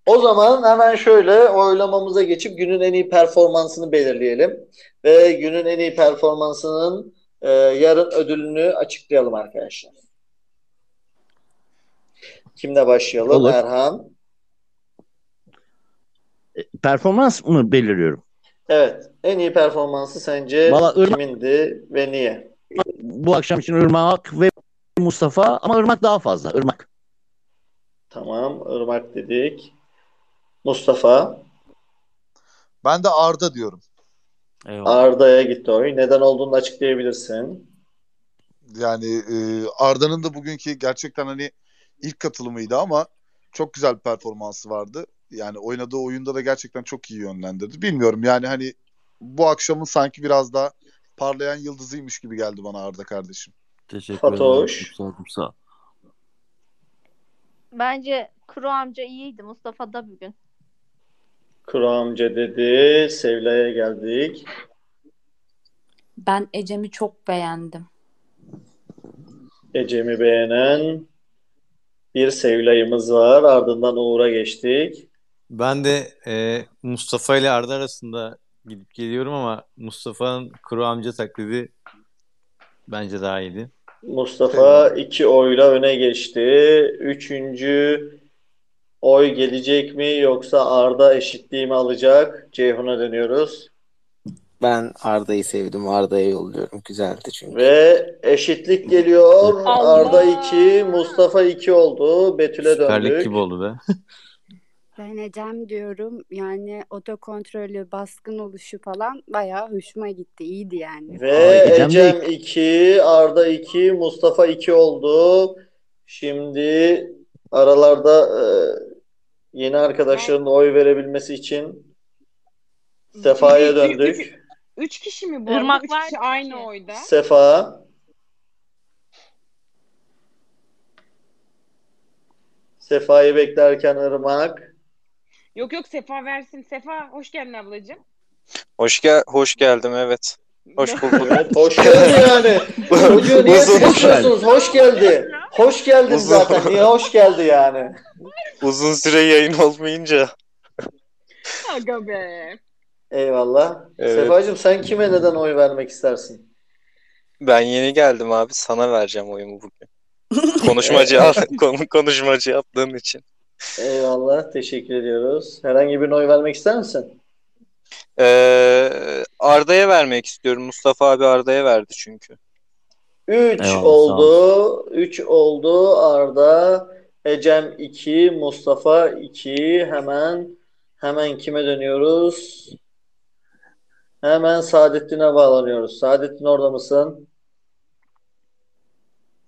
O zaman hemen şöyle oylamamıza geçip günün en iyi performansını belirleyelim. Ve günün en iyi performansının e, yarın ödülünü açıklayalım arkadaşlar. Kimle başlayalım? Olur. Erhan. Performans mı belirliyorum? Evet. En iyi performansı sence Valla Irmak- kimindi ve niye? Bu akşam için Irmak ve Mustafa ama Irmak daha fazla. Irmak. Tamam. Irmak dedik. Mustafa. Ben de Arda diyorum. Eyvallah. Arda'ya gitti oy. Neden olduğunu açıklayabilirsin. Yani e, Arda'nın da bugünkü gerçekten hani ilk katılımıydı ama çok güzel bir performansı vardı. Yani oynadığı oyunda da gerçekten çok iyi yönlendirdi. Bilmiyorum yani hani bu akşamın sanki biraz daha parlayan yıldızıymış gibi geldi bana Arda kardeşim. Teşekkür Fatoş. ederim. Bence Kuru amca iyiydi Mustafa da bugün. Kuru amca dedi. Sevla'ya geldik. Ben Ecem'i çok beğendim. Ecem'i beğenen bir Sevla'yımız var. Ardından Uğur'a geçtik. Ben de e, Mustafa ile Arda arasında gidip geliyorum ama Mustafa'nın kuru amca taklidi bence daha iyiydi. Mustafa iki oyla öne geçti. Üçüncü oy gelecek mi yoksa Arda eşitliği mi alacak? Ceyhun'a dönüyoruz. Ben Arda'yı sevdim. Arda'ya yolluyorum. Güzeldi çünkü. Ve eşitlik geliyor. Allah! Arda 2, Mustafa 2 oldu. Betül'e döndük. gibi oldu be. Ben Ecem diyorum. Yani oto kontrolü, baskın oluşu falan bayağı hoşuma gitti. İyiydi yani. Ve Ay, Ecem de- Ecem 2, Arda 2, Mustafa 2 oldu. Şimdi aralarda e, yeni arkadaşların oy verebilmesi için Sefa'ya döndük. üç- Üç kişi mi bu? Irmak Üç kişi aynı oyda. Sefa. Sefa'yı beklerken Irmak. Yok yok Sefa versin. Sefa hoş geldin ablacığım. Hoş gel hoş geldim evet. Hoş bulduk. Evet, hoş geldi yani. Çocuğu niye sıkıştırıyorsunuz? Hoş geldi. Hoş geldin Uzun- zaten. Niye hoş geldi yani? Uzun süre yayın olmayınca. Aga be. Eyvallah. Evet. Sefacığım sen kime neden oy vermek istersin? Ben yeni geldim abi. Sana vereceğim oyumu bugün. Konuşmacı konuşmacı yaptığın için. Eyvallah. Teşekkür ediyoruz. Herhangi birine oy vermek ister misin? Ee, Arda'ya vermek istiyorum. Mustafa abi Arda'ya verdi çünkü. 3 Eyvallah, sağ oldu. 3 oldu. Arda, Ecem 2, Mustafa 2. Hemen hemen kime dönüyoruz? Hemen Saadettin'e bağlanıyoruz. Saadettin orada mısın?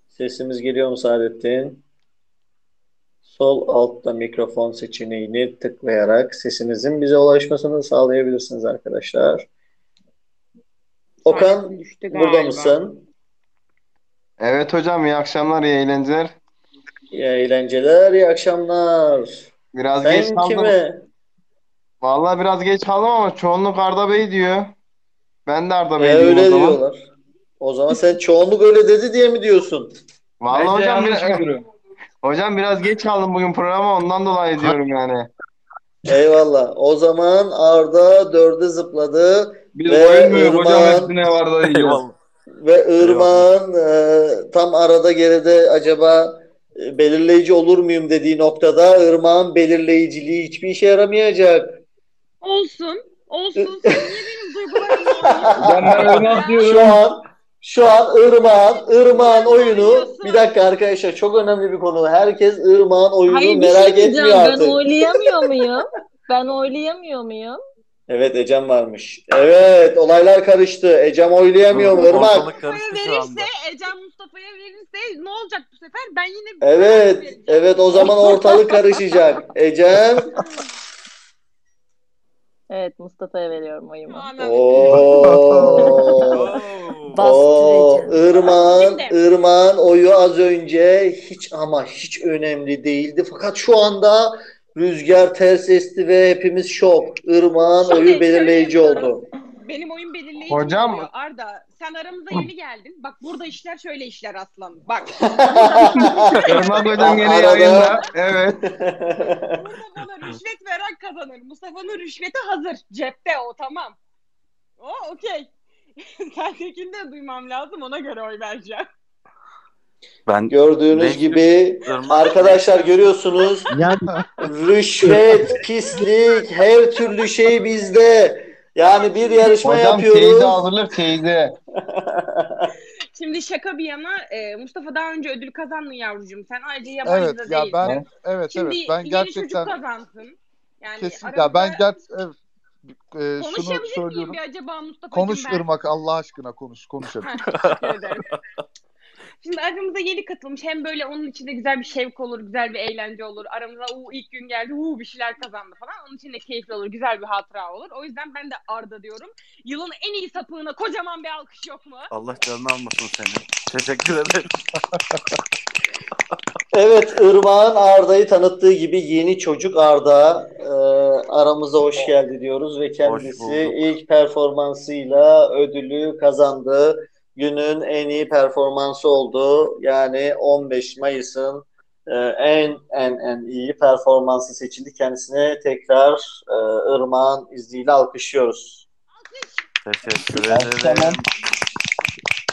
Sesimiz geliyor mu Saadettin? Sol altta mikrofon seçeneğini tıklayarak sesinizin bize ulaşmasını sağlayabilirsiniz arkadaşlar. Okan burada mısın? Evet hocam iyi akşamlar, iyi eğlenceler. İyi eğlenceler, iyi akşamlar. Biraz geç Sen kaldım. kime? Vallahi biraz geç kaldım ama çoğunluk Arda Bey diyor. Ben de Arda E, Bey diyeyim o öyle zaman. diyorlar. O zaman sen çoğunluk öyle dedi diye mi diyorsun? Vallahi Bence hocam biraz. Hocam biraz geç kaldım bugün programa ondan dolayı diyorum yani. Eyvallah. O zaman Arda dörde zıpladı Biz ve oyun muyuz hocam hepsine ve Irmak'ın e, tam arada geride acaba e, belirleyici olur muyum dediği noktada Irmak'ın belirleyiciliği hiçbir işe yaramayacak. Olsun. Olsun. Sen niye benim oynuyorsun? Ben Irmak Şu diyorum. an şu an Irmak'ın Irmak'ın oyunu bir dakika arkadaşlar çok önemli bir konu. Herkes Irmak'ın oyunu Hayır bir şey merak diyeceğim. etmiyor Ben artık. oylayamıyor muyum? Ben oylayamıyor muyum? Evet Ecem varmış. Evet olaylar karıştı. Ecem oylayamıyor mu Irmak? Ortalık karıştı şu anda. Verirse Ecem Mustafa'ya verirse ne olacak bu sefer? Ben yine Evet, evet o zaman ortalık karışacak. Ecem. Evet Mustafa'ya veriyorum oyumu. Oo. Oo. Irmak'ın, Irmak'ın oyu az önce hiç ama hiç önemli değildi. Fakat şu anda rüzgar ters esti ve hepimiz şok. Irmak'ın Şimdi oyu belirleyici oldu. Benim oyun belirleyici Hocam- oluyor. Arda sen aramıza yeni geldin. Bak burada işler şöyle işler aslanım. Bak. Irmak hocam Arada- yayında. Evet. Bana rüşvet veren kazanır. Mustafa'nın rüşveti hazır. Cepte o tamam. O okey. Sendekini de duymam lazım. Ona göre oy vereceğim. Ben Gördüğünüz gibi arkadaşlar görüyorsunuz rüşvet, pislik, her türlü şey bizde. Yani bir yarışma Hocam yapıyoruz. teyze hazırlık teyze. Şimdi şaka bir yana e, Mustafa daha önce ödül kazandın yavrucuğum. Sen ayrıca yabancı Evet da ya değilsin. ben evet Şimdi evet ben yeni gerçekten çocuk kazansın. Yani kesinlikle ya ben aramızda- ger evet, e, şunu söylüyorum. bir acaba Mustafa'cığım Konuş ben? Irmak Allah aşkına konuş konuş hadi. Teşekkür ederim. Şimdi aramıza yeni katılmış. Hem böyle onun içinde güzel bir şevk olur, güzel bir eğlence olur. Aramıza u ilk gün geldi, u bir şeyler kazandı falan. Onun için de keyifli olur, güzel bir hatıra olur. O yüzden ben de Arda diyorum. Yılın en iyi sapığına kocaman bir alkış yok mu? Allah canını almasın seni. Teşekkür ederim. Evet, Irmak'ın Arda'yı tanıttığı gibi yeni çocuk Arda e, aramıza hoş geldi diyoruz ve kendisi ilk performansıyla ödülü kazandı. Günün en iyi performansı oldu. Yani 15 Mayıs'ın e, en en en iyi performansı seçildi. Kendisine tekrar e, Irmak'ın izniyle alkışlıyoruz. Teşekkür ederim.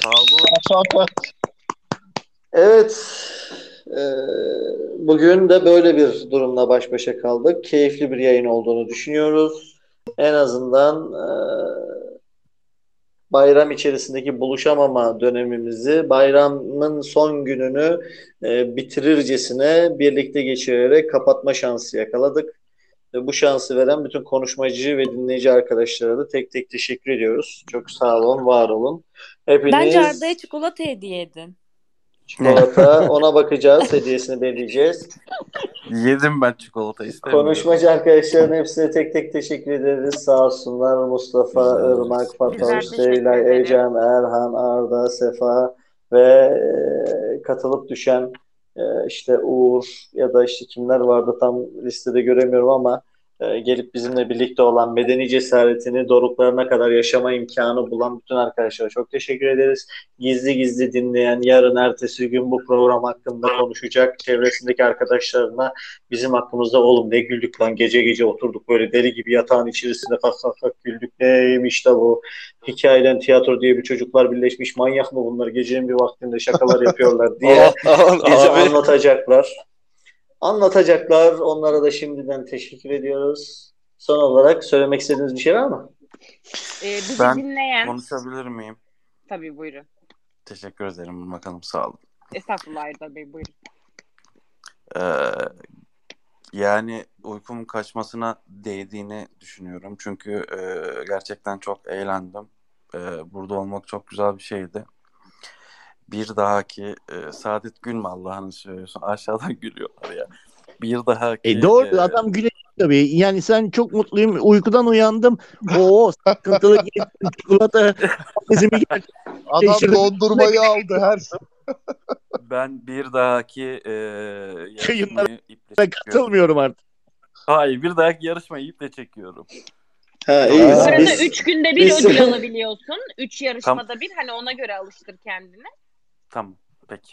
Sağ olun. Evet. e, bugün de böyle bir durumla baş başa kaldık. Keyifli bir yayın olduğunu düşünüyoruz. En azından e, bayram içerisindeki buluşamama dönemimizi bayramın son gününü e, bitirircesine birlikte geçirerek kapatma şansı yakaladık. Ve bu şansı veren bütün konuşmacı ve dinleyici arkadaşlara da tek tek teşekkür ediyoruz. Çok sağ olun, var olun. Hepiniz Bence Arda'ya çikolata hediye edin. Çikolata ona bakacağız, hediyesini belirleyeceğiz. Yedim ben çikolata istemiyorum. Konuşmacı arkadaşların hepsine tek tek teşekkür ederiz. Sağ olsunlar. Mustafa, Irmak, Fatoş, ederiz. Ecem, Erhan, Arda, Sefa ve e, katılıp düşen e, işte Uğur ya da işte kimler vardı tam listede göremiyorum ama e, gelip bizimle birlikte olan medeni cesaretini doruklarına kadar yaşama imkanı bulan bütün arkadaşlara çok teşekkür ederiz. Gizli gizli dinleyen, yarın ertesi gün bu program hakkında konuşacak çevresindeki arkadaşlarına bizim hakkımızda oğlum ne güldük lan gece gece oturduk böyle deli gibi yatağın içerisinde kalk kalk kalk güldük neymiş da bu hikayeden tiyatro diye bir çocuklar birleşmiş manyak mı bunlar gecenin bir vaktinde şakalar yapıyorlar diye bize Abi. anlatacaklar. Anlatacaklar. Onlara da şimdiden teşekkür ediyoruz. Son olarak söylemek istediğiniz bir şey var mı? Ee, bizi Ben dinleyen konuşabilir miyim? tabii buyurun. Teşekkür ederim bakalım sağ olun. Estağfurullah Erdal Bey buyurun. Ee, yani uykumun kaçmasına değdiğini düşünüyorum. Çünkü e, gerçekten çok eğlendim. E, burada olmak çok güzel bir şeydi. Bir dahaki e, Saadet gülme Allah'ını seviyorsun. Aşağıdan gülüyorlar ya. Bir dahaki E doğru e, adam gülecek tabii. Yani sen çok mutluyum. Uykudan uyandım. Oo sıkıntılı. Çikolata. Adam Değiştirdim. dondurmayı aldı her ben bir dahaki e, Yayınlara katılmıyorum artık. Hayır bir dahaki yarışmayı iple çekiyorum. Ha, Bu iyi. sırada Biz, üç günde bir biz, ödül alabiliyorsun. Üç Tam, yarışmada bir hani ona göre alıştır kendini. Tamam peki.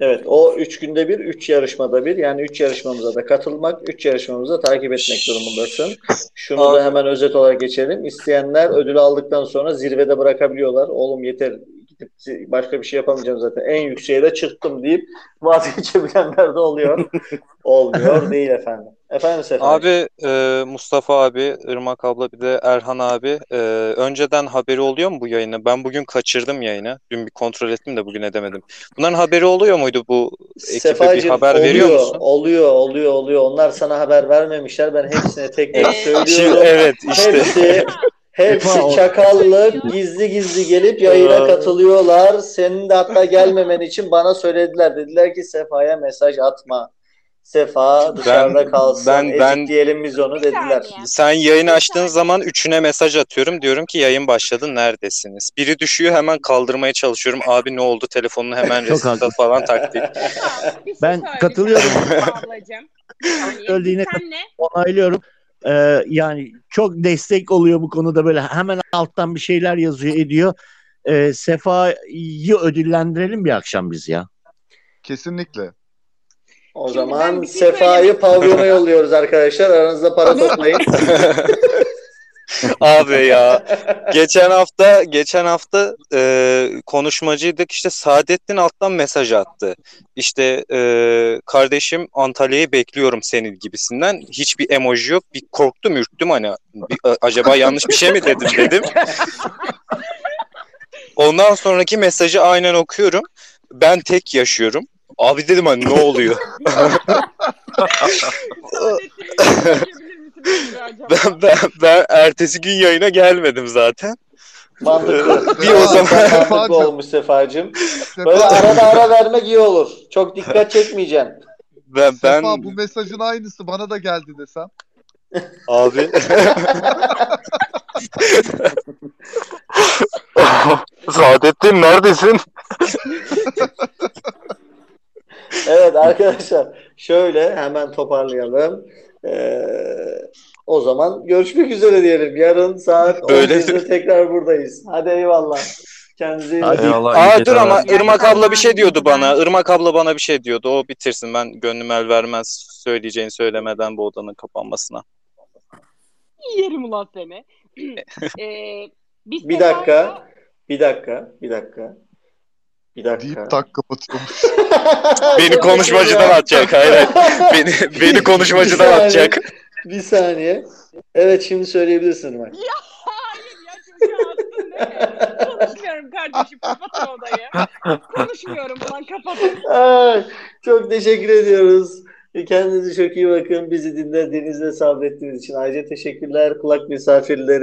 evet o üç günde bir, üç yarışmada bir. Yani üç yarışmamıza da katılmak, üç yarışmamızı da takip etmek durumundasın. Şunu da hemen özet olarak geçelim. İsteyenler ödülü aldıktan sonra zirvede bırakabiliyorlar. Oğlum yeter gidip başka bir şey yapamayacağım zaten. En yükseğe de çıktım deyip vazgeçebilenler de oluyor. Olmuyor değil efendim. Efendim Sefa. Abi e, Mustafa abi, Irmak abla bir de Erhan abi e, önceden haberi oluyor mu bu yayını? Ben bugün kaçırdım yayını. Dün bir kontrol ettim de bugün edemedim. Bunların haberi oluyor muydu bu ekibe bir Sefacığım haber oluyor, veriyor musun? oluyor, oluyor, oluyor. Onlar sana haber vermemişler. Ben hepsine tek tek Şimdi söylüyorum. evet işte. Hepsi hepsi çakallık, gizli gizli gelip yayına katılıyorlar. Senin de hatta gelmemen için bana söylediler. Dediler ki Sefa'ya mesaj atma. Sefa dışarıda Ben kalsın. ben ben Ezikleyelim biz onu dediler. sen yayını Bir açtığın zaman üçüne mesaj atıyorum. Diyorum ki yayın başladı neredesiniz? Biri düşüyor hemen kaldırmaya çalışıyorum. Abi ne oldu? Telefonunu hemen haklı. falan taktik. Ben katılıyorum. Ablacığım. Senle onaylıyorum. Ee, yani çok destek oluyor bu konuda böyle hemen alttan bir şeyler yazıyor ediyor. Ee, Sefa'yı ödüllendirelim bir akşam biz ya. Kesinlikle. O Şimdi zaman şey Sefa'yı pavyona yolluyoruz arkadaşlar. Aranızda para toplayın. Abi ya geçen hafta geçen hafta e, konuşmacıydık işte Saadettin alttan mesaj attı. İşte e, kardeşim Antalya'yı bekliyorum senin gibisinden. Hiçbir emoji yok. Bir korktum ürktüm hani bir- acaba yanlış bir şey mi dedim dedim. Ondan sonraki mesajı aynen okuyorum. Ben tek yaşıyorum. Abi dedim hani ne oluyor? ben, ben, ben ertesi gün yayına gelmedim zaten. Mantıklı. Bir o zaman Mantıklı olmuş Sefacığım. Böyle arada ara vermek iyi olur. Çok dikkat çekmeyeceksin. ben ben Sefa bu mesajın aynısı bana da geldi desem. abi Saadettin neredesin? Evet arkadaşlar şöyle hemen toparlayalım. Ee, o zaman görüşmek üzere diyelim. Yarın saat Böyle- 11'de tekrar buradayız. Hadi eyvallah. Kendinize iyi bakın. Aa dur ama Irmak abla bir şey diyordu bana. Irmak abla bana bir şey diyordu. O bitirsin. Ben gönlüm el vermez söyleyeceğini söylemeden bu odanın kapanmasına. Yerim ulan seni. Ee, biz Bir dakika. Bir dakika. Bir dakika. Bir dakika. Deyip tak kapatıyormuş. Beni konuşmacıdan atacak. Hayır. Beni, beni konuşmacıdan Bir saniye. atacak. Bir saniye. Evet şimdi söyleyebilirsin bak. Ya hayır ya çocuğa attın ne? Konuşmuyorum kardeşim kapatın odayı. Konuşmuyorum ulan kapatın. Ay, çok teşekkür ediyoruz. Kendinize çok iyi bakın. Bizi dinlediğiniz ve sabrettiğiniz için ayrıca teşekkürler kulak misafirleri.